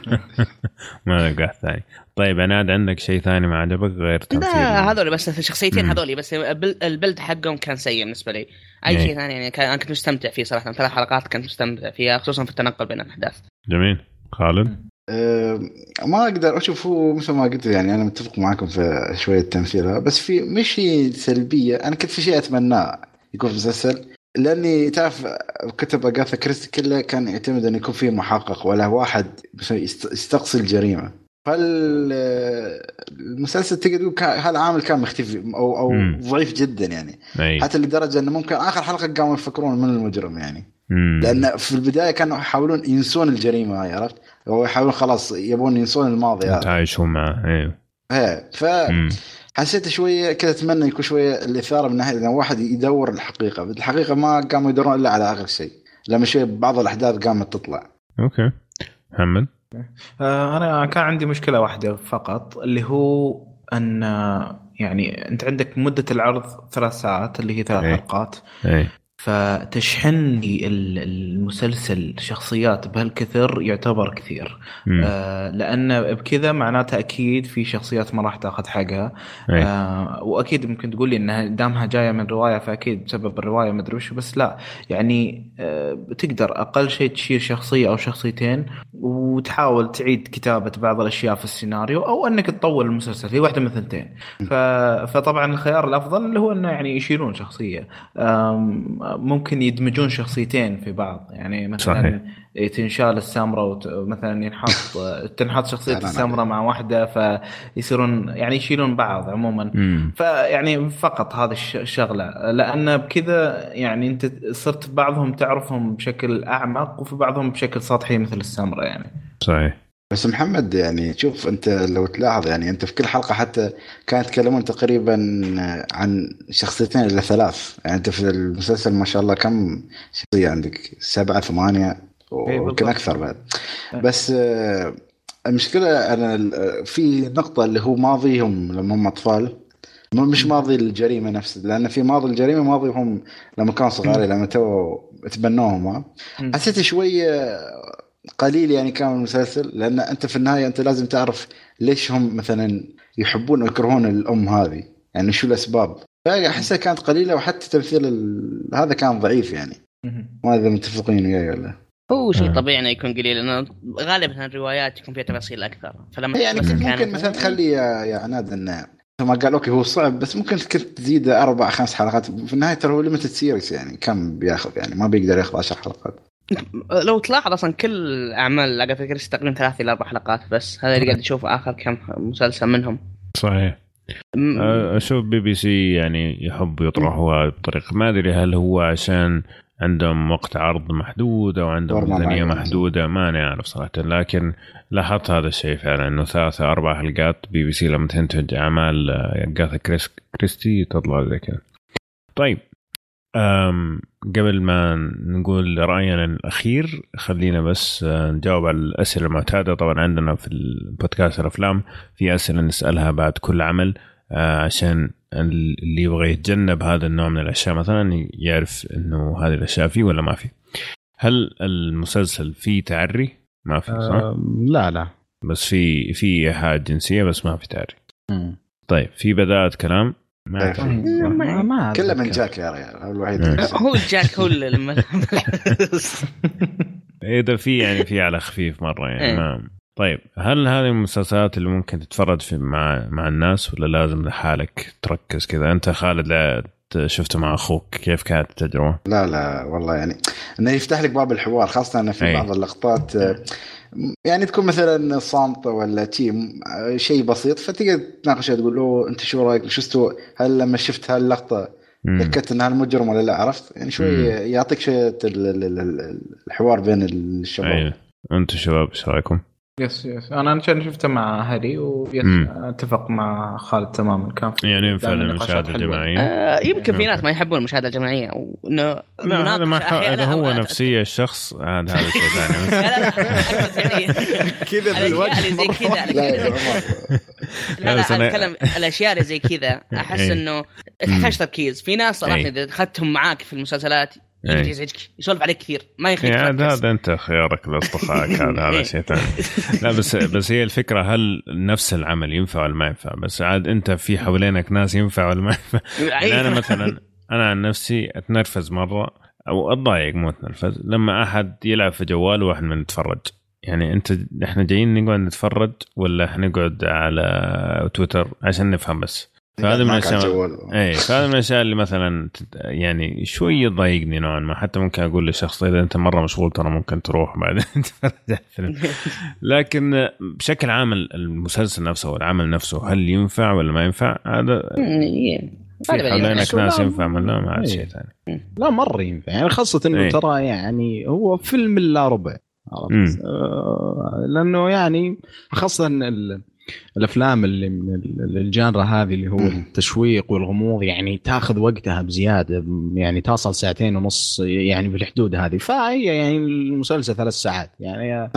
ما لقى ثاني. طيب عناد عندك شيء ثاني ما عجبك غير تمثيل لا هذول بس الشخصيتين. هذول بس البل- البلد حقهم كان سيء بالنسبة لي. أي إيه. شيء ثاني يعني كان أنا كنت مستمتع فيه صراحة ثلاث حلقات كنت مستمتع فيها خصوصا في التنقل بين الأحداث. جميل. خالد؟ أه، ما أقدر أشوف هو مثل ما قلت يعني أنا متفق معكم في شوية تمثيلها بس في مش سلبية أنا كنت في شيء اتمناه يكون في المسلسل لأني تعرف كتب أغاثا كريستي كله كان يعتمد انه يكون فيه محقق ولا واحد يستقصي الجريمة فالمسلسل تقدر تقول العامل كان مختفي أو أو مم. ضعيف جدا يعني أي حتى لدرجة إنه ممكن آخر حلقة قاموا يفكرون من المجرم يعني مم. لأن في البداية كانوا يحاولون ينسون الجريمة هاي عرفت؟ أو يحاولون خلاص يبون ينسون الماضي هذا. تعايشوا معه أيوه إيه مم. فحسيت شوية كذا أتمنى يكون شوية الاثاره من ناحية إن واحد يدور الحقيقة الحقيقة ما قاموا يدورون إلا على آخر شيء. لما شوية بعض الأحداث قامت تطلع. أوكي. محمد؟ آه، أنا كان عندي مشكلة واحدة فقط اللي هو أن آه، يعني أنت عندك مدة العرض ثلاث ساعات اللي هي ثلاث إيه. حلقات. اي فتشحن لي ال- المسلسل شخصيات بهالكثر يعتبر كثير. مم. آه لأن بكذا معناته أكيد في شخصيات ما راح تاخذ حقها. اي آه وأكيد ممكن تقول لي انها دامها جاية من رواية فأكيد بسبب الرواية ما أدري وش بس لا. يعني آه بتقدر أقل شيء تشيل شخصية أو شخصيتين وتحاول تعيد كتابة بعض الأشياء في السيناريو أو أنك تطول المسلسل. هي واحدة من الثنتين. فطبعا الخيار الأفضل اللي هو إنه يعني يشيلون شخصية. ممكن يدمجون شخصيتين في بعض يعني مثلا صحيح. تنشال السمراء وت... مثلا ينحط تنحط لا. السمراء مع واحدة فيصيرون يعني يشيلون بعض عموما مم. فيعني فقط هذه الش- الشغلة لأن بكذا يعني أنت صرت بعضهم تعرفهم بشكل أعمق وفي بعضهم بشكل سطحي مثل السمراء يعني صحيح بس محمد يعني شوف انت لو تلاحظ يعني انت في كل حلقة حتى كانوا يتكلمون تقريبا عن شخصيتين إلى ثلاث. يعني انت في المسلسل ما شاء الله كم شخصية عندك؟ سبعة ثمانية إيه، ويمكن. أكثر بعد. بس آه، المشكلة أنا ال- في نقطة اللي هو ماضيهم لما هم أطفال. مش ماضي الجريمة نفسه لأن في ماضي الجريمة ماضيهم لما كانوا صغار لما تو تبنوهم. حسيت شوية قليل يعني كان المسلسل لأن أنت في النهاية أنت لازم تعرف ليش هم مثلا يحبون ويكرهون الأم هذه يعني شو الأسباب؟ فاحسها كانت قليلة وحتى تمثيل ال... هذا كان ضعيف يعني. ما إذا متفقين وياي ولا. هو شيء. طبيعي إنه يكون قليل لأنه غالبا الروايات يكون فيها تفاصيل أكثر. فلما يعني ممكن مثلا تخلي يا, يا عناد إنه ما قال okay هو صعب بس ممكن كنت تزيد أربع خمس حلقات. في النهاية ترى هو limited series يعني كم بياخذ يعني؟ ما بيقدر ياخذ 10 حلقات. لو تلاحظ أصلا كل أعمال اغاثا كريستي تقريبا ثلاث إلى أربع حلقات بس هذا اللي قاعد أشوف آخر كم مسلسل منهم صحيح م- أشوف بي بي سي يعني يحب يطرحوها بطريقة ما أدري هل هو عشان عندهم وقت عرض محدود أو عندهم ميزانية. محدودة ما أنا أعرف صراحة لكن لاحظت هذا الشيء فعلا إنه ثلاثة أربع حلقات بي بي سي لما تنتج أعمال آه، اجاثا كريس كريستي تطلع زي كذا. طيب أم قبل ما نقول رأينا الأخير خلينا بس آه، نجاوب على الأسئلة المعتادة. طبعا عندنا في البودكاست الأفلام في أسئلة نسألها بعد كل عمل آه، عشان اللي يبغى يتجنب هذا النوع من الأشياء مثلا يعرف إنه هذه الأشياء فيه ولا ما في. هل المسلسل فيه تعري؟ ما في صح؟ آه لا لا. بس في في ايحاء جنسية بس ما في تعري. مم. طيب في بدايه كلام. ما طيب. أعتقد. ما, ما كله من. جاك يا ريال هو الوحيد. اللي- هو جاك هو اللي لما إذا في يعني في على خفيف مرة يعني إيه. ما طيب هل هذه المسلسلات اللي ممكن تتفرج في مع مع الناس ولا لازم لحالك تركز كذا أنت خالد لا شفته مع أخوك كيف كانت التجربة؟ لا لا والله يعني إنه يفتح لك باب الحوار خاصة إنه في أي. بعض اللقطات آه، يعني تكون مثلا صامتة ولا شيء شيء بسيط فتقدر تناقشه تقول له أنت شو رأيك شو استوى هل لما شفت هاللقطة. تأكدت إن هذا مجرم ولا لا عرفت يعني شوي. يعطيك شوية ال- ال- ال- الحوار بين الشباب أيوه أنتم شباب إيش رأيكم؟ yes yes. أنا عشان شفته مع هاري ويس. أتفق مع خالد تماما. كان في يعني ينفع المشاهده. الجماعية؟ آه يمكن في ناس ما يحبون المشاهدة الجماعية وانه لا هذا ما هذا هو نفسية الشخص. هذا هذا شيء ثاني. لا لا لا أقصد يعني كذا اللي زي كذا لا يا لا أنا أتكلم الأشياء اللي زي كذا. أحس إيه. إنه تحتاج تركيز. في ناس صراحة إيه. إذا اخذتهم معاك في المسلسلات يزعجك. يسولف عليك كثير. ما يخليك يعني تركز. هذا أنت خيارك لأصدقائك. هذا هذا شيء ثاني لا بس بس هي الفكرة هل نفس العمل ينفع ولا ما ينفع؟ بس عاد أنت في حوالينك ناس ينفع ولا ما ينفع؟ يعني أنا مثلا أنا عن نفسي أتنرفز مرة أو أتضايق مو أتنرفز. لما أحد يلعب في جواله واحد من نتفرج. يعني انت إحنا جايين نقعد نتفرج ولا حنقعد على تويتر عشان نفهم بس؟ فهذا من الأشياء. اي فهذا من الأشياء اللي مثلا يعني شوي يضايقني نوعا ما. حتى ممكن أقول للشخص إذا أنت مرة مشغول ترى ممكن تروح بعدين. تتفرج على الفيلم لكن بشكل عام المسلسل نفسه والعمل نفسه هل ينفع ولا ما ينفع؟ هذا حوالينك ناس لا- ينفع ولا ما عاد إيه. شيء ثاني لا مرة ينفع. يعني خاصة إنه إيه. ترى يعني هو فيلم لا ربع عرفت؟ آه، لأنه يعني خاصة الأفلام اللي من ال- الجانرا هذه اللي هو. التشويق والغموض يعني تاخذ وقتها بزيادة يعني تصل ساعتين ونص يعني بالحدود هذه فهي يعني المسلسل ثلاث ساعات يعني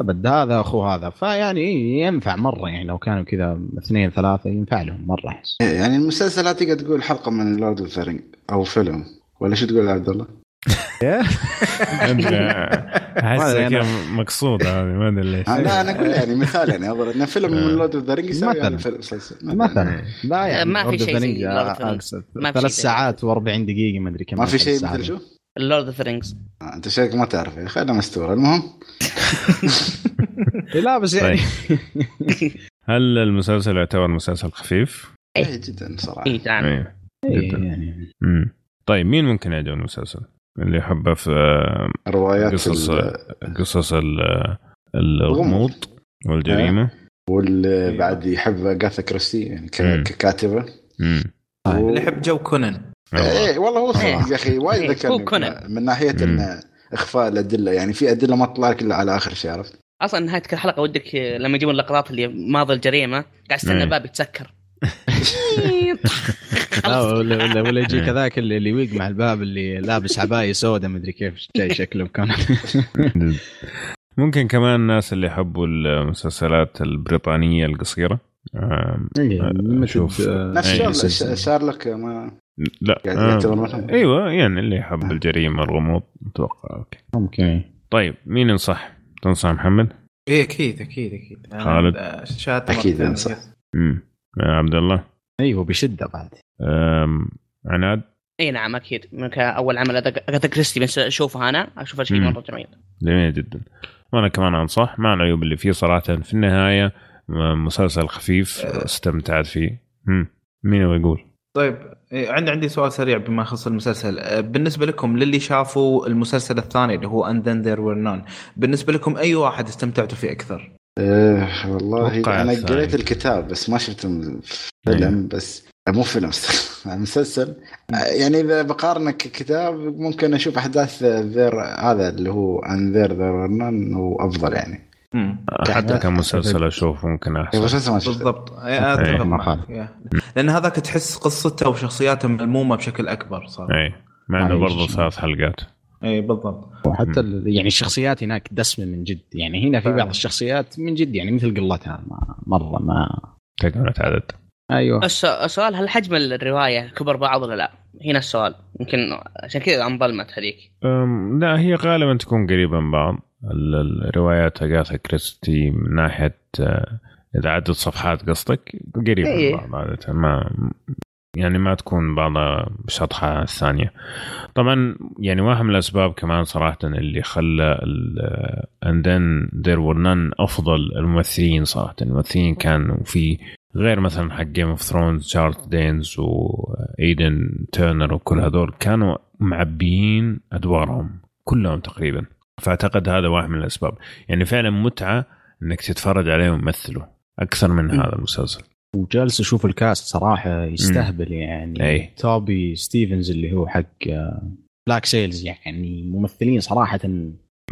أبد هذا أخو هذا فيعني إيه ينفع مرة يعني لو كانوا كذا اثنين ثلاثة ينفع لهم مرة احس يعني المسلسل تقدر تقول حلقة من Lord of أو فيلم ولا شو تقول يا عبد الله؟ انت أحس ما أدري كذا أنا- مقصود هذه ما أدري ليش. لا أنا أقول يعني مثال يعني أظن إن فيلم من Lord of the Ring مثلاً. مثلا. لا يعني ما في شيء ثلاث ساعات و40 دقيقة ما أدري كم ما في شيء. مثل شو؟ ال Lord of the Rings آه، أنت شكلك ما تعرف يا أخي أنا مستور. المهم. إيه، لا بس يعني هل المسلسل يعتبر مسلسل خفيف؟ إيه جدا صراحة. اي إيه إيه، جدا. يعني. طيب مين ممكن يعجبه المسلسل؟ اللي يحبه في آه، روايات قصص قصص ال- الغموض والجريمة واللي بعد يحب اجاثا كريستي يعني مم. ككاتبة مم. اللي يحب جو كونان والله. إيه والله هو صدق إيه. يا أخي وايد إيه، ذكرني كونان. من ناحية مم. إن إخفاء الأدلة يعني في أدلة ما تطلع لك إلا على آخر شيء عرفت؟ أصلا نهاية كل حلقة ودك لما يجيبون اللقطات اللي ماضي الجريمة قاعد استنى إيه. الباب يتسكر ولا ولا, ولا يجي إيه. كذاك اللي اللي مع الباب اللي لابس عبايه سوداء مدري كيف جاي شكله كان ممكن كمان الناس اللي يحبوا المسلسلات البريطانيه القصيره آم، مثل شوف. آه، نفس. شارلوك ما لا مثلا أيوه يعني اللي يحب الجريمه الغموض أتوقع okay ممكن طيب مين ينصح؟ تنصح محمد؟ إيه أكيد أكيد أكيد خالد؟ أكيد مرتين. عبد الله. أيوه بشده بعد. عناد؟ إي نعم أكيد. من أول عمل اغاثا كريستي بس أشوفه أنا اشوفه شيء. مره جميل. جميل جدا. وأنا كمان أنصح مع العيوب اللي فيه صراحة في النهاية مسلسل خفيف استمتعت فيه. مم. مين يبغى يقول؟ طيب عندي عندي سؤال سريع بما يخص المسلسل. آه، بالنسبة لكم للي شافوا المسلسل الثاني اللي هو And Then There Were None بالنسبة لكم أي واحد استمتعتوا فيه أكثر؟ إيه والله أنا. قريت الكتاب بس ما شفت الفيلم بس مو فيلم مسلسل يعني إذا بقارنه ككتاب ممكن أشوف أحداث there هذا اللي هو and there there هو افضل يعني. حتى كمسلسل أشوف ممكن أحسن. شفته. بالضبط. إيه، إيه. إيه. لأن هذاك تحس قصته وشخصياته ملمومة بشكل أكبر صار. اي مع إنه. برضه ثلاث حلقات. اي بالضبط. وحتى ال- يعني الشخصيات هناك دسمة من جد. يعني هنا في. بعض الشخصيات من جد يعني مثل قلتها ما مرة ما تكملة عدد أيوه. الس- السؤال هل حجم الرواية كبر بعض ولا لا؟ هنا السؤال. يمكن عشان كذا انظلمت هذيك. أم، لا هي غالبا تكون قريبة من بعض. ال- الروايات أغاثا كريستي من ناحية آه، إذا عدد صفحات قصدك قريبة إيه. من بعض عادة ما يعني ما تكون بعضها بشطحة الثانية طبعا يعني واحد من الأسباب كمان صراحة اللي خلى And Then There Were None أفضل الممثلين صراحة. الممثلين كانوا في غير مثلا حق Game of Thrones تشارلز دانس وايدن تيرنر وكل هذول كانوا معبيين أدوارهم كلهم تقريبا. فأعتقد هذا واحد من الأسباب. يعني فعلا متعة إنك تتفرج عليهم يمثلوا أكثر من هذا المسلسل. وجالس أشوف ال cast صراحة يستهبل يعني أي. توبي ستيفنز اللي هو حق Black Sails يعني ممثلين صراحة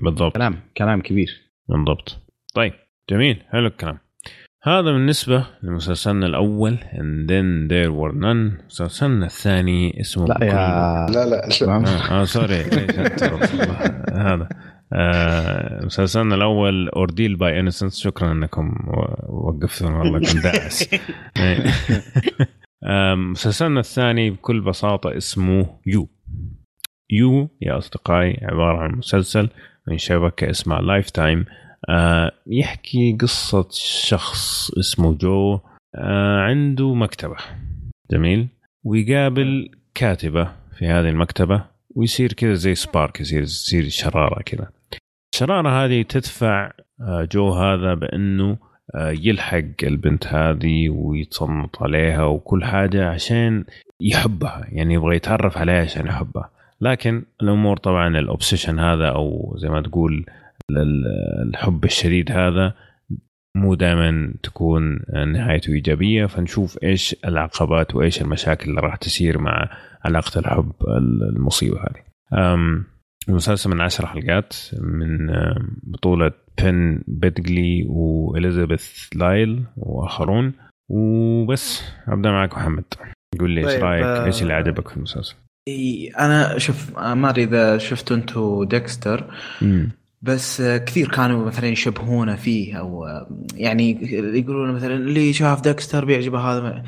بالضبط. كلام كلام كبير. بالضبط. طيب جميل. حلو الكلام. هذا بالنسبة لمسلسلنا الأول and then there were none. مسلسلنا الثاني اسمه لا يا لا لا آه, آه sorry هذا؟ آه مسلسلنا الأول Ordeal by Innocence شكرا أنكم وقفتون والله كنت داعس. آه مسلسلنا الثاني بكل بساطة اسمه You. You يا أصدقائي عبارة عن مسلسل من شبكة اسمها لايف تايم آه يحكي قصة شخص اسمه جو. آه عنده مكتبة. جميل. ويقابل كاتبة في هذه المكتبة ويصير كذا زي spark يصير يصير شرارة كذا. الشرارة هذه تدفع آه جو هذا بأنه آه يلحق البنت هذه ويتصنط عليها وكل حاجة عشان يحبها يعني يبغى يتعرف عليها عشان يحبها لكن الأمور طبعا ال obsession هذا أو زي ما تقول الحب الشديد هذا مو دائما تكون نهايته إيجابية فنشوف إيش العقبات وإيش المشاكل اللي راح تصير مع علاقة الحب المصيبة هذه. المسلسل من عشر حلقات من بطولة بن بيدجلي وإليزابيث لايل وآخرون. وبس أبدأ معك محمد. قول لي إيش طيب، رأيك؟ آه، إيش اللي عجبك في المسلسل؟ أنا شوف ما أدري إذا شفتوا أنتم ديكستر بس كثير كانوا مثلا يشبهونه فيه أو يعني يقولون مثلا اللي شاف ديكستر بيعجبه هذا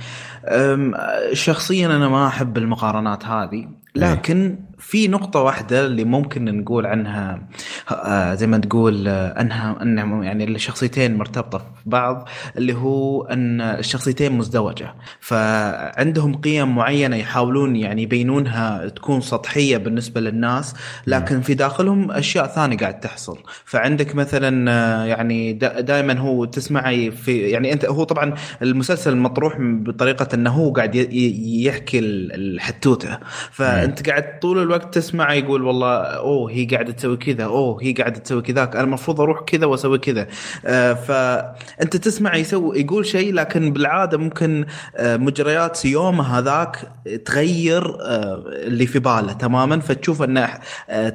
شخصيا أنا ما أحب المقارنات هذه لكن في نقطة واحدة اللي ممكن نقول عنها آه، زي ما تقول آه، أنها أنها يعني الشخصيتين مرتبطة في بعض اللي هو أن الشخصيتين مزدوجة. فعندهم قيم معينة يحاولون يعني يبينونها تكون سطحية بالنسبة للناس لكن في داخلهم أشياء ثانية قاعد تحصل. فعندك مثلا آه، يعني دائما هو تسمعي في يعني أنت هو طبعا المسلسل مطروح بطريقة أنه هو قاعد يحكي الحتوتة. فأنت قاعد طول الوقت تسمع يقول والله أوه هي قاعدة تسوي كذا أوه هي قاعدة تسوي كذاك أنا المفروض أروح كذا وأسوي كذا. آه فأنت تسمع يسوي يقول شيء لكن بالعادة ممكن آه مجريات يومه هذاك تغير آه اللي في باله تماما. فتشوف أن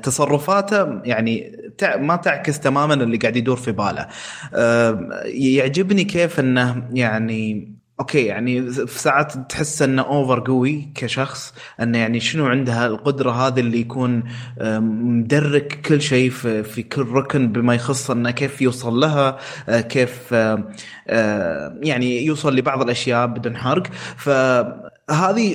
تصرفاته يعني ما تعكس تماما اللي قاعد يدور في باله. يعجبني كيف أنه يعني okay يعني في ساعات تحس إنه over قوي كشخص إنه يعني شنو عنده القدرة هذه اللي يكون مدرك كل شيء في, كل ركن بما يخص إنه كيف يوصل لها آه، كيف آه، يعني يوصل لبعض الأشياء بدون حرق. فهذه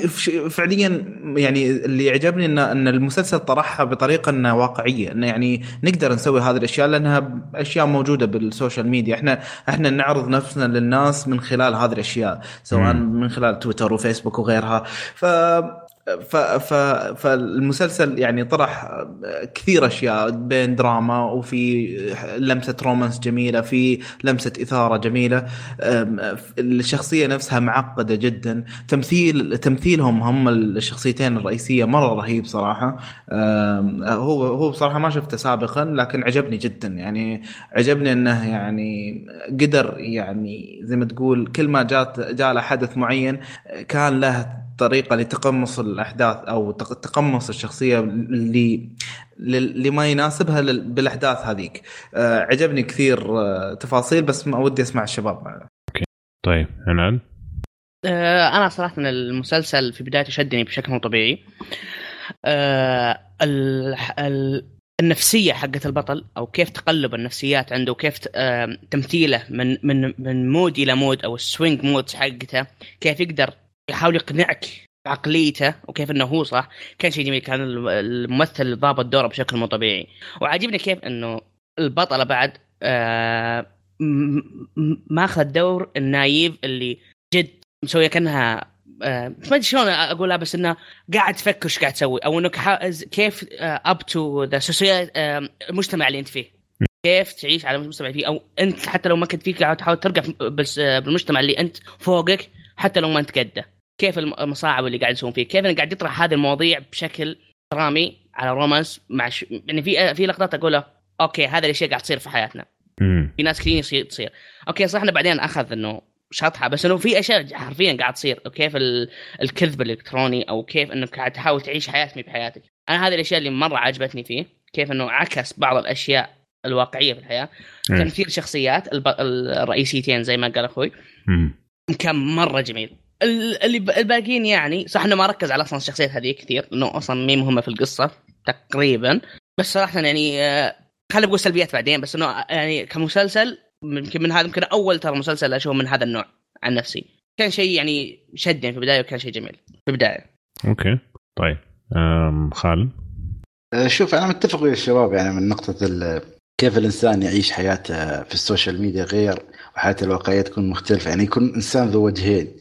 فش- فعليا يعني اللي عجبني ان إن المسلسل طرحها بطريقة إنها واقعية إنه يعني نقدر نسوي هذه الأشياء لأنها أشياء موجودة بالسوشيال ميديا. إحنا إحنا نعرض نفسنا للناس من خلال هذه الأشياء سواء من خلال تويتر وفيسبوك وغيرها. ف ف ف فالمسلسل يعني طرح كثير أشياء بين دراما وفي لمسة رومانس جميلة في لمسة إثارة جميلة. الشخصية نفسها معقدة جدا. تمثيل تمثيلهم هم الشخصيتين الرئيسية مرة رهيب صراحة. هو هو بصراحة ما شفته سابقا لكن عجبني جدا. يعني عجبني إنه يعني قدر يعني زي ما تقول كل ما جات جاء له حدث معين كان له طريقه لتقمص الأحداث أو تق- تقمص الشخصية اللي اللي ما يناسبها لل- بالأحداث هذيك. آه، عجبني كثير آه، تفاصيل بس ما ودي أسمع الشباب طيب عناد آه، أنا صراحة المسلسل في بدايته شدني بشكل مو طبيعي. ال- ال- النفسية حقت البطل أو كيف تقلب النفسيات عنده وكيف تمثيله من من من mood إلى mood أو ال swing mood حقته كيف يقدر يحاول يقنعك بعقليته وكيف إنه هو صح. كان شيء جميل كان الممثل ضابط دوره بشكل مو طبيعي. وعاجبني كيف إنه البطلة بعد آه، م- م- ماخذ دور ال naive اللي جد مسوية كأنها آه، ما أدري شلون أقولها بس إنه قاعد تفكر إيش قاعد تسوي أو إنك كيف اب تو ذا المجتمع اللي أنت فيه. كيف تعيش على المجتمع فيه أو أنت حتى لو ما كنت فيه قاعد تحاول ترقى في- بس آه، بالمجتمع اللي أنت فوقك حتى لو ما أنت قده. كيف الم- المصاعب اللي قاعد يسوون فيه. كيف إنه قاعد يطرح هذه المواضيع بشكل درامي على رومانس مع ش... يعني في في لقطات اقولها أوكي هذه الأشياء قاعد تصير في حياتنا. مم. في ناس كثير يصير تصير. okay صح إنه بعدين أخذ إنه شطحة بس إنه في أشياء حرفيا قاعد تصير. وكيف الكذب الإلكتروني أو كيف إنك قاعد تحاول تعيش حياة مي بحياتك. أنا هذه الأشياء اللي مرة عجبتني فيه كيف إنه عكس بعض الأشياء الواقعية في الحياة. إيه. تمثيل شخصيات الب... الرئيسيتين زي ما قال أخوي. مم. كان مرة جميل. ال- الباقيين يعني صح إنه ما ركز على أصلا الشخصيات هذه كثير لأنه أصلا مي مهمة في القصة تقريبا. بس صراحة يعني آه، خلينا نقول سلبيات بعدين بس إنه يعني كمسلسل يمكن من هذا يمكن أول ترى مسلسل أشوفه من هذا النوع عن نفسي. كان شيء يعني شدني في البداية وكان شيء جميل في البداية. okay. طيب أم خالد؟ آه، شوف أنا متفق ويا الشباب يعني من نقطة ال- كيف الإنسان يعيش حياته في السوشيال ميديا غير وحياته الواقعية تكون مختلفة. يعني يكون إنسان ذو وجهين.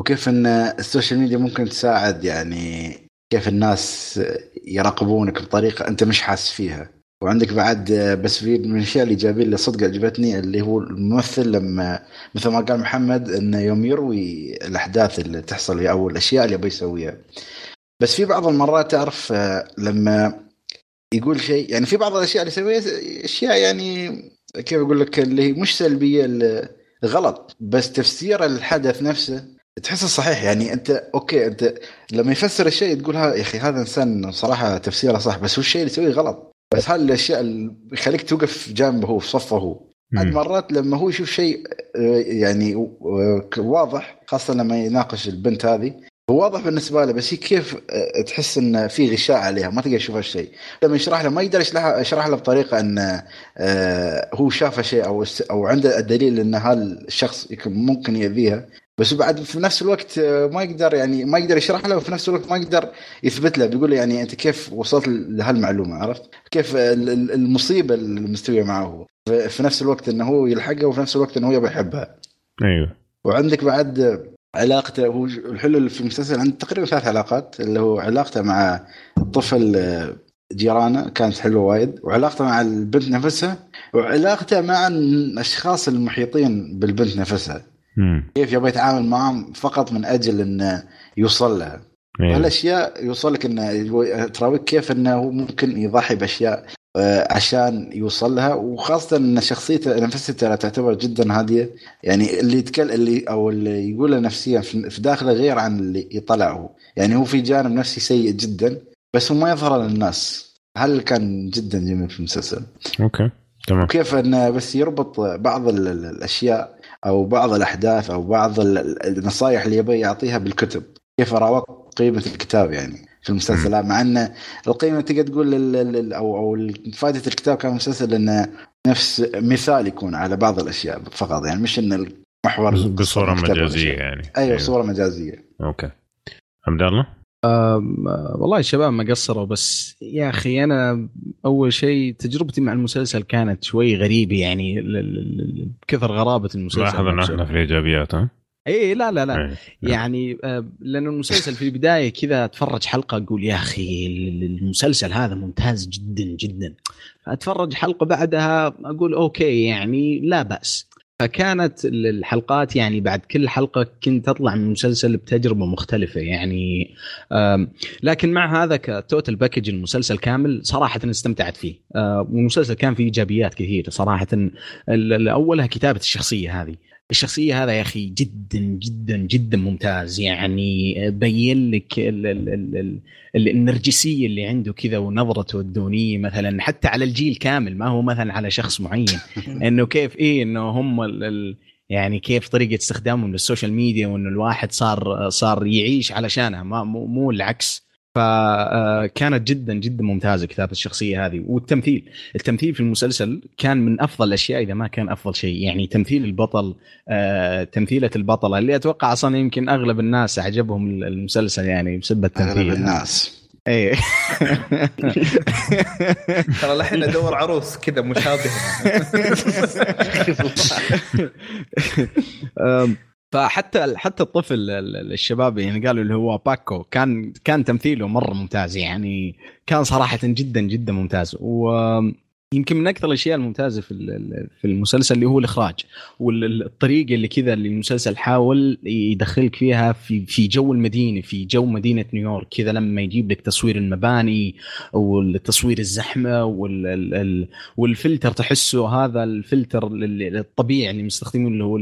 وكيف إن السوشيال ميديا ممكن تساعد يعني كيف الناس يراقبونك بطريقة أنت مش حاسس فيها. وعندك بعد بس في من الأشياء الايجابيه اللي صدق عجبتني اللي هو الممثل لما مثل ما قال محمد إنه يوم يروي الأحداث اللي تحصل أو الأشياء اللي يبغى يسويها. بس في بعض المرات تعرف آه، لما يقول شيء يعني في بعض الأشياء اللي يسويها أشياء يعني كيف أقول لك اللي مش سلبية غلط بس تفسير الحدث نفسه تحسه صحيح يعني أنت أوكي أنت لما يفسر الشيء تقول ها يا أخي هذا إنسان صراحة تفسيره صح بس هو الشيء اللي يسويه غلط. بس هذه الأشياء اللي يخليك توقف جنبه هو في صفه. هو بعد. مرات لما هو يشوف شيء آه، يعني آه، واضح خاصة لما يناقش البنت هذه هو واضح بالنسبة له بس هي كيف آه، تحس إن في غشاء عليها ما تقدر تشوف هالشيء. لما يشرح له ما يقدر يشرح له بطريقة إن هو شاف شيء أو أو عنده الدليل إن هذا الشخص يكون ممكن يأذيها. بس بعد في نفس الوقت آه، ما يقدر يعني ما يقدر يشرح له وفي نفس الوقت ما يقدر يثبت له. بيقول له يعني أنت كيف وصلت لهالمعلومة عرفت؟ كيف ال- ال- المصيبة اللي مستوية معه. هو في- نفس الوقت إنه هو يلحقها وفي نفس الوقت إنه هو يبغى يحبها. أيوه. وعندك بعد علاقته هو الحلو في المسلسل عنده تقريبا ثلاث علاقات اللي هو علاقته مع الطفل آه، جيرانه كانت حلوة وايد. وعلاقته مع البنت نفسها وعلاقته مع الأشخاص المحيطين بالبنت نفسها. مم. كيف يبغى يتعامل معهم فقط من أجل انه يوصل لها. أيوة. هالأشياء يوصل لك انه تراويك كيف إنه هو ممكن يضحي بأشياء آه، عشان يوصل لها. وخاصة إن شخصيته نفسها ترى تعتبر جدا هادية. يعني اللي يتكلم اللي أو اللي يقوله نفسيا في داخله غير عن اللي يطلعه. يعني هو في جانب نفسي سيء جدا بس هو ما يظهر للناس. هل كان جدا جميل في المسلسل؟ أوكي تمام. وكيف إنه بس يربط بعض ال- ال- الأشياء أو بعض الأحداث أو بعض ال- ال- النصائح اللي يبي يعطيها بالكتب. كيف راوق قيمة الكتاب يعني في المسلسلات مع أن القيمة تقدر تقول أو أو فائدة الكتاب كان مسلسل إنه نفس مثال يكون على بعض الأشياء فقط يعني مش إن المحور بص- بصورة مجازية. يعني. أيوه. صورة مجازية. okay. عبد الله؟ والله الشباب ما قصروا بس يا أخي أنا أول شيء تجربتي مع المسلسل كانت شوي غريبة يعني بكثر غرابة المسلسل لاحظ ان. إحنا في الايجابيات ها اي لا لا لا إيه. يعني آه، لأنه المسلسل في البداية كذا أتفرج حلقة أقول يا أخي ال- المسلسل هذا ممتاز جدا جدا أتفرج حلقة بعدها أقول okay يعني لا بأس فكانت ال- الحلقات يعني بعد كل حلقة كنت أطلع من المسلسل بتجربة مختلفة يعني لكن مع هذا ك total package المسلسل كامل صراحة استمتعت فيه. آه، والمسلسل كان فيه إيجابيات كثيرة صراحة. أولها كتابة الشخصية هذه. الشخصية هذا يا أخي جدا جدا جدا ممتاز. يعني بين لك ال ال ال ال ال النرجسية اللي عنده كذا ونظرته الدونية مثلا حتى على الجيل كامل ما هو مثلا على شخص معين. إنه كيف إيه إنه هم ال ال يعني كيف طريقة استخدامهم للسوشيال ميديا وإنه الواحد صار صار يعيش علشانها. ما مو, مو العكس. فكانت جدا جدا ممتازة كتابة الشخصية هذه. والتمثيل التمثيل في المسلسل كان من أفضل الأشياء إذا ما كان أفضل شيء. يعني تمثيل البطل آه، تمثيلة البطلة اللي أتوقع أصلا يمكن أغلب الناس عجبهم المسلسل يعني بسبه أغلب التمثيل الناس. إيه. ترى الحين أدور عروس كذا مشابهة. فحتى حتى الطفل ال- ال- الشباب يعني قالوا اللي هو باكو كان كان تمثيله مرة ممتاز يعني كان صراحة جدا جدا ممتاز. و يمكن من أكثر الأشياء الممتازة في في المسلسل اللي هو الإخراج والطريقة اللي كذا اللي المسلسل حاول يدخلك فيها في في جو المدينة في جو مدينة نيويورك. كذا لما يجيب لك تصوير المباني والتصوير الزحمة والفلتر تحسه هذا الفلتر الطبيعي اللي مستخدمينه اللي هو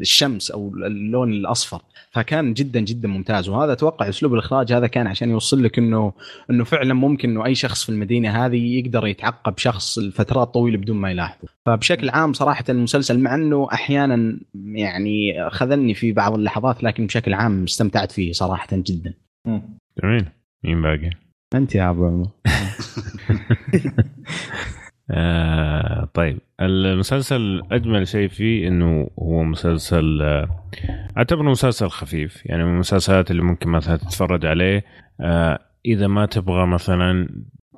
الشمس أو اللون الأصفر. فكان جدا جدا ممتاز. وهذا أتوقع أسلوب الإخراج هذا كان عشان يوصل لك انه إنه فعلا ممكن إنه أي شخص في المدينة هذه يقدر يتعقب شخص لفترات طويلة بدون ما يلاحظه فبشكل عام صراحة المسلسل مع إنه أحيانا يعني خذلني في بعض اللحظات لكن بشكل عام استمتعت فيه صراحة جدا. جميل. مين باقي؟ أنت يا أبو عمر. آه طيب. المسلسل أجمل شيء فيه إنه هو مسلسل آه أعتبره مسلسل خفيف. يعني من المسلسلات اللي ممكن مثلا تتفرج عليه آه إذا ما تبغى مثلا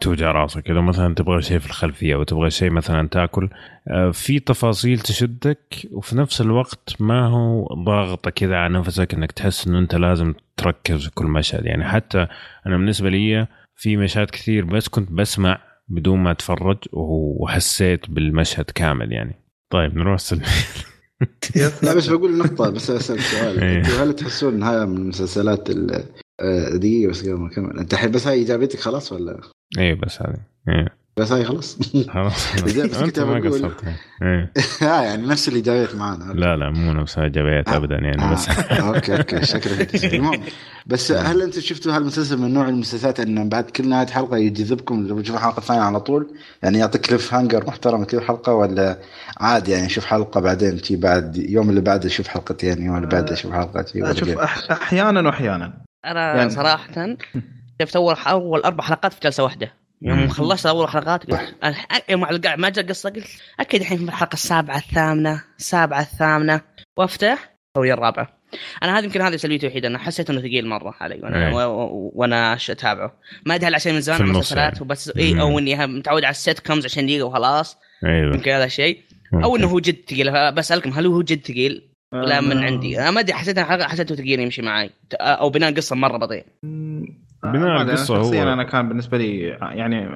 توجع راسك. إذا مثلا تبغى شيء في الخلفية أو تبغى شيء مثلا تاكل آه في تفاصيل تشدك وفي نفس الوقت ما هو ضاغطة كذا على نفسك إنك تحس إنه أنت لازم تركز في كل مشهد. يعني حتى أنا بالنسبة لي في مشاهد كثير بس كنت بسمع بدون ما أتفرج وحسيت بالمشهد كامل يعني. طيب نروح سلمي لا بس بقول نقطة بس اسال سؤال. إيه. هل تحسون إنها من المسلسلات آه، دقيقة بس قبل ما أكمل. أنت الحين بس هاي إجابتك خلاص ولا؟ إيه بس هذه إيه. بس هاي خلاص. خلاص. بس كنت انت ما بقول- قصرت إيه. آه يعني نفس اللي جابت معانا لا لا مو نفس ايجابيات ابدا يعني بس. آه. okay. okay شكرا المهم بس هل أنتم شفتوا هالمسلسل من نوع المسلسلات إنه بعد كل نهاية حلقة يجذبكم لو تشوفوا حلقة ثانية على طول؟ يعني يعطيك cliffhanger محترم كل حلقة ولا عادي يعني شوف حلقة بعدين شي بعد يوم اللي بعده شوف حلقتين يوم اللي بعده شوف حلقة شوف أحيانا واحيانا. أنا يعني صراحة شفت اول أول أربع حلقات في جلسة واحدة. يوم. خلصت أول حلقات يوم على القاع ما جاء قصة قلت أكيد الحين في الحلقة السابعة الثامنة السابعة الثامنة. وافتح هي الرابعة. أنا هذه يمكن هذه سلبيتي الوحيدة أنا حسيت إنه ثقيل مرة علي وأنا إيه. و- و- وأنا أتابعه. ما أدري هل عشان من زمان المسلسلات يعني. وبس إي أو إني متعود على ال sitcoms عشان دقيقة وخلاص. أيوه. يمكن هذا الشيء. أو إنه هو جد ثقيل بسالكم هل هو جد ثقيل؟ لا من عندي. أنا ما أدري حسيت حسيته ثقيل يمشي معي أو بناء القصة مرة بطيء. بناء أنا هو- شخصيا أنا كان بالنسبة لي يعني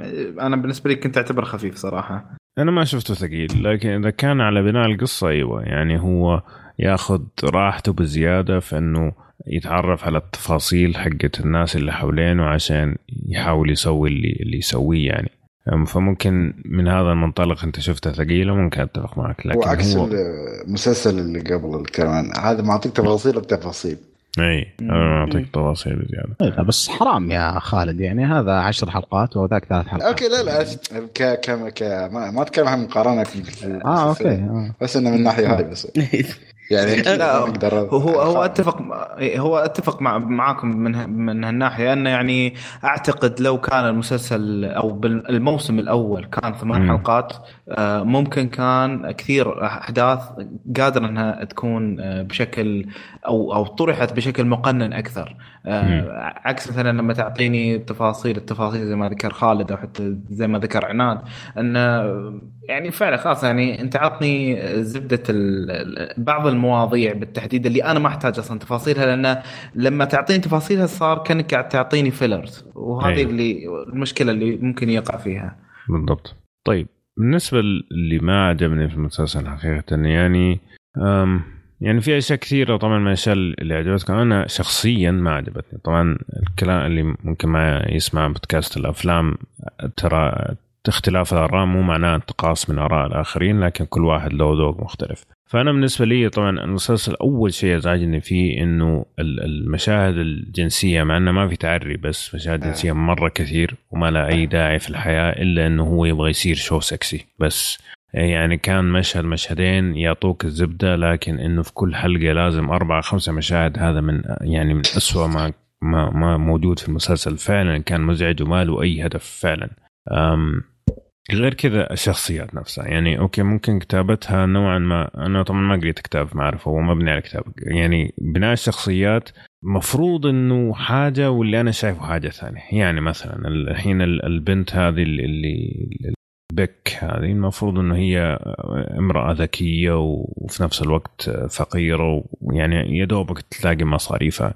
أنا بالنسبة لي كنت أعتبر خفيف صراحة. أنا ما شفته ثقيل لكن إذا كان على بناء القصة أيوه يعني هو ياخذ راحته بزيادة في إنه يتعرف على التفاصيل حقت الناس اللي حوالينه عشان يحاول يسوي اللي اللي يسويه يعني. فممكن من هذا المنطلق أنت شفته ثقيل وممكن أتفق معك لكن وعكس هو المسلسل اللي قبل كمان هذا معطيك تفاصيل بتفاصيل إي أعطيك تفاصيل زيادة. إيه، لا بس حرام يا خالد يعني هذا عشر حلقات وذاك ثلاث حلقات. أوكي لا لا ك ك ك ما, ما أتكلم عن مقارنة آه أوكي آه. بس إنه من الناحيه هاي بس. يعني لا، أقدر هو هو أتفق إيه، هو أتفق مع معاكم من من هالناحية انه يعني أعتقد لو كان المسلسل أو الموسم الأول كان ثمان. حلقات آه، ممكن كان كثير أحداث قادرة إنها تكون آه، بشكل أو أو طرحت بشكل مقنن أكثر. عكس مثلا لما تعطيني تفاصيل التفاصيل زي ما ذكر خالد أو حتى زي ما ذكر عناد انه يعني فعلا خلاص يعني أنت عطني زبدة بعض المواضيع بالتحديد اللي أنا ما أحتاج أصلا تفاصيلها لأن لما تعطيني تفاصيلها صار كأنك قاعد تعطيني فيلرز وهذه أيوة. اللي المشكلة اللي ممكن يقع فيها. بالضبط. طيب بالنسبة اللي ما عجبني في المسلسل حقيقة يعني أم يعني في أشياء كثيرة طبعا من الاشياء اللي عجبتكم. أنا شخصيا ما عجبتني. طبعا الكلام اللي ممكن ما يسمع بودكاست الأفلام ترى اختلاف الآراء مو معناه انتقاص من آراء الآخرين لكن كل واحد له ذوق مختلف. فأنا بالنسبة لي طبعا المسلسل أول شيء ازعجني فيه إنه ال- المشاهد الجنسية مع إنه ما في تعري بس مشاهد جنسية مرة كثير وما لها أي داعي في الحياة إلا إنه هو يبغى يصير شو سكسي بس يعني كان مشهد مشهدين يعطوك الزبدة لكن إنه في كل حلقة لازم اربعة خمسة مشاهد هذا من يعني من أسوأ ما ما ما موجود في المسلسل. فعلا كان مزعج وما له أي هدف فعلا. أم غير كذا الشخصيات نفسها. يعني أوكي ممكن كتابتها نوعا ما أنا طبعا ما قريت كتاب ما اعرف هو مبني على كتاب. يعني بناء الشخصيات مفروض إنه حاجة واللي أنا شايفه حاجة ثانية. يعني مثلا الحين ال- البنت هذه اللي, بك هذه. المفروض إنه هي امرأة ذكية وفي نفس الوقت فقيرة ويعني يا دوبك تلاقي مصاريفها.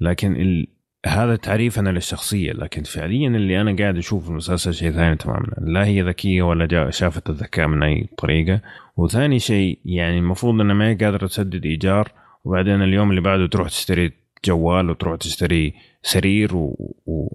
لكن ال هذا تعريف أنا للشخصية. لكن فعليا اللي أنا قاعد أشوف المسلسل شيء ثاني تماما. لا هي ذكية ولا جا شافت الذكاء من أي طريقة. وثاني شيء يعني المفروض انها ما هي قادرة تسدد إيجار. وبعدين اليوم اللي بعده تروح تشتري جوال وتروح تشتري سرير و... و...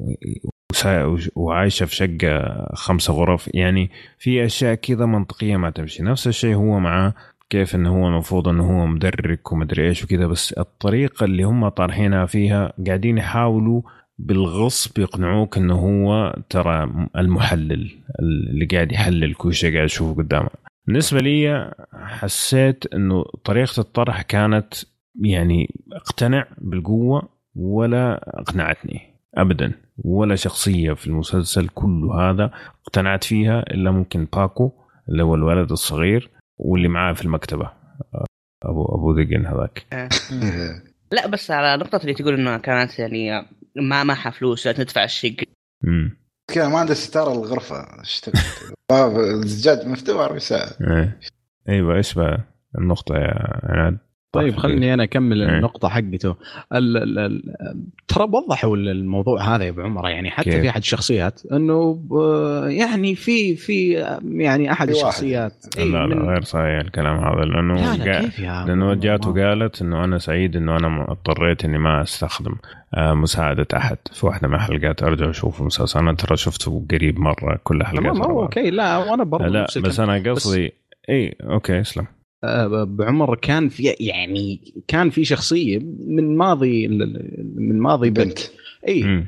وعايشة في شقة خمسة غرف. يعني في أشياء كذا منطقية ما تمشي. نفس الشيء هو مع كيف إنه هو المفروض إنه هو مدرك ومدري إيش وكذا بس الطريقة اللي هم طارحينها فيها قاعدين يحاولوا بالغصب يقنعوك إنه هو ترى المحلل اللي قاعد يحلل كل شيء قاعد يشوفه قدامه. بالنسبة لي حسيت إنه طريقة الطرح كانت يعني اقتنع بالقوة ولا اقنعتني. ابدا. ولا شخصية في المسلسل كله هذا اقتنعت فيها إلا ممكن باكو اللي هو الولد الصغير واللي معاه في المكتبة ابو أبو ذقن هذاك. لا بس على نقطة اللي تقول انها كانت يعني ما معها فلوس ندفع الشق كذا ما عنده ستاره الغرفة. اشتغل الزجاج مفتوح 4 ساعه أيوه إيش بقى النقطة يا عناد؟ طيب خليني أنا أكمل إيه. النقطة حقته. ال ال ال ترى وضحوا الموضوع هذا يا أبو عمر يعني حتى كيف. في أحد الشخصيات إنه يعني في في يعني أحد الشخصيات. لا لا من... غير صحيح الكلام هذا لأنه لا لا كيف يا لأنه جات وقالت إنه أنا سعيد إنه أنا اضطريت إني ما أستخدم آه، مساعدة أحد. في واحدة من الحلقات أرجع أشوف المسلسل أنا ترى شفته قريب مرة كل حلقات أوكي لا وأنا برضه لا بس أنا قصدي اي أوكي اسلم. بعمر كان في يعني كان في شخصية من ماضي من ماضي بنت. إي.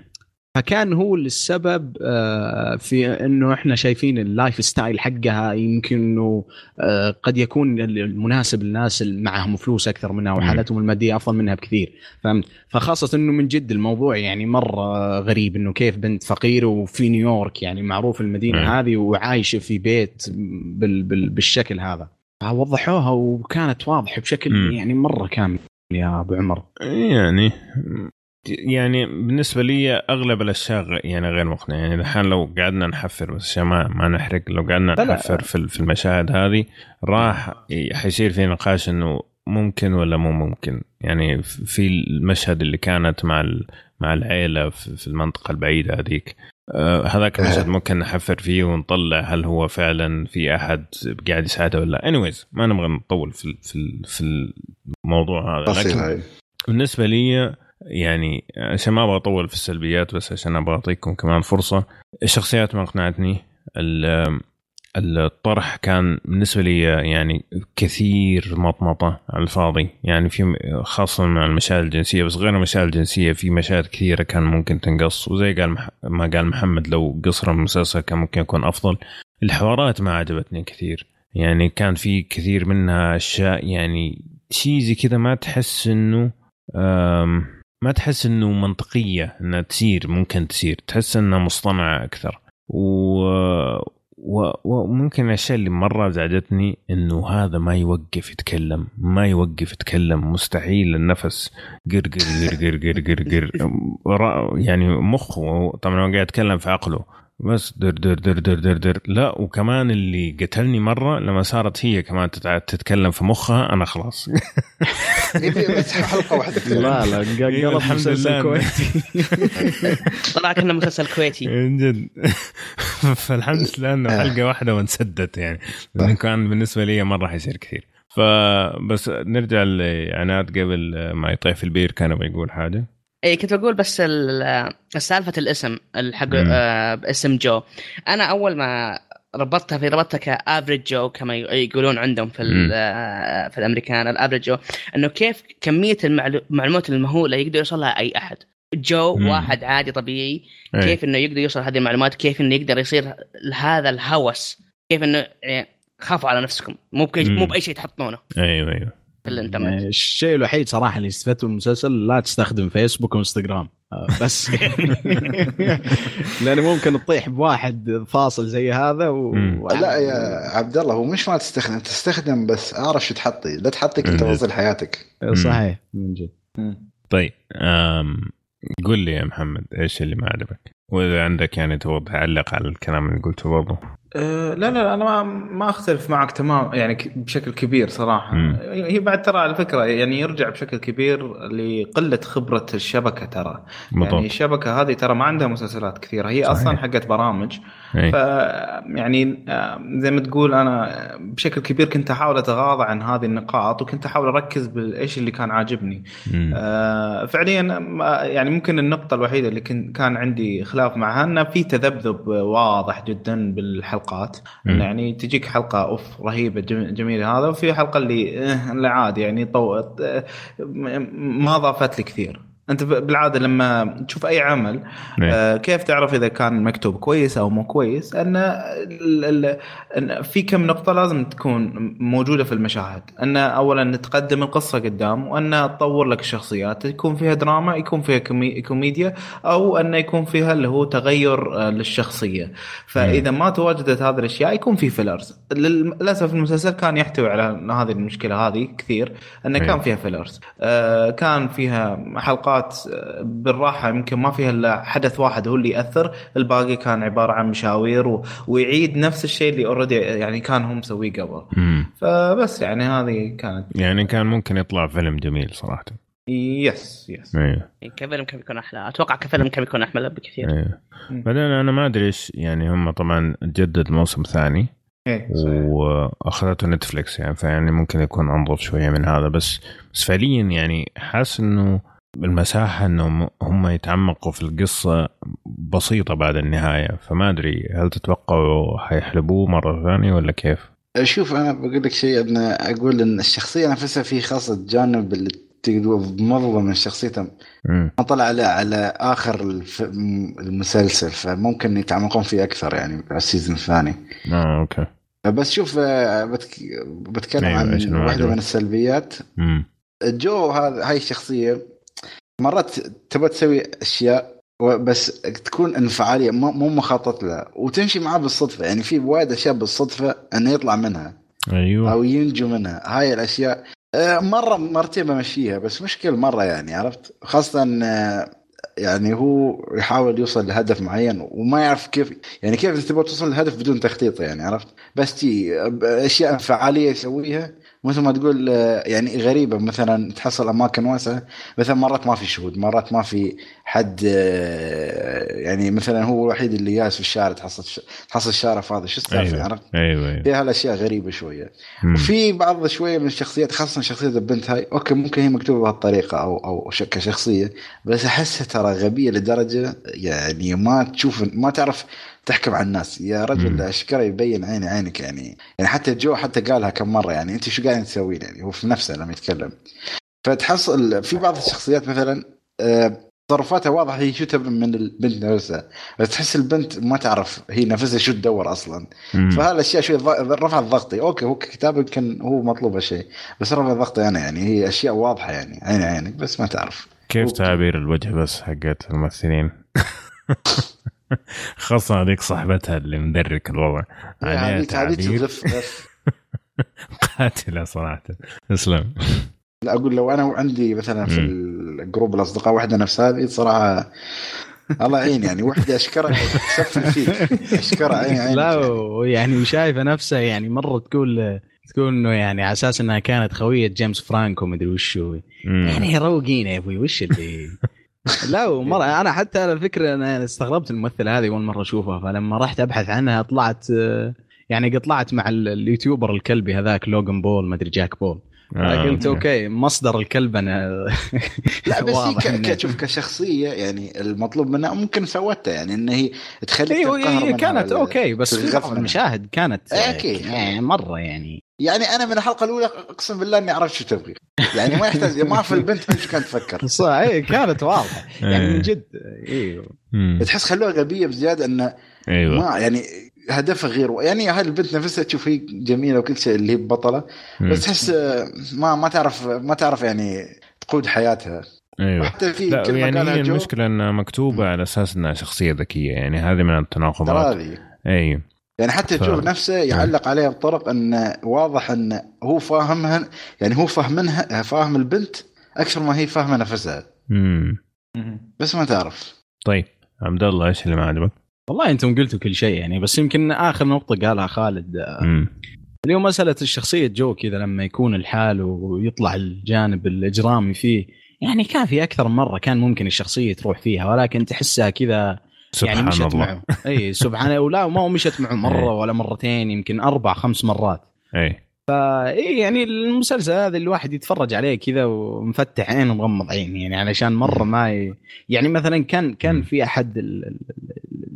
فكان هو السبب آه، في إنه إحنا شايفين ال lifestyle حقها يمكن إنه آه، قد يكون المناسب للناس اللي معهم فلوس أكثر منها وحالتهم المادية أفضل منها بكثير. فهمت؟ فخاصة إنه من جد الموضوع يعني مرة غريب إنه كيف بنت فقيرة وفي نيويورك يعني معروف المدينة هذه وعايشة في بيت بالشكل هذا. وضحوها وكانت واضحة بشكل م. يعني مرة كامل يا أبو عمر. يعني يعني بالنسبة لي أغلب الأشياء يعني غير مقنعة. يعني الحين لو قعدنا نحفر بس ما ما نحرق. لو قعدنا نحفر في في المشاهد هذه راح حيصير في نقاش إنه ممكن ولا مو ممكن. يعني في المشهد اللي كانت مع مع العيلة في المنطقة البعيدة هذيك. هذاك المشهد ممكن نحفر فيه ونطلع هل هو فعلا في أحد قاعد يساعده ولا لا. Anyways ما نبغى نطول في في في الموضوع هذا. لكن بالنسبة لي يعني عشان ما أبغى أطول في السلبيات بس عشان أبغى أعطيكم كمان فرصة الشخصيات ما اقنعتني. الطرح كان بالنسبة لي يعني كثير مطمطة على الفاضي. يعني في خاصة مع المشاهد الجنسية بس غير المشاهد الجنسية في مشاهد كثيرة كان ممكن تنقص. وزي قال ما قال محمد لو قصر المسلسل كان ممكن يكون أفضل. الحوارات ما عجبتني كثير. يعني كان في كثير منها أشياء يعني تشيزي كذا ما تحس إنه ما تحس إنه منطقية إنها تصير ممكن تصير تحس إنها مصطنعة أكثر. و وممكن الأشياء اللي مرة زعجتني إنه هذا ما يوقف يتكلم ما يوقف يتكلم مستحيل النفس قر قر قر قر قر قر يعني مخه طبعا هو قاعد يتكلم في عقله. بس در در در در در در. لا وكمان اللي قتلني مرة لما صارت هي كمان تتكلم في مخها أنا خلاص. بس حلقة واحدة. لا لا قلب مسلسل كويتي. طلع كنا مسلسل كويتي. من جد. فالحمد لله إنه حلقة واحدة وانسدت يعني. لأنه كان بالنسبة لي مرة حيصير كثير. فبس نرجع لعناد قبل ما يطيح البير كان بيقول حاجة. اي كنت بقول بس سالفة الاسم الحق آه باسم جو. أنا أول ما ربطتها في ربطتها ك average Joe كما يقولون عندهم في آه، في الأمريكان ال average Joe إنه كيف كمية المعلومات المهولة يقدر يوصلها اي أحد. جو مم. واحد عادي طبيعي أي. كيف إنه يقدر يوصل هذه المعلومات كيف إنه يقدر يصير هذا الهوس كيف إنه يعني خافوا على نفسكم. مو مو بأي شيء تحطونه. أيوه أيوه. في الانترنت يعني الشيء الوحيد صراحة اللي استفدته من المسلسل لا تستخدم فيسبوك وإنستغرام. آه، بس. لأن ممكن تطيح بواحد فاصل زي هذا و... لا يا عبد الله هو مش ما تستخدم تستخدم بس أعرف شو تحطي. لا تحطي كل تفاصيل حياتك. صحيح. من جد. طيب أم... قول لي يا محمد إيش اللي ما عجبك؟ وإذا عندك يعني تبغى تعلق على الكلام اللي قلته برضه أه لا لا أنا ما ما أختلف معك تمام يعني بشكل كبير صراحة م. هي بعد ترى على فكرة يعني يرجع بشكل كبير لقلة خبرة الشبكة ترى بالضبط. يعني الشبكة هذه ترى ما عندها مسلسلات كثيرة هي صحيح. أصلا حقت برامج ف يعني زي ما تقول أنا بشكل كبير كنت أحاول أتغاضى عن هذه النقاط وكنت أحاول أركز بايش اللي كان عاجبني. آه فعليا يعني ممكن النقطة الوحيدة اللي كان عندي خلاف معها إنه في تذبذب واضح جدا بالحلقات. يعني تجيك حلقة أوف رهيبة جميلة هذا وفي حلقة اللي اللي عادي يعني طوت ما ضافت لي كثير. انت بالعادة لما تشوف أي عمل نعم. آه كيف تعرف إذا كان مكتوب كويس أو مو كويس؟ أن في كم نقطة لازم تكون موجودة في المشاهد. أن اولا تقدم القصة قدام وأن تطور لك الشخصيات. يكون فيها دراما يكون فيها كومي... كوميديا أو انه يكون فيها اللي هو تغير آه للشخصية. فإذا ما تواجدت هذه الأشياء يكون في fillers للأسف المسلسل كان يحتوي على هذه المشكلة هذه كثير انه كان فيها fillers آه كان فيها حلقات حلقات بالراحة يمكن ما فيها إلا حدث واحد هو اللي يأثر. الباقي كان عبارة عن مشاوير و... ويعيد نفس الشيء اللي already يعني كان هو مسويه قبل. فبس يعني هذه كانت. يعني كان ممكن يطلع فيلم جميل صراحة. yes yes أيوه كفيلم كان بيكون أحلى. أتوقع كفيلم كان بيكون أحلى بكثير أيوه بعدين أنا ما أدري إيش يعني هم طبعا جدد موسم ثاني. إيه، وأخذته نتفلكس يعني فيعني ممكن يكون انظف شوية من هذا. بس بس فعليا يعني حاسس إنه المساحة انهم هم يتعمقوا في القصة بسيطة بعد النهاية فما أدري هل تتوقعوا حيحلبوه مرة ثانية ولا كيف؟ شوف أنا بقول لك شيء ان أقول إن الشخصية نفسها في خاصة جانب اللي تقدر من شخصيته ما طلع على على آخر المسلسل فممكن يتعمقون فيه أكثر يعني على ال season الثاني. آه أوكي. بس شوف آه، بتك... بتكلم أيوة عن واحدة من السلبيات مم. جو هذا هاي الشخصية مرات تبغى تسوي أشياء بس تكون انفعالية مو مخطط لها. وتمشي معاه بالصدفة. يعني في وايد أشياء بالصدفة إنه يطلع منها. أيوه. أو ينجو منها. هاي الأشياء. آه، مره مرتين بمشيها. بس مش كل مرة يعني عرفت؟ خاصة آه، يعني هو يحاول يوصل لهدف معين وما يعرف كيف. يعني كيف تبغى توصل للهدف بدون تخطيط يعني عرفت؟ بس تي أشياء انفعالية يسويها. مثل ما تقول آه، يعني غريبة. مثلا تحصل أماكن واسعة مثلا مرات ما في شهود مرات ما في حد آه، يعني مثلا هو الوحيد اللي جالس في الشارع تحصل تحصل الشارع فاضي. شو السالفة أيوة. عرفت؟ أيوه أيوه. فيها الاشياء غريبة شوية. مم. وفي بعض شوية من الشخصيات خاصة شخصية البنت هاي أوكي ممكن هي مكتوبة بهالطريقة أو أو كشخصية بس أحسها ترى غبية لدرجة يعني ما تشوف ما تعرف تحكم على الناس. يا رجل أشكره يبين عيني عينك يعني. يعني حتى جو حتى قالها كم مرة يعني أنت شو قاعد تسوين يعني؟ هو في نفسه لما يتكلم. فتحصل في بعض الشخصيات مثلا آه، تصرفاتها واضحه هي شو تبي من البنت نفسها. بس تحس البنت ما تعرف هي نفسها شو تدور أصلا. فهالاشياء شوي رفعت ضغطي أوكي هو كتاب يمكن هو مطلوب هالشيء بس رفعت ضغطي أنا يعني هي أشياء واضحة يعني عيني عينك بس ما تعرف. كيف تعابير الوجه بس حقت الممثلين؟ خاصة هذيك صاحبتها اللي مدرك الوضع. عليها تعبير قاتلة صراحة. اسلم لا أقول لو أنا عندي مثلا في ال group الأصدقاء واحدة نفس هذه صراحة الله يعين يعني وحدة أشكرها تسفل فيك أشكرها عين عين. لا يعني وشايفه نفسها يعني مرة تقول تقول إنه يعني على أساس إنها كانت خوية جيمس فرانكو مدري وش هو يعني روقينا يا أبوي وش اللي؟ لا مرة أنا حتى على فكرة أنا استغربت الممثلة هذه أول مرة أشوفها فلما رحت أبحث عنها طلعت يعني طلعت مع ال YouTuber الكلبي هذاك Logan Paul ما أدري Jake Paul. قلت أوكي مصدر الكلب أنا لا بس هي شوف كشخصية يعني المطلوب منها ممكن سوتها يعني ان هي تخليك أيوه هي كانت أوكي بس في المشاهد كانت أوكي يعني مرة يعني. يعني أنا من الحلقة الأولى أقسم بالله إني عرفت شو تبغي. يعني ما يحتاج ما اعرف البنت إيش كانت تفكر. صح اي كانت واضحة. يعني من جد أيوه تحس خلوها غبية بزيادة إنه أيوه. ما يعني هدفها غير يعني هاي البنت نفسها تشوف هي جميلة وكل شيء اللي هي بطلة. بس تحس ما ما تعرف ما تعرف يعني تقود حياتها. أيوه. حتى في لا يعني هي المشكلة إنها مكتوبة على أساس إنها شخصية ذكية. يعني هذه من التناقضات. أيوه يعني حتى ف... جو نفسه يعلق عليها بطرق انه واضح انه هو فاهمها يعني هو فاهمها فاهم البنت أكثر ما هي فاهمة نفسها. امم بس ما تعرف. طيب عبد الله إيش اللي ما عجبك؟ والله أنتم قلتوا كل شيء يعني بس يمكن آخر نقطة قالها خالد. اللي هو مسألة الشخصية جو كذا لما يكون الحال ويطلع الجانب الإجرامي فيه يعني كان في أكثر من مرة كان ممكن الشخصية تروح فيها ولكن تحسها كذا يعني سبحان مشت الله معه إي سبحان ولا ما هو مشت معه مرة. ولا مرتين يمكن أربع خمس مرات إي إي يعني المسلسل هذا الواحد يتفرج عليه كذا ومفتح عين ومغمض عين يعني علشان مرة ما ي... يعني مثلا كان كان. في أحد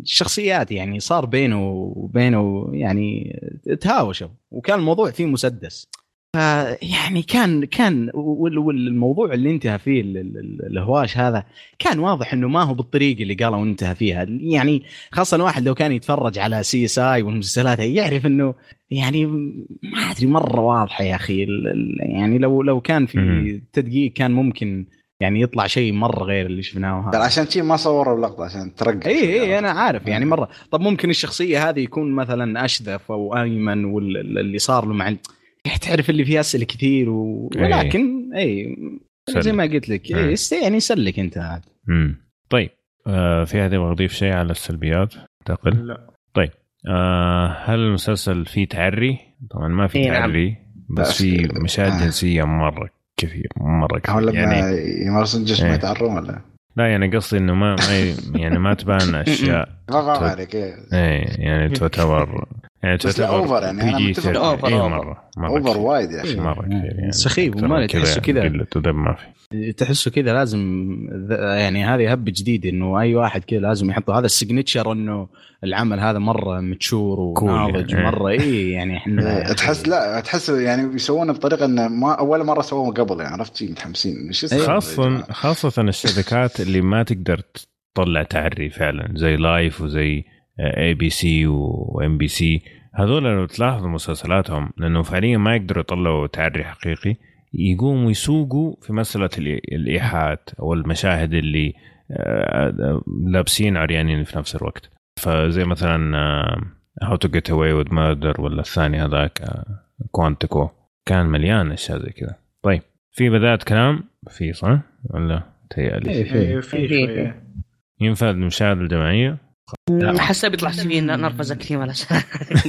الشخصيات يعني صار بينه وبينه يعني تهاوشوا وكان الموضوع فيه مسدس فيعني كان كان وال- والموضوع اللي انتهى فيه ال- ال- ال- الهواش هذا كان واضح إنه ما هو بالطريقة اللي قالوا انتهى فيها يعني خاصة الواحد لو كان يتفرج على CSI والمسلسلات يعرف إنه يعني ما أدري مرة واضحة يا أخي يعني لو لو كان في. تدقيق كان ممكن يعني يطلع شيء مرة غير اللي شفناه ترى هذا عشان شي ما صوروا اللقطة عشان ترقع اي اي أنا عارف يعني مرة طب ممكن الشخصية هذه يكون مثلا أشذف أو آيمن واللي صار له مع ال- تعرف اللي فيه أسئلة كثير و... إيه. ولكن اي زي. ما قلت لك إيه. إيه يعني سلك أنت عاد. طيب آه في احد يبغى يضيف شيء على السلبيات أعتقد لا آه هل المسلسل فيه تعري؟ طبعا ما في إيه نعم. تعري بس بس- في مشاهد آه. جنسية مرة كثير مرة كثير لما يعني يمارسون جسمه إيه. يتعرون ولا لا يعني قصدي إنه ما, ما يعني ما تبان أشياء غلط طيب. عليك إيه. إيه يعني تعتبر يعني تعتبر over يعني، PG متفق. 13. over، إيه. مره مرة over. وايد يا أخي مرة كثير يعني سخيف وما تحسه كذا. قلة ادب ما في تحسه كذا لازم ذ- يعني هذه هب جديد إنه أي واحد كذا لازم يحطه هذا ال signature إنه العمل هذا مرة mature وناضج يعني. مرة. اي يعني إحنا إيه، تحس لا تحس يعني يسوونه بطريقة إنه ما أول مرة سووه قبل يعني عرفت متحمسين؟ خاصة جماعة؟ خاصة الشركات اللي ما تقدر تطلع تعري فعلا زي لايف وزي ABC و NBC هذول لو تلاحظوا مسلسلاتهم لأنه فعليا ما يقدروا يطلعوا تعري حقيقي. يقوموا يسوقوا في مسألة الإي- الإيحاءات أو المشاهد اللي آه، لابسين عريانين في نفس الوقت. فزي مثلا How to Get Away with Murder ولا الثاني هذاك Quantico كان مليان أشياء زي كذا. طيب في بداية كلام؟ في صح؟ ولا تهيألي؟ إيه، في. إيه، في شوية. ينفع المشاهدة الجماعية. حسب يطلع سي في نرفزه كثير ولا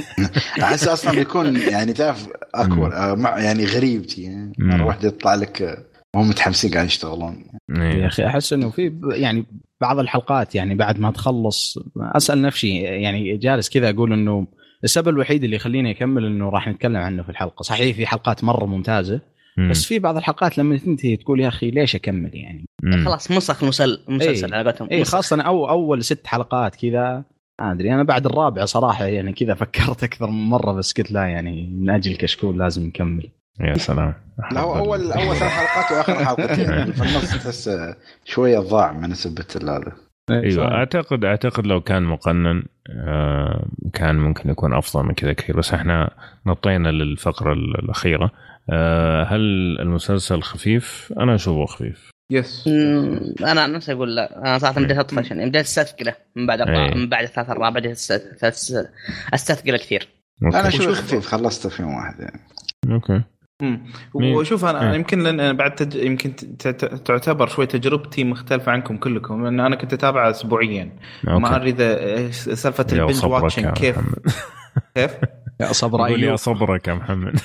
أحس أصلا بيكون يعني تعرف أكبر آه، مع- يعني غريب شي، يعني واحدة يطلع لك آه، وهم متحمسين قاعدين يشتغلون. يا إيه. أخي أحس إنه في يعني بعض الحلقات يعني بعد ما تخلص أسأل نفسي يعني جالس كذا أقول إنه السبب الوحيد اللي يخليني أكمل إنه راح نتكلم عنه في الحلقة. صحيح في حلقات مرة ممتازة مم. بس في بعض الحلقات لما تنتهي تقول يا أخي ليش أكمل يعني؟ مم. خلاص مسخ المسل- المسلسل إيه. على قولتهم. اي. خاصه أو أول ست حلقات كذا ما أدري أنا بعد الرابعه صراحة يعني كذا فكرت أكثر من مرة بس قلت لا يعني من أجل كشكول لازم نكمل. يا سلام. لا هو اول أول ثلاث حلقات وآخر حلقتين يعني في النص تحس شوية ضاع من سبه هذا. أيوه اعتقد أعتقد لو كان مقنن آه، كان ممكن يكون أفضل من كذا كثير. بس إحنا نطينا للفقرة الأخيرة. هل المسلسل خفيف؟ أنا أشوفه خفيف. يس. مم، أنا نفسي أقول لا. أنا صراحة بديت أطفش يعني. بديت استثقله من بعد الرابع إيه. من بعد الثالث الرابع بديت استثقله كثير. okay. أنا أشوفه خفيف خلصته في يوم واحد يعني. أوكي. مم. مين؟ وشوف أنا إيه. أنا يمكن لأن أنا بعد تج... يمكن ت- ت- تعتبر شوي تجربتي مختلفة عنكم كلكم. لأن أنا كنت أتابعه اسبوعيا. ما okay أدري إذا سالفة ال binge watching كيف؟ كيف؟ يا صبر قول يا أيوب. صبرك يا محمد.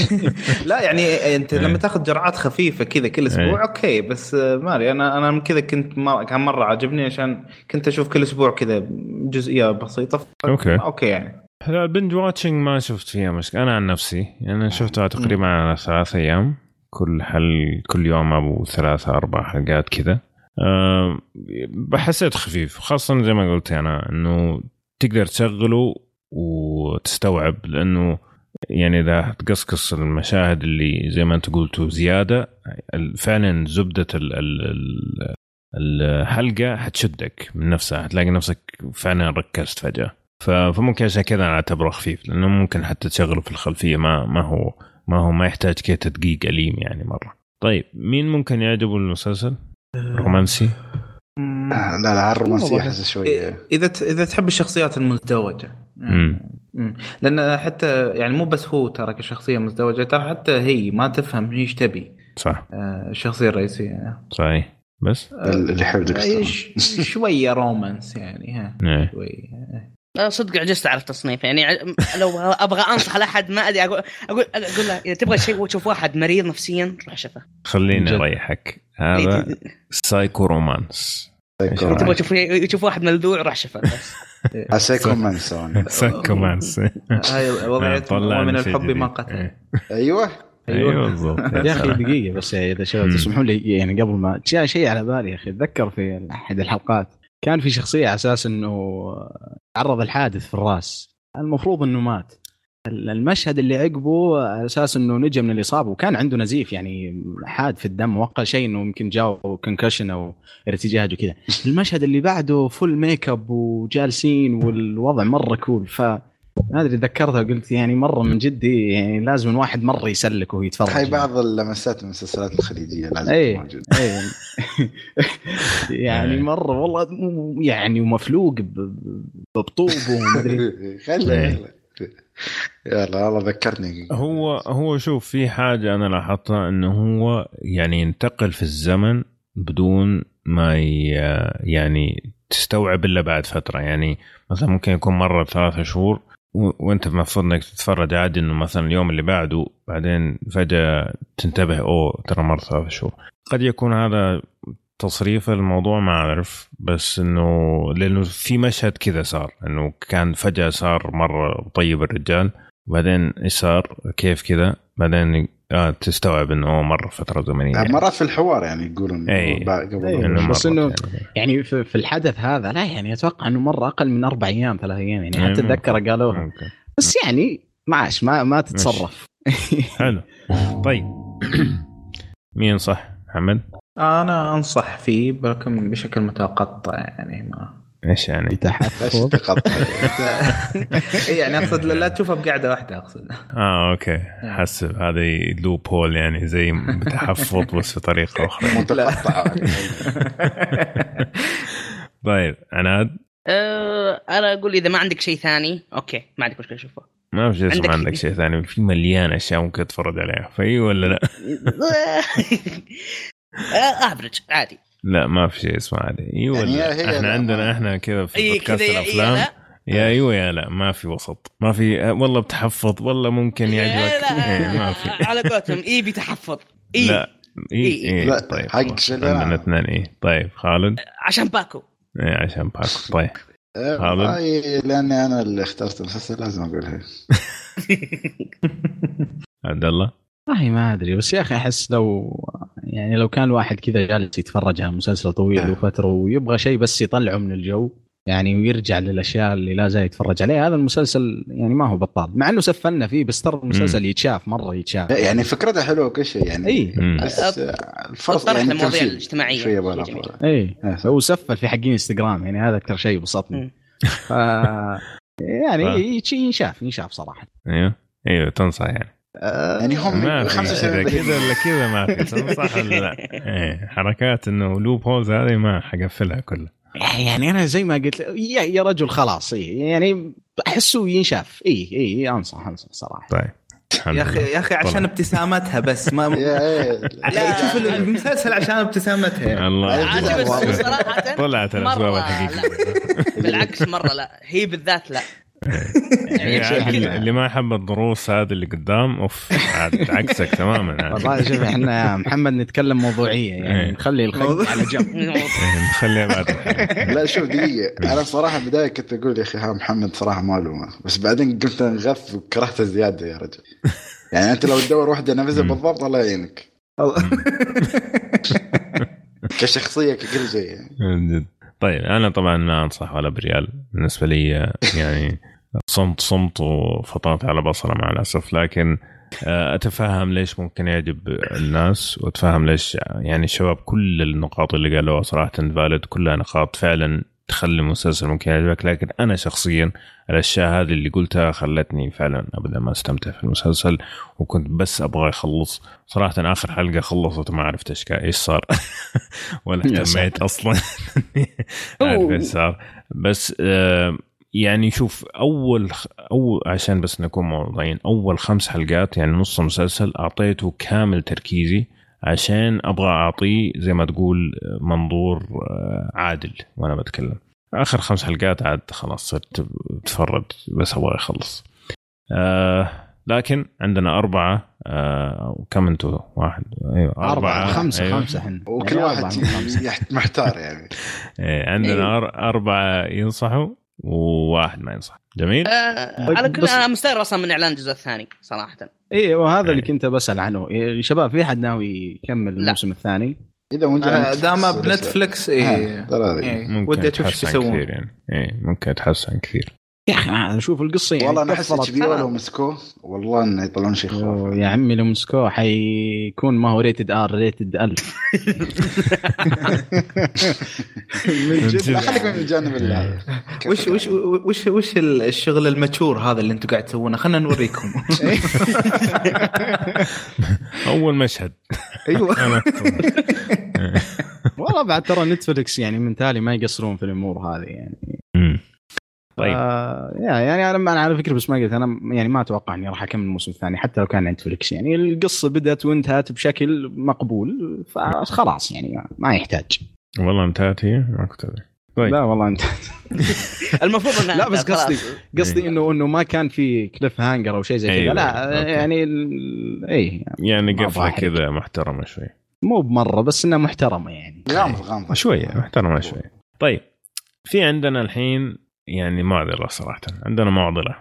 لا يعني أنت إيه. لما تاخذ جرعات خفيفة كذا كل أسبوع إيه. okay بس ما أدري أنا أنا من كذا كنت ما كان مرة عاجبني عشان كنت أشوف كل أسبوع كذا جزئية بسيطة. ف... okay. okay يعني. لا ال binge watching ما شفت فيها مشكلة. أنا عن نفسي يعني أنا شفتها تقريبا على ثلاث أيام. كل حل كل يوم أبو ثلاثة أربع حلقات كذا. أه حسيت خفيف خاصة زي ما قلت أنا إنه تقدر تشغله وتستوعب لأنه يعني إذا تقصقص المشاهد اللي زي ما أنت قلتوا زيادة فعلا زبدة ال ال ال الحلقة حتشدك من نفسها حتلاقي نفسك فعلا ركزت فجأة. فممكن عشان كذا أنا أعتبره خفيف لأنه ممكن حتى تشغله في الخلفية ما ما هو ما هو ما يحتاج كذا تدقيق أليم يعني مرة. طيب مين ممكن يعجبه المسلسل؟ رومانسي؟ آه، لا لا الرومانسية احس شوية. إذا إذا تحب الشخصيات المزدوجة. مم. مم. لأن حتى يعني مو بس هو ترى كشخصيه مزدوجة ترى حتى هي ما تفهم إيش تبي. صح. آه، الشخصية الرئيسية. صحيح. بس؟ اللي ديكستر. ش- شوية رومانس يعني ها. إيه. شوية. لا صدق عجزت على التصنيف يعني ع- لو أبغى أنصح لأحد ما أدري أقول أقول أقول له إذا تبغى شيء تشوف واحد مريض نفسيا روح شفه خليني. أريحك. هذا سايكو رومانس تبغى تشوف تشوف واحد ملذوع روح شفه بس مان سوون سايكو مانس هاي شيء الحب. ما قتل. إيه. أيوه. أيوه بالضبط. يا أخي دقيقة بس إذا شباب. تسمحوا لي يعني قبل ما جاء شيء على بالي يا أخي أتذكر في أحد الحلقات كان في شخصية على أساس إنه تعرض الحادث في الرأس. المفروض إنه مات. المشهد اللي عقبه على أساس إنه نجا من الإصابة وكان عنده نزيف يعني حاد في الدم واقل شيء إنه يمكن جاء concussion أو ارتجاج وكذا المشهد اللي بعده full makeup وجالسين والوضع مرة cool ف ما أدري تذكرتها وقلت يعني مرة من جدي يعني لازم الواحد مرة يسلك وهو يتفرج هاي بعض اللمسات من المسلسلات الخليجية لازم اي اي يعني إيه. مرة والله يعني ومفلوق بطوب ومدري خلي إيه. خلي. يلا والله ذكرتني هو هو شوف في حاجة أنا لاحظتها إنه هو يعني ينتقل في الزمن بدون ما يعني تستوعب إلا بعد فترة. يعني مثلا ممكن يكون مرة ثلاثة شهور وأنت المفروض إنك تتفرج عادي إنه مثلا اليوم اللي بعده بعدين فجأة تنتبه أوه ترى مر ثلاثة شهور. قد يكون هذا تصريف الموضوع ما أعرف. بس إنه لأنه في مشهد كذا صار إنه كان فجأة صار مرة طيب الرجال. بعدين إيش صار كيف كذا بعدين آه تستوعب إنه أوه مر فترة زمنية يعني. مرات في الحوار يعني يقولون. بعد- قبل إي. إنه بس إنه- يعني. يعني في, في الحدث هذا لا يعني أتوقع إنه مره أقل من أربع أيام ثلاث أيام يعني إيه، حتى. اتذكر قالوها ممكن. بس يعني معاش ما ما تتصرف حلو طيب مين صح محمد؟ أنا أنصح فيه لكن بشكل متقطع يعني ما إيش يعني؟ تحفظ تقطع يعني أقصد لا تشوفها بقعده واحدة أقصد. آه okay. حسب. هذه loophole يعني زي بتحفظ بس بطريقه أخرى. متقطع طيب عناد؟ أه أنا أقول إذا ما عندك شيء ثاني okay ما عندك مشكلة شوفه ما في شيء اسمه عندك- عندك شيء. ثاني. في مليان أشياء ممكن تتفرج عليها. ف اي ولا لا؟ افرج عادي. لا ما في شيء اسمه عادي. اي ولا يعني لا؟ هي إحنا لا، عندنا ما- إحنا كذا في بودكاست يا- الأفلام. يا لا. يا إيوه يا لا ما في وسط. ما في والله بتحفظ والله ممكن يا يعجبك. إيه، ما في. لا على قولتهم اي بتحفظ اي لا اي إي. اي لا، طيب حق؟ عندنا اثنين اي طيب خالد؟ عشان باكو. اي عشان باكو. طيب خالد؟ لأني أنا اللي اخترت المسلسل لازم أقولها. عبد الله؟ والله ما أدري بس يا أخي أحس لو يعني لو كان الواحد كذا جالس يتفرج على مسلسل طويل آه. وفتره ويبغى شيء بس يطلعه من الجو يعني ويرجع للأشياء اللي لا زال يتفرج عليها هذا المسلسل يعني ما هو بطال. مع إنه سفلنا فيه بس ترى المسلسل يتشاف مرة يتشاف. يعني فكرتها حلوة وكل شيء يعني. إي. بس آه، الطرح يعني للمواضيع التمثيل الاجتماعية. شوية إي. آه. هو سفل في حقين إنستغرام يعني هذا أكثر شيء بسطني. ف يعني آه. ينشاف ينشاف صراحة. أيوه. أيوه تنصح يعني. يعني هم ما في 75 إذا دقيقة. كذا ولا كذا ما في تنصح ولا لا إيه حركات إنه loopholes هذه ما حقفلها كلها يعني أنا زي ما قلت يا, يا رجل خلاص اي يعني أحسه ينشاف اي اي أنصح أنصح صراحة طيب يا أخي. يا أخي عشان. ابتسامتها بس ما إيه. لا شوف المسلسل عشان ابتسامتها يعني. الله. صراحة طلعت الاسباب مرة الحقيقية. بالعكس مرة لا هي بالذات لا يعني شوف عاد إحنا- اللي ما يحب الضروس هذا اللي قدام أوف عاد عكسك تماما. والله شوف إحنا يا محمد نتكلم موضوعية إيه. يعني نخلي الخيط على جنب. إيه، نخليها بعد. لا شوف دقيقة. أنا بصراحة بداية كنت أقول يا أخي ها محمد صراحة معلومة بس بعدين قلت نغف وكرهته زيادة يا رجل. يعني أنت لو تدور واحدة نفسها. بالضبط الله يعينك. كشخصية ككل شيء يعني. طيب أنا طبعا ما أنصح ولا بريال. بالنسبة لي يعني صمت صمت وفطرت على بصرة مع الأسف لكن آه، أتفهم ليش ممكن يعجب الناس وأتفهم ليش يعني الشباب كل النقاط اللي قالوها صراحة فالid كلها نقاط فعلا تخلي المسلسل ممكن يعجبك لكن أنا شخصيا الأشياء هذه اللي قلتها خلتني فعلا ابدا ما أستمتع في المسلسل وكنت بس أبغى يخلص. صراحة آخر حلقة خلصت وما عرفت إيش إيش صار؟ ولا اهتميت أصلا. أعرف إيش صار. بس آه، يعني شوف أول خ- اول عشان بس نكون موضوعيين أول خمس حلقات يعني نص المسلسل أعطيته كامل تركيزي عشان أبغى أعطيه زي ما تقول منظور آه، عادل وأنا بتكلم. آخر خمس حلقات عاد خلاص صرت اتفرج بس أبغى اخلص آه لكن عندنا أربعة آه وكم أنتوا واحد أيوة أربعة, أربعة خمسة أيوة. خمسة إحنا وكل يعني واحد محتار يعني. إيه عندنا أيوة. أربعة ينصحوا. وواحد ما ينصح. جميل؟ آه على كل أنا مستغرب أصلا من إعلان الجزء الثاني صراحة. اي وهذا اللي كنت بسأل عنه. إيه شباب في أحد ناوي يكمل الموسم الثاني؟ إذا أنا دام بنتفلكس اي إيه. ودي أشوف إيش يسوون. يعني. اي ممكن يتحسن كثير. يا أخي أنا أشوف القصة يعني والله أنا أحس HBO لو مسكوه والله إنه يطلعون شيء خوف يا عمي لو مسكوه حيكون ما هو rated R rated ال من جد. خليك من الجانب اللي وش وش وش وش الشغل المشهور هذا اللي أنتم قاعد تسوونه؟ خلينا نوريكم. أول مشهد. أيوه. والله بعد ترى نتفلكس يعني من تالي ما يقصرون في الأمور هذه يعني. طيب. آه يعني أنا أنا على فكرة بس ما قلت أنا يعني ما أتوقع إني راح أكمل الموسم الثاني حتى لو كان Netflix يعني القصة بدأت وانتهت بشكل مقبول فخلاص يعني ما يحتاج. والله انتهت هي؟ ما كنت طيب. لا والله انتهت المفروض إنها لا بس قصدي قصدي إيه. إنه إنه ما كان في cliffhanger أو شيء زي كذا. أيوة. لا okay. يعني اي يعني قفلة كذا محترمة شوي. مو بمرة بس إنها محترمة يعني. غامضه غامضه شوية محترمة شوي طيب في عندنا الحين يعني معضله صراحة. عندنا معضلة.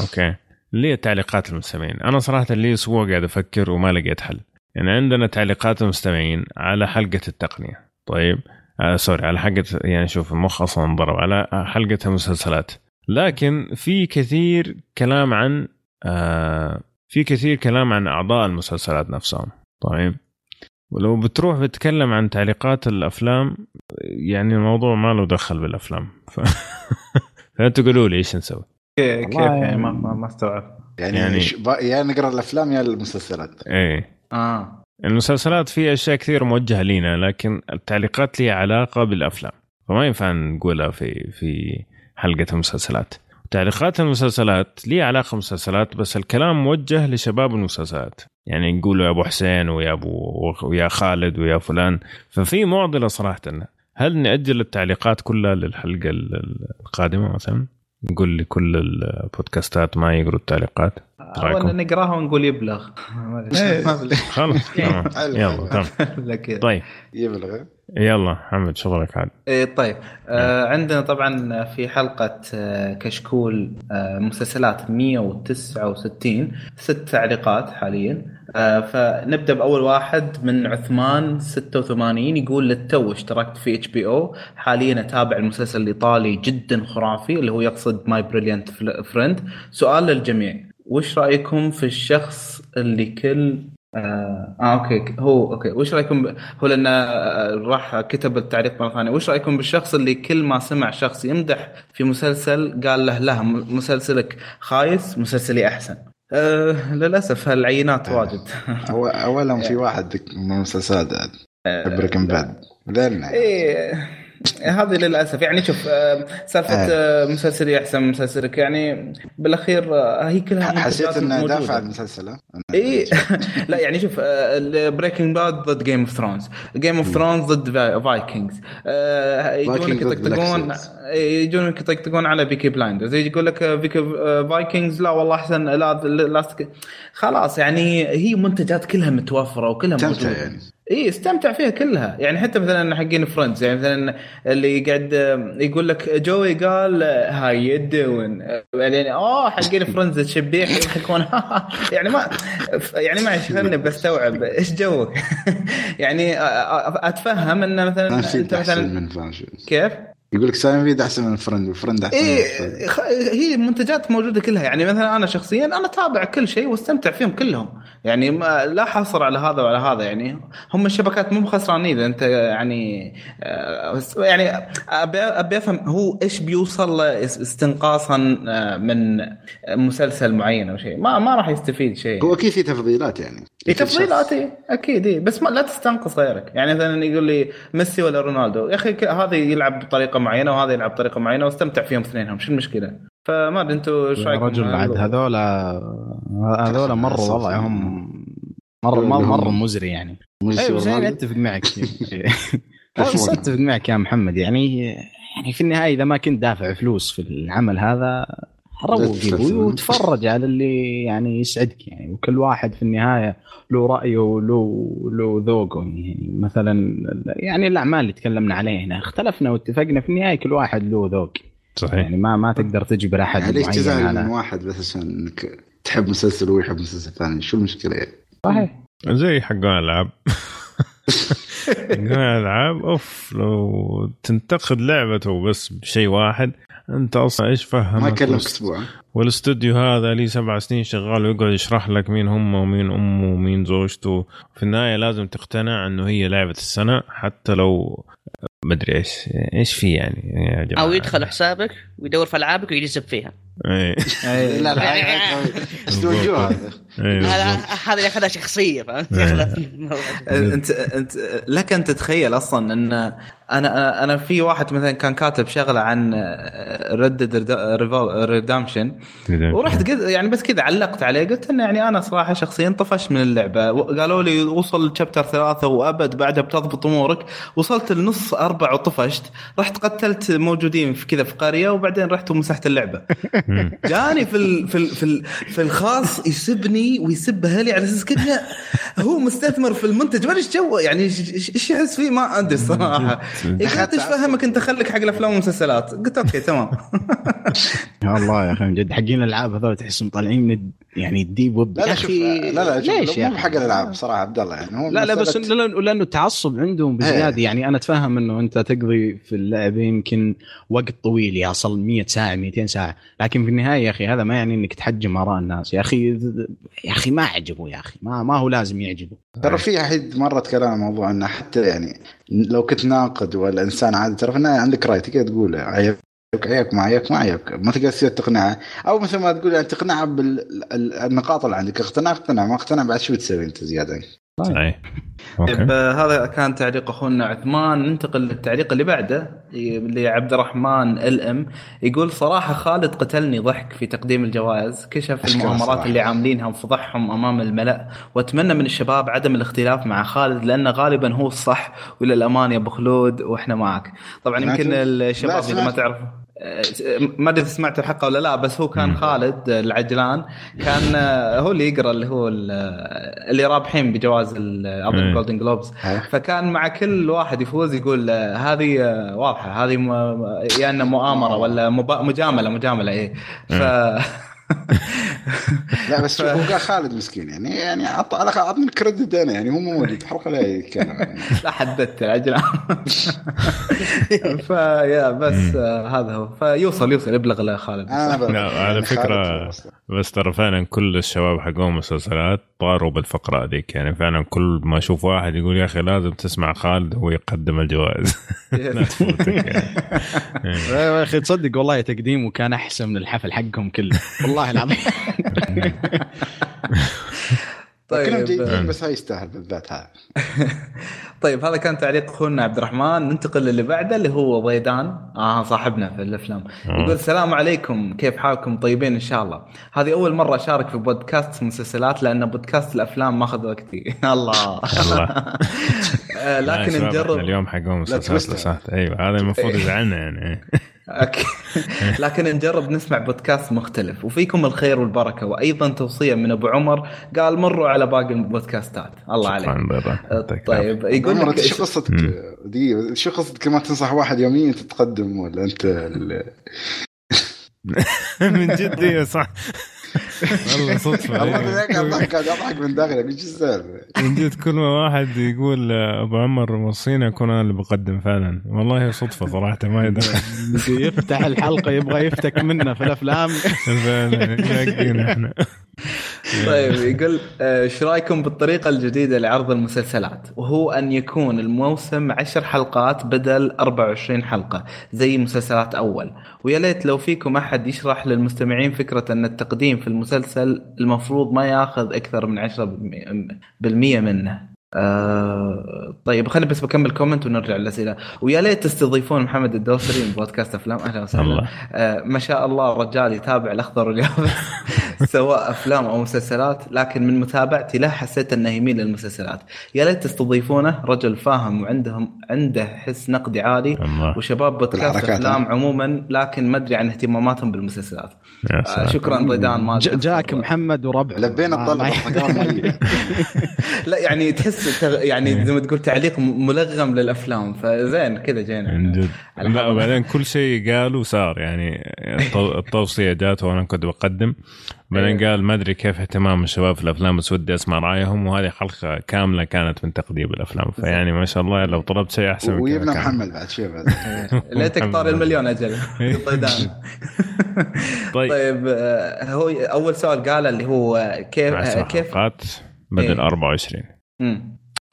okay. اللي هي تعليقات المستمعين؟ أنا صراحة لي أسبوع قاعد أفكر وما لقيت حل. يعني عندنا تعليقات المستمعين على حلقة التقنية. طيب. آه sorry على حلقة يعني شوف المخ أصلا انضرب. على حلقة المسلسلات. لكن في كثير كلام عن آه في كثير كلام عن أعضاء المسلسلات نفسهم. طيب. ولو بتروح بتتكلم عن تعليقات الأفلام يعني الموضوع ما له دخل بالأفلام. ف... فأنتوا قولوا لي إيش نسوي؟ كيف؟ يعني ما ما استوعب يعني يعني يا نقرأ الأفلام يا المسلسلات. إيه. آه. المسلسلات في أشياء كثير موجهة لينا لكن التعليقات لها علاقة بالأفلام. فما ينفع نقولها في في حلقة المسلسلات. تعليقات المسلسلات لي علاقة بالمسلسلات بس الكلام موجه لشباب المسلسلات. يعني نقولوا يا أبو حسين ويا أبو ويا خالد ويا فلان. ففي معضلة صراحة. هل نأجل التعليقات كلها للحلقة القادمة مثلا؟ نقول لكل البودكاستات ما يقروا التعليقات. ولا نقراها ونقول يبلغ. خلاص يلا تمام. طيب. يبلغ. يلا محمد شغلك عاد. إيه طيب. آه عندنا طبعا في حلقة آه كشكول آه مسلسلات 169 ست تعليقات حاليا. آه فنبدأ بأول واحد من عثمان 86 يقول للتو اشتركت في HBO. حاليا أتابع المسلسل الإيطالي جدا خرافي اللي هو يقصد My Brilliant Friend سؤال للجميع. وش رأيكم في الشخص اللي كل آه, آه okay هو أوكي. وش رأيكم هو لأنه آه، راح كتب التعليق مرة ثانية. وش رأيكم بالشخص اللي كل ما سمع شخص يمدح في مسلسل قال له لا مسلسلك خايس مسلسلي أحسن؟ آه للأسف هالعينات آه. واجد. هو اولا في واحد من المسلسلات Breaking Bad إيه. هذه للاسف يعني شوف آه، سالفه آه. مسلسلي احسن من مسلسلك يعني بالاخير آه، هي كلها حسيت انه دافع المسلسل اي لا يعني شوف Breaking Bad ضد Game of Thrones Game of Thrones ضد فايكنجز يجونك يطقطقون يجونك يطقطقون على Peaky Blinders يقول لك Peaky Vikings لا والله احسن لا خلاص يعني هي منتجات كلها متوفره وكلها موجوده يعني اي استمتع فيها كلها. يعني حتى مثلا حقين Friends يعني مثلا اللي قاعد يقول لك جوي قال how you doin' يعني اوه حقين Friends تشبيح يضحكون. يعني ما يعني ما خلني بستوعب. إيش جوك؟ يعني أتفهم انه مثلا أنت مثلا كيف؟ يقول لك سايم فيد أحسن من Friends و Friends أحسن إيه هي منتجات موجودة كلها. يعني مثلا أنا شخصيا أنا أتابع كل شيء واستمتع فيهم كلهم. يعني ما لا حصر على هذا وعلى هذا. يعني هم الشبكات مو خسرانين إذا أنت يعني آه، يعني أبي أبي أفهم هو إيش بيوصل استنقاصا آه، من مسلسل معين أو شيء. ما ما راح يستفيد شيء. هو أكيد في تفضيلات يعني. في تفضيلات إيه، أكيد إيه. بس ما لا تستنقص غيرك. يعني مثلا يقول لي ميسي ولا رونالدو. يا أخي هذا يلعب بطريقة معينة وهذا يلعب بطريقه معينة واستمتع فيهم اثنينهم شو المشكلة؟ فما أدري أنتم إيش رأيكم؟ رجل بعد هذولا هذولا مرة وضعهم مره اللي مره, هم- مرة مزري يعني أيوه يعني ورونالدو. أتفق معك بس أتفق معك يا محمد يعني يعني في النهاية إذا ما كنت دافع فلوس في العمل هذا التسلسل. وتفرج على اللي يعني يسعدك يعني. وكل واحد في النهاية له رأيه وله له ذوقه يعني. مثلا يعني الاعمال اللي تكلمنا عليها هنا. اختلفنا واتفقنا في النهاية كل واحد له ذوق صحيح. يعني ما ما تقدر تجبر أحد يعني ليش تزعل من واحد بس عشان إنك تحب مسلسل وهو يحب مسلسل ثاني؟ شو المشكلة يعني؟ صحيح. زي حقون الألعاب. حقون الألعاب أوف لو تنتقد لعبته بس بشيء واحد أنت أصلا إيش فهمك؟ ما والاست- أسبوع. والاستوديو هذا لي سبع سنين شغال ويقعد يشرح لك مين هم ومين امه ومين زوجته. في النهاية لازم تقتنع إنه هي لعبة السنة حتى لو مدري إيش إيش في يعني يا جماعة. أو يدخل حسابك ويدور في ألعابك ويجذب فيها. إيه. لا لا هاي- هاي- استوديو هذا. ياخذها شخصية فهمت؟ إيه. أنت أنت لك أن تتخيل أصلا إن أنا أنا في واحد مثلا كان كاتب شغلة عن ردد ريدامشن ورحت قلت يعني بس كذا علقت عليه قلت إنه يعني أنا صراحة شخصيا طفشت من اللعبة. قالوا لي وصل لشابتر ثلاثة وأبد بعدها بتضبط أمورك. وصلت لنص أربع وطفشت. رحت قتلت موجودين في كذا في قرية وبعدين رحت ومسحت اللعبة. جاني في ال في ال في, ال في الخاص يسبني ويسب أهلي على أساس كذا هو مستثمر في المنتج. ما إيش جو يعني إيش- يحس فيه؟ ما أدري الصراحه قلت إيش فهمك؟ أنت خليك حق الأفلام والمسلسلات. قلت okay تمام. يا الله يا أخي من جد. حقين الألعاب هذول تحسهم طالعين من يعني ال deep web. لا لا شوف أخي لا لا ليش يا مو؟ بحق الألعاب صراحة عبد الله يعني هو لا لا بس لأنه التعصب عندهم بزيادة. إيه. يعني أنا أتفهم إنه أنت تقضي في اللعبه يمكن وقت طويل يصل 100 ساعة 200 ساعة. لكن في النهاية يا أخي هذا ما يعني إنك تحجم آراء الناس. يا أخي يا أخي ما عجبه يا أخي ما ما هو لازم يعجبه ترى في أحد مره تكلم عن موضوع إنه حتى يعني لو كنت ناقد ولا انسان عادي ترى في النهاية عندك رأي تقدر تقول عيبك عيبك ما عيبك ما عيبك ما تقدر تصير تقنعه. أو مثل ما تقول يعني تقنعه بالنقاط اللي عندك. اقتنع اقتنع. ما اقتنع بعد شو بتسوي أنت زيادة؟ صحيح أوكي. طيب آه، هذا كان تعليق أخونا عثمان. ننتقل للتعليق اللي بعده لعبد الرحمن ال إم. يقول صراحة خالد قتلني ضحك في تقديم الجوائز. كشف المؤامرات. اللي عاملينها وفضحهم أمام الملأ. وأتمنى من الشباب عدم الاختلاف مع خالد لأنه غالبا هو الصح. وإلى الأمان يا أبو خلود وإحنا معك. طبعا؟ يمكن الشباب إذا ما. تعرفوا. ما أدري سمعت الحلقة ولا لا بس هو كان. خالد العجلان كان هو اللي يقرأ اللي هو ال- اللي رابحين بجوائز ال- اظن إيه. جولدن جلوبز فكان مع كل واحد يفوز يقول هذه واضحة هذه يا انه مؤامرة ولا مجاملة مجاملة إيه ف لا بس شوف هو قال خالد مسكين يعني يعني عط على أعطني الكريدت أنا يعني هو مو موجود الحلقة لا يتكلم يعني. لا حددت العجلان فيا بس آه، هذا هو فيوصل يوصل يبلغ لخالد أنا على يعني فكرة خالد أصلاً. بس ترى فعلا كل الشباب حقهم مسلسلات طاروا بالفقرة هذيك يعني فعلا كل ما أشوف واحد يقول يا أخي لازم تسمع خالد وهو يقدم الجوائز لا تفوتك يعني. إيه. يا أخي تصدق والله تقديمه كان أحسن من الحفل حقهم كله والله العظيم. كلهم طيب جيدين بس هاي يستاهل بالذات هذا. طيب هذا كان تعليق أخونا عبد الرحمن. ننتقل للي بعده اللي هو ضيدان. آه صاحبنا في الأفلام. يقول السلام عليكم. كيف حالكم؟ طيبين إن شاء الله. هذه أول مرة أشارك في بودكاست مسلسلات لأن بودكاست الأفلام ماخذ وقتي. الله. آه، لكن نجرب. اليوم حقهم مسلسلات أيوه هذا المفروض إيه. يزعلنا يعني. لكن نجرب نسمع بودكاست مختلف. وفيكم الخير والبركة. وأيضا توصية من أبو عمر. قال مروا على باقي البودكاستات. الله عليك. آه، طيب يقول عمر لك شو قصتك؟ دقيقة شو قصتك ما تنصح واحد يوميا انت تقدم ولا أنت من جد أيوه صح. والله صدفة. والله أيوة. ذاك اضحك قاعد أضحك من داخلي إيش السالفة؟ من جد كل ما واحد يقول أبو عمر وصينا أكون أنا اللي بقدم فعلا. والله صدفة صراحة ما يدري. يفتح الحلقة يبغى يفتك منا في الأفلام. فعلا إحنا. طيب يقول آه، إيش رأيكم بالطريقة الجديدة لعرض المسلسلات؟ وهو أن يكون الموسم 10 حلقات بدل 24 حلقة زي مسلسلات أول. ويا ليت لو فيكم أحد يشرح للمستمعين فكرة أن التقديم في المسلسل المفروض ما ياخذ أكثر من 10% بالمية منه. آه طيب خليني بس بكمل comment ونرجع للأسئلة. ويا ليت تستضيفون محمد الدوسري من بودكاست أفلام. أهلا وسهلا. الله. آه ما شاء الله رجال يتابع الأخضر واليابس سواء أفلام أو مسلسلات لكن من متابعتي له حسيت أنه يميل للمسلسلات. يا ليت تستضيفونه رجل فاهم وعندهم عنده حس نقدي عالي الله. وشباب بودكاست أفلام عموما لكن ما أدري عن اهتماماتهم بالمسلسلات. يا آه، سلام شكرا ريدان ما جاك محمد وربع لبينا الطلبه حقهم. لا يعني تحس تغ- يعني زي ما تقول تعليق ملغم للأفلام فزين كذا جينا. عن جد على لا. وبعدين كل شيء قالوا صار يعني التو- التوصية جات وأنا كنت بقدم. بعدين إيه. قال ما أدري كيف اهتمام الشباب في الأفلام بس ودي أسمع رأيهم وهذه حلقة كاملة كانت من تقديم الأفلام. فيعني ما شاء الله لو طلبت شيء أحسن من كذا ويبنى. محمد بعد بعد. ليتك طار المليون أجل. طيدان. طيب. طيب آه، هو أول سؤال قاله اللي هو كيف عشر آه، كيف بدل إيه. 24 مم.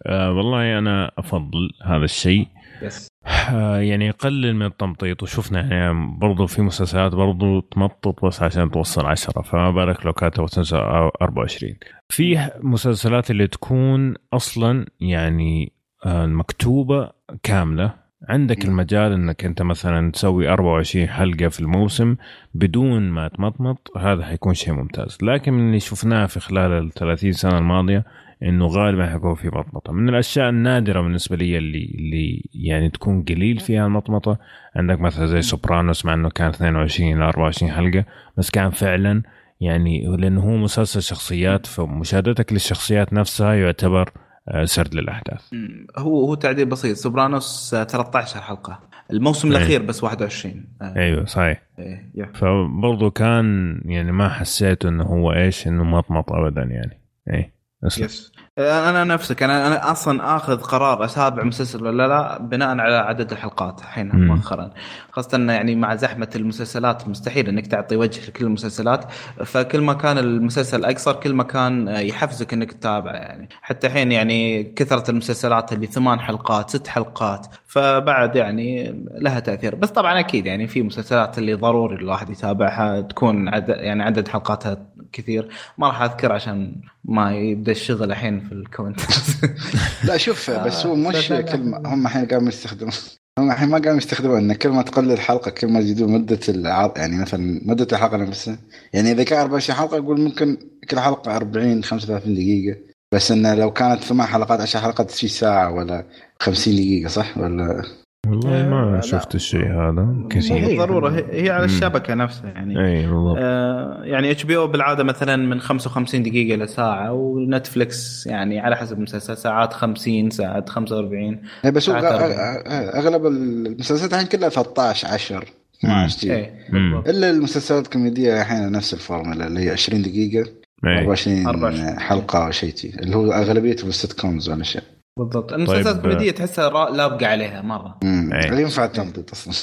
آه والله أنا أفضل هذا الشيء. يس آه، يعني يقلل من التمطيط وشفنا يعني برضو في مسلسلات برضو تمطط بس عشان توصل عشرة فما بالك لو كانت تنزل 24 في مسلسلات اللي تكون أصلا يعني آه، مكتوبة كاملة. عندك. المجال إنك أنت مثلا تسوي 24 حلقة في الموسم بدون ما تمطمط هذا حيكون شيء ممتاز. لكن من اللي شفناه في خلال ال 30 سنة الماضية إنه غالبا حيكون في مطمطة. من الأشياء النادرة بالنسبة لي اللي اللي يعني تكون قليل فيها المطمطة عندك مثلا زي سوبرانوس مع إنه كان 22 إلى 24 حلقة بس كان فعلا يعني لأنه هو مسلسل شخصيات فمشاهدتك للشخصيات نفسها يعتبر آه، سرد للأحداث. هو هو تعديل بسيط. Sopranos آه، 13 حلقة. الموسم إيه. الأخير بس 21 آه، أيوه صحيح. Yeah. فبرضه كان يعني ما حسيت إنه هو إيش إنه مطمط ابدا يعني. إيه. Yes. أنا نفسك أنا أنا أصلا آخذ قرار أتابع مسلسل ولا لا بناء على عدد الحلقات الحين. مؤخرا. خاصة إنه يعني مع زحمة المسلسلات مستحيل إنك تعطي وجه لكل المسلسلات. فكل ما كان المسلسل أقصر كل ما كان يحفزك إنك تتابع يعني. حتى الحين يعني كثرة المسلسلات اللي ثمان حلقات ست حلقات فبعد يعني لها تأثير. بس طبعا أكيد يعني في مسلسلات اللي ضروري الواحد يتابعها تكون عدد يعني عدد حلقاتها كثير. ما راح أذكر عشان ما يبدأ الشغل الحين في الكومنت لا شوف بس هو مش لا، لا. كلمة هم الحين قاموا يستخدمون هم الحين ما قاموا يستخدمون إن كل ما تقلل الحلقة كل ما يزيدون مدة العرض يعني مثلا مدة الحلقة نفسها. يعني إذا كان 24 حلقة أقول ممكن كل حلقة 40 35 دقيقة. بس انه لو كانت ثمان حلقات 10 حلقات تصير ساعة ولا 50 دقيقة صح ولا والله ما لا. شفت الشيء هذا مو كثير بالضروره هي هي على مم. الشبكة نفسها يعني اي بالضبط آه يعني HBO بالعادة مثلا من 55 دقيقة إلى ساعة و Netflix يعني على حسب المسلسل ساعات 50 ساعات 45 إيه بس هو ساعات غ- 40. أغ- أغلب المسلسلات الحين كلها 13 10 12 جي. إيه مم. بالضبط. إلا المسلسلات الكوميدية الحين نفس الفورمولا اللي هي 20 دقيقة إيه. 24 24. حلقة أو شيء شي. اللي هو اغلبيته ال sitcoms ولا شيء بالضبط. المسلسلات طيب، الكوميديه تحسها را- لابقه عليها مرة. امم ينفع التمطيط أصلا.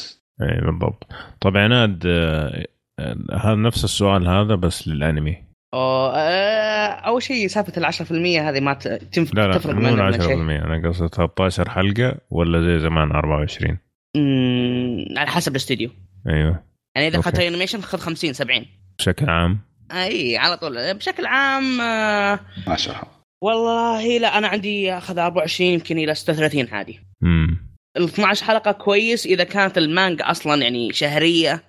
اي بالضبط. طب عناد آه، آه، هذا نفس السؤال هذا بس للأنمي. أو- آه، أول شيء سالفة ال 10% هذه ما ت- تنف... لا لا تفرق مو من ال من 10% شيء أنا قصدي 13 حلقة ولا زي زمان 24 أمم، على حسب الاستوديو. أيوه. يعني إذا. اخذت animation خذ 50 70 بشكل عام؟ اي على طول. بشكل عام آه، ما شاء الله والله لا أنا عندي أخذ 24 يمكن إلى 36 عادي امم ال 12 حلقة كويس إذا كانت المانجا أصلا يعني شهرية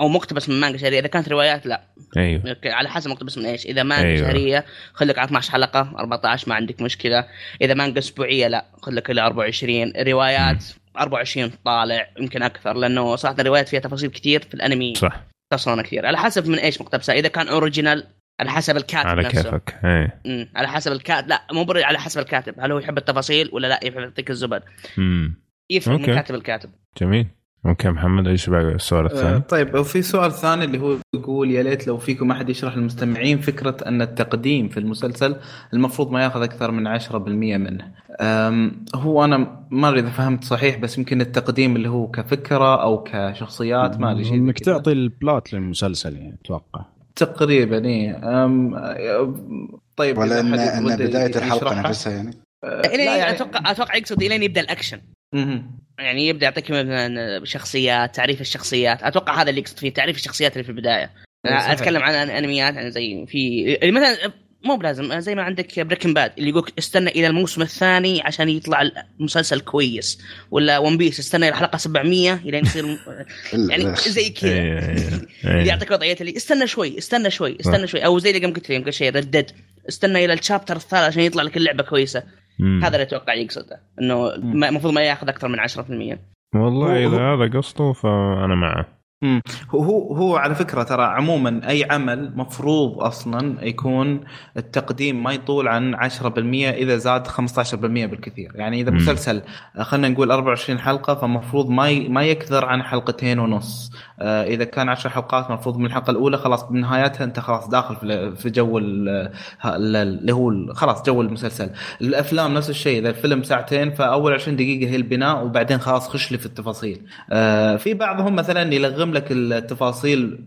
أو مقتبس من مانجا شهرية إذا كانت روايات لا. أيوه. على حسب مقتبس من إيش. إذا مانجا أيوة. أيوة. شهرية خليك على 12 حلقة 14 ما عندك مشكلة. إذا مانجا أسبوعية لا خليك إلى 24 روايات 24 طالع يمكن أكثر لأنه صراحة الروايات فيها تفاصيل كثير في الأنمي. صح. تفصلنا كثير. على حسب من إيش مقتبسه إذا كان original على حسب الكاتب على نفسه كيفك إيه مم. على حسب الكاتب لا مو على حسب الكاتب هل هو يحب التفاصيل ولا لا يحب يعطيك الزبدة امم يفرق okay. من كاتب الكاتب جميل okay محمد إيش باقي السؤال آه، الثاني؟ طيب وفي سؤال ثاني اللي هو يقول يا ليت لو فيكم أحد يشرح للمستمعين فكرة أن التقديم في المسلسل المفروض ما يأخذ أكثر من 10% منه. هو أنا ما أدري إذا فهمت صحيح بس يمكن التقديم اللي هو كفكرة أو كشخصيات ما أدري شيء إنك. تعطي ال plot للمسلسل يعني أتوقع تقريبا اي أم، طيب ولا ان ودي بداية الحلقة؟ نفسها يعني أه، الين لا يعني أتوقع أتوقع يقصد الين يبدأ الأكشن. يعني يبدأ يعطيك مثلا شخصيات تعريف الشخصيات أتوقع هذا اللي يقصد فيه تعريف الشخصيات اللي في البداية إيه،. أنا أتكلم عن أنميات يعني زي في يعني مثلا مو بلازم زي ما عندك Breaking Bad اللي يقولك استنى إلى الموسم الثاني عشان يطلع المسلسل كويس ولا One Piece استنى إلى الحلقة 700 إلى يصير يعني زي كذا. اللي. يعطيك وضعية اللي استنى شوي استنى شوي استنى شوي. أو زي اللي قبل قلت لي قبل شيء ردد استنى إلى الشابتر الثالث عشان يطلع لك اللعبة كويسة. مم. هذا اللي أتوقع يقصده إنه ما- المفروض ما ياخذ أكثر من 10% والله إذا هذا قصده فأنا معه. هو هو على فكرة ترى عموما أي عمل مفروض أصلا يكون التقديم ما يطول عن 10% إذا زاد 15% بالكثير، يعني إذا. مسلسل خلينا نقول 24 حلقة فمفروض ما ما يكثر عن حلقتين ونص، إذا كان 10 حلقات مفروض من الحلقة الأولى خلاص بنهايتها أنت خلاص داخل في جو اللي هو خلاص جو المسلسل، الأفلام نفس الشيء إذا الفيلم ساعتين فأول 20 دقيقة هي البناء وبعدين خلاص خش لي في التفاصيل. آه، في بعضهم مثلا يلغم لك التفاصيل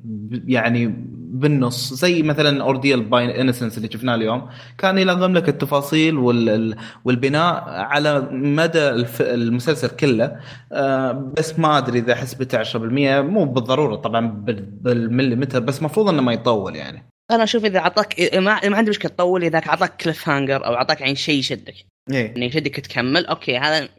يعني بالنص. زي مثلا Ordeal by Innocence اللي شفناه اليوم. كان يلغم لك التفاصيل وال- ال- والبناء على مدى الف- المسلسل كله. آه، بس ما أدري إذا حسبته 10% مو بالضرورة طبعا بال- بالمليمتر بس مفروض إنه ما يطول يعني. أنا أشوف إذا أعطاك ما, ما عندي مشكلة تطول. إذا أعطاك cliffhanger أو أعطاك يعني شيء يشدك. إيه. يعني يشدك تكمل. okay هذا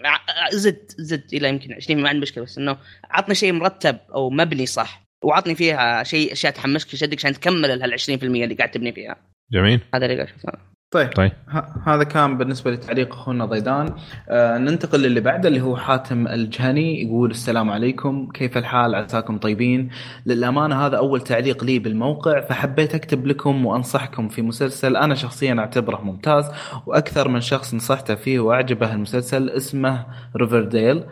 زد زد إلى يمكن 20 ما عندي مشكلة. بس إنه عطني شيء مرتب أو مبني صح. وعطني فيها شيء أشياء تحمسك يشدك عشان تكمل هال 20% اللي قاعد تبني فيها. جميل. هذا اللي قاعد أشوفه. طيب. طيب. ه- هذا كان بالنسبة لتعليق أخونا ضيدان. آه ننتقل للي بعده اللي هو حاتم الجهني يقول السلام عليكم. كيف الحال؟ عساكم طيبين. للأمانة هذا أول تعليق لي بالموقع فحبيت أكتب لكم وأنصحكم في مسلسل أنا شخصيا أعتبره ممتاز وأكثر من شخص نصحته فيه وأعجبه المسلسل اسمه Riverdale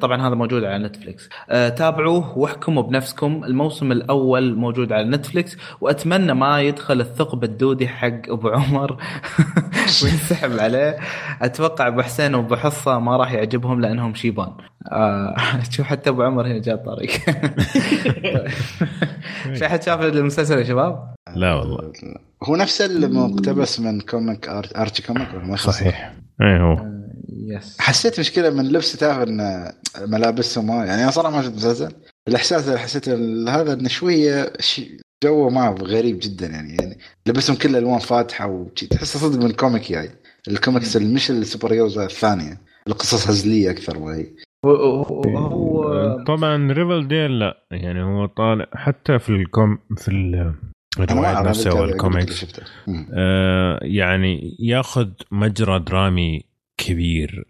طبعا هذا موجود على Netflix. آه تابعوه واحكموا بنفسكم. الموسم الأول موجود على Netflix. وأتمنى ما يدخل الثقب الدودي حق أبو عمر. وينسحب عليه. أتوقع أبو حسين وأبو حصة ما راح يعجبهم لأنهم شيبان. آه شوف حتى أبو عمر هنا جاء طريق. في احد شاف المسلسل يا شباب؟ لا والله. هو نفس المقتبس من comic أر- Archie comic ولا ما يخص؟ صحيح. إيه هو. آه، yes حسيت مشكله من لبس تعرف إن ملابسهم ما يعني أنا صراحة ما شفت مسلسل. الإحساس اللي حسيته ال- هذا انه شوية ش- جوه معه غريب جدا يعني. يعني لبسهم كله ألوان فاتحة وشي. تحسه صدق من comic يعني. الكوميكس اللي مش ال superheroes الثانية. القصص هزلية أكثر ما هي. هو طبعا Riverdale لا. يعني هو طالع حتى في الكوم في ما الروايات نفسها والكوميكس. آه يعني ياخذ مجرى درامي كبير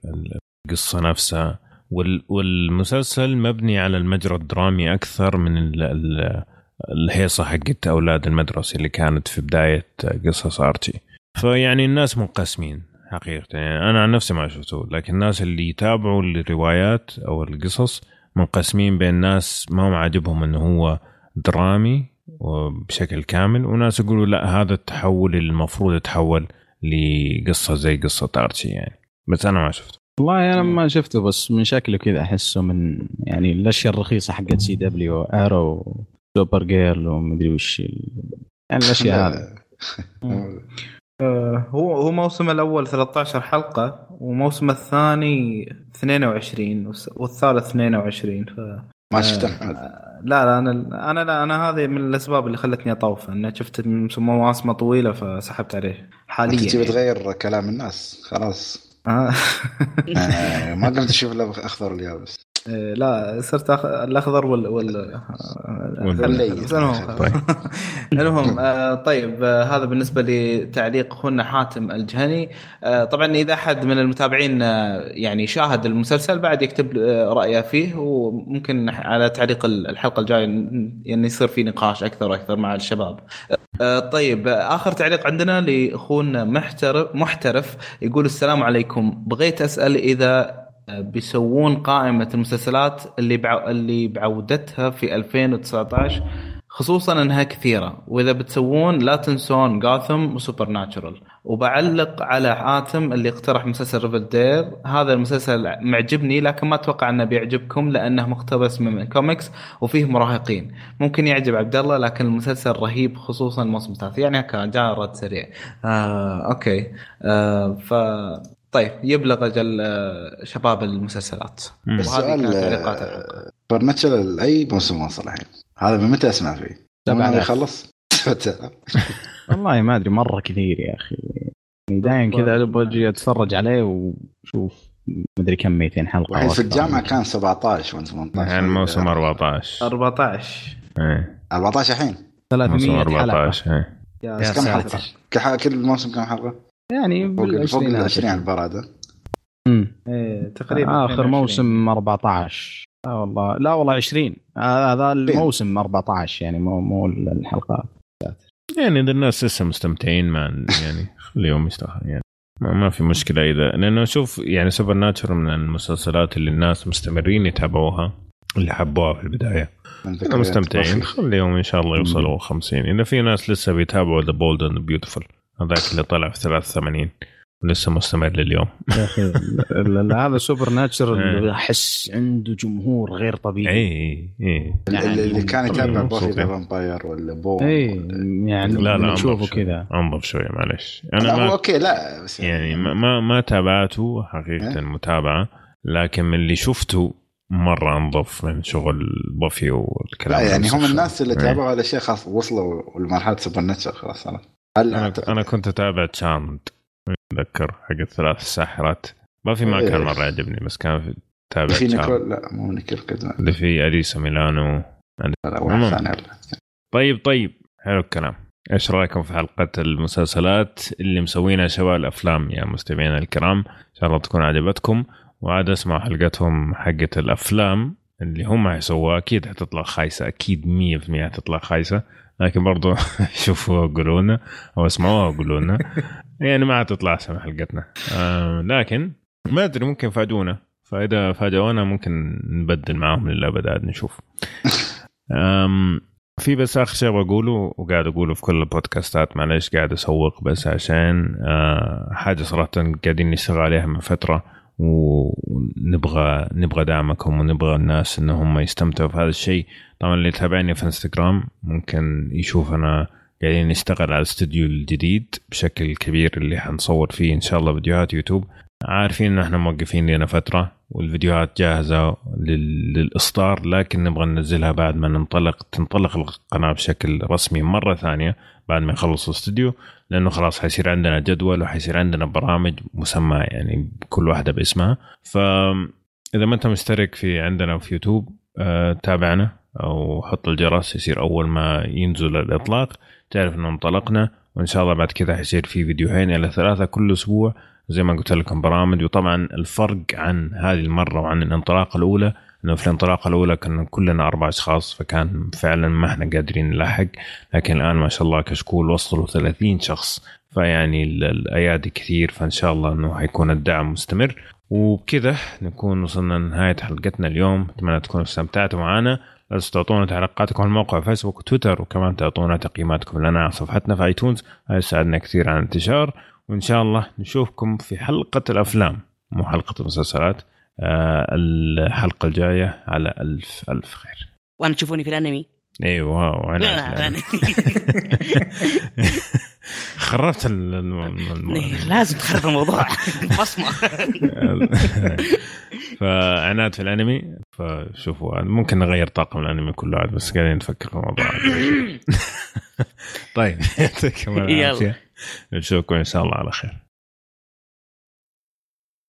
القصة نفسها. وال والمسلسل مبني على المجرى الدرامي أكثر من ال ال الهيصة حقت أولاد المدرسة اللي كانت في بداية قصص Archie. فيعني الناس منقسمين حقيقة. يعني أنا عن نفسي ما شفته لكن الناس اللي يتابعوا الروايات أو القصص منقسمين بين ناس ما هم عاجبهم إنه هو درامي وبشكل كامل وناس يقولوا لا هذا التحول المفروض يتحول لقصة زي قصة Archie يعني. بس أنا ما شفته. والله أنا ما شفته بس من شكله كذا أحسه من يعني الأشياء الرخيصة حقت سي دبليو ارو سوبر جيرل ومدري وش يعني الأشياء هذه. آه، هو هو موسم الأول 13 حلقة وموسم الثاني 22 والس- والثالث 22 ف ما شفته. آه، لا لا أنا أنا لا أنا هذه من الأسباب اللي خلتني اطوف ان شفت مواسم طويلة فسحبت عليه. حاليا أنت تبي يعني. تغير كلام الناس خلاص. آه. آه، ما قمت تشوف إلا اخضر واليابس لا صرت أخ... الأخضر وال وال المهم. طيب. المهم آه طيب آه هذا بالنسبة لتعليق اخونا حاتم الجهني. آه طبعا إذا أحد من المتابعين يعني شاهد المسلسل بعد يكتب رأيه فيه وممكن على تعليق الحلقة الجاية يعني يصير في نقاش أكثر وأكثر مع الشباب. طيب آخر تعليق عندنا لأخونا محترف محترف يقول السلام عليكم. بغيت أسأل إذا بيسوون قائمة المسلسلات اللي بع... اللي بعودتها في 2019 خصوصا إنها كثيرة. وإذا بتسوون لا تنسون Gotham و Supernatural وبعلق على حاتم اللي اقترح مسلسل Riverdale هذا المسلسل معجبني لكن ما أتوقع إنه بيعجبكم لأنه مقتبس من كوميكس وفيه مراهقين. ممكن يعجب عبد الله لكن المسلسل رهيب خصوصا الموسم الثالث. يعني هكا جاء رد سريع. آه أوكي. آه ف طيب يبلغ أجل آه، شباب المسلسلات. وهذه كانت تعليقات الحلقة. فرنتشر أي موسم وصل الحين؟ هذا من متى اسمع فيه؟ سبعة ما آلاف. يخلص؟ والله ما أدري مرة كثير يا أخي. يعني دايم كذا أبغى أجي أتفرج عليه وشوف مدري كم 200 حلقة الحين في. الجامعة كان 17 و 18 الحين موسم 14 14 إيه. 14 الحين؟ موسم 300 حلقة. 14 إيه. يا بس كم. حلقة؟ كل موسم كم حلقة؟ يعني فوق ال بالعشرينات 20 على البراد أمم. إيه تقريبا آخر 22. موسم 14 لا والله. لا والله 20 آه، هذا الموسم 14 يعني مو مو الحلقات يعني اذا الناس لسه مستمتعين مع يعني خليهم يشتغل يعني. ما, ما في مشكلة اذا لأنه شوف يعني سوبر ناتشر من المسلسلات اللي الناس مستمرين يتابعوها اللي حبوها في البداية. مستمتعين. خليهم إن شاء الله يوصلوا 50 إذا في ناس لسه بيتابعوا The Bold and Beautiful هذاك اللي طلع في 83 ولسه مستمر لليوم يا أخي هذا Supernatural إيه. أحس عنده جمهور غير طبيعي اي اي اللي اللي كان يتابع Buffy. The Vampire ولا بو اي يعني لا لا تشوفه. كذا انظف شوي معلش لا أنا هو ما أوكي لا بس يعني ما ما, ما تابعته حقيقة إيه؟ متابعه لكن من اللي شفته مرة أنظف من شغل بوفي والكلام لا يعني. هم الناس اللي إيه. تابعوا هذا الشيء خلاص وصلوا لمرحلة سوبر ناتشر خلاص صار هل أنا أعتقد- أنا كنت أتابع تشارمد أتذكر حق الثلاث الساحرات ما في ما. كان مرة يعجبني بس كان في تابع في نيكول لا مو نيكول كذا اللي في أليسا ميلانو. لا المهم. واحد ثاني طيب طيب. حلو الكلام. إيش رأيكم في حلقة المسلسلات اللي مسوينها شباب الأفلام يا مستمعينا الكرام؟ إن شاء الله تكون عجبتكم. وعاد أسمع حلقتهم حقه الأفلام اللي هم حيسووها. أكيد حتطلع خايسة. أكيد 100% حتطلع خايسة. لكن برضو شوفوها وقولوا لنا أو اسمعوها وقولوا لنا يعني ما حتطلع أحسن حلقتنا. آه لكن ما أدري ممكن فاجئونا فإذا فاجئونا ممكن نبدل معاهم للابد عاد نشوف. في بس آخر شيء بقوله وقاعد أقوله في كل البودكاستات معلش قاعد أسوق بس عشان آه، حاجة صراحة قاعدين نشتغل عليها من فترة ونبغى نبغى دعمكم ونبغى الناس ان هم يستمتعوا في هذا الشيء. طبعا اللي يتابعني في انستغرام ممكن يشوف أنا قاعدين نشتغل على الاستوديو الجديد بشكل كبير اللي حنصور فيه إن شاء الله فيديوهات يوتيوب. عارفين إن إحنا موقفين لنا فترة والفيديوهات جاهزة لل- للإصدار لكن نبغى ننزلها بعد ما ننطلق تنطلق القناة بشكل رسمي مرة ثانية بعد ما يخلص الاستوديو لأنه خلاص حيصير عندنا جدول وحيصير عندنا برامج مسمى يعني كل واحدة باسمها. فإذا ما أنت مشترك في عندنا في يوتيوب آه، تابعنا. أو حط الجرس يصير أول ما ينزل الإطلاق. تعرف إنه انطلقنا وإن شاء الله بعد كذا حيصير في فيديوهين إلى ثلاثة كل أسبوع. زي ما قلت لكم برامج. وطبعا الفرق عن هذه المرة وعن الانطلاقه الأولى إنه في الانطلاقه الأولى كنا كلنا أربع أشخاص فكان فعلا ما إحنا قادرين نلاحق. لكن الآن ما شاء الله كشكول وصلوا 30 شخص. فيعني ال- الأيادي كثير فإن شاء الله إنه حيكون الدعم مستمر. وبكذا نكون وصلنا لنهاية حلقتنا اليوم. أتمنى تكونوا استمتعتوا معنا لا تنسوا تعطونا تعليقاتكم على الموقع فيسبوك وتويتر؟ وكمان تعطونا تقييماتكم لنا على صفحتنا في آيتونز. هذا يساعدنا كثير على الانتشار. وإن شاء الله نشوفكم في حلقة الأفلام. مو حلقة المسلسلات. آه الحلقة الجاية على ألف ألف خير. وأنا تشوفوني في الأنمي؟ أيوه أنا- خربت الم- لازم تخرب الموضوع. بصمة. فعناد في الأنمي فشوفوا ممكن نغير طاقم الأنمي كله عاد بس قاعدين نفكر في الموضوع. طيب يعطيكم العافية. نشوفكم إن شاء الله على خير.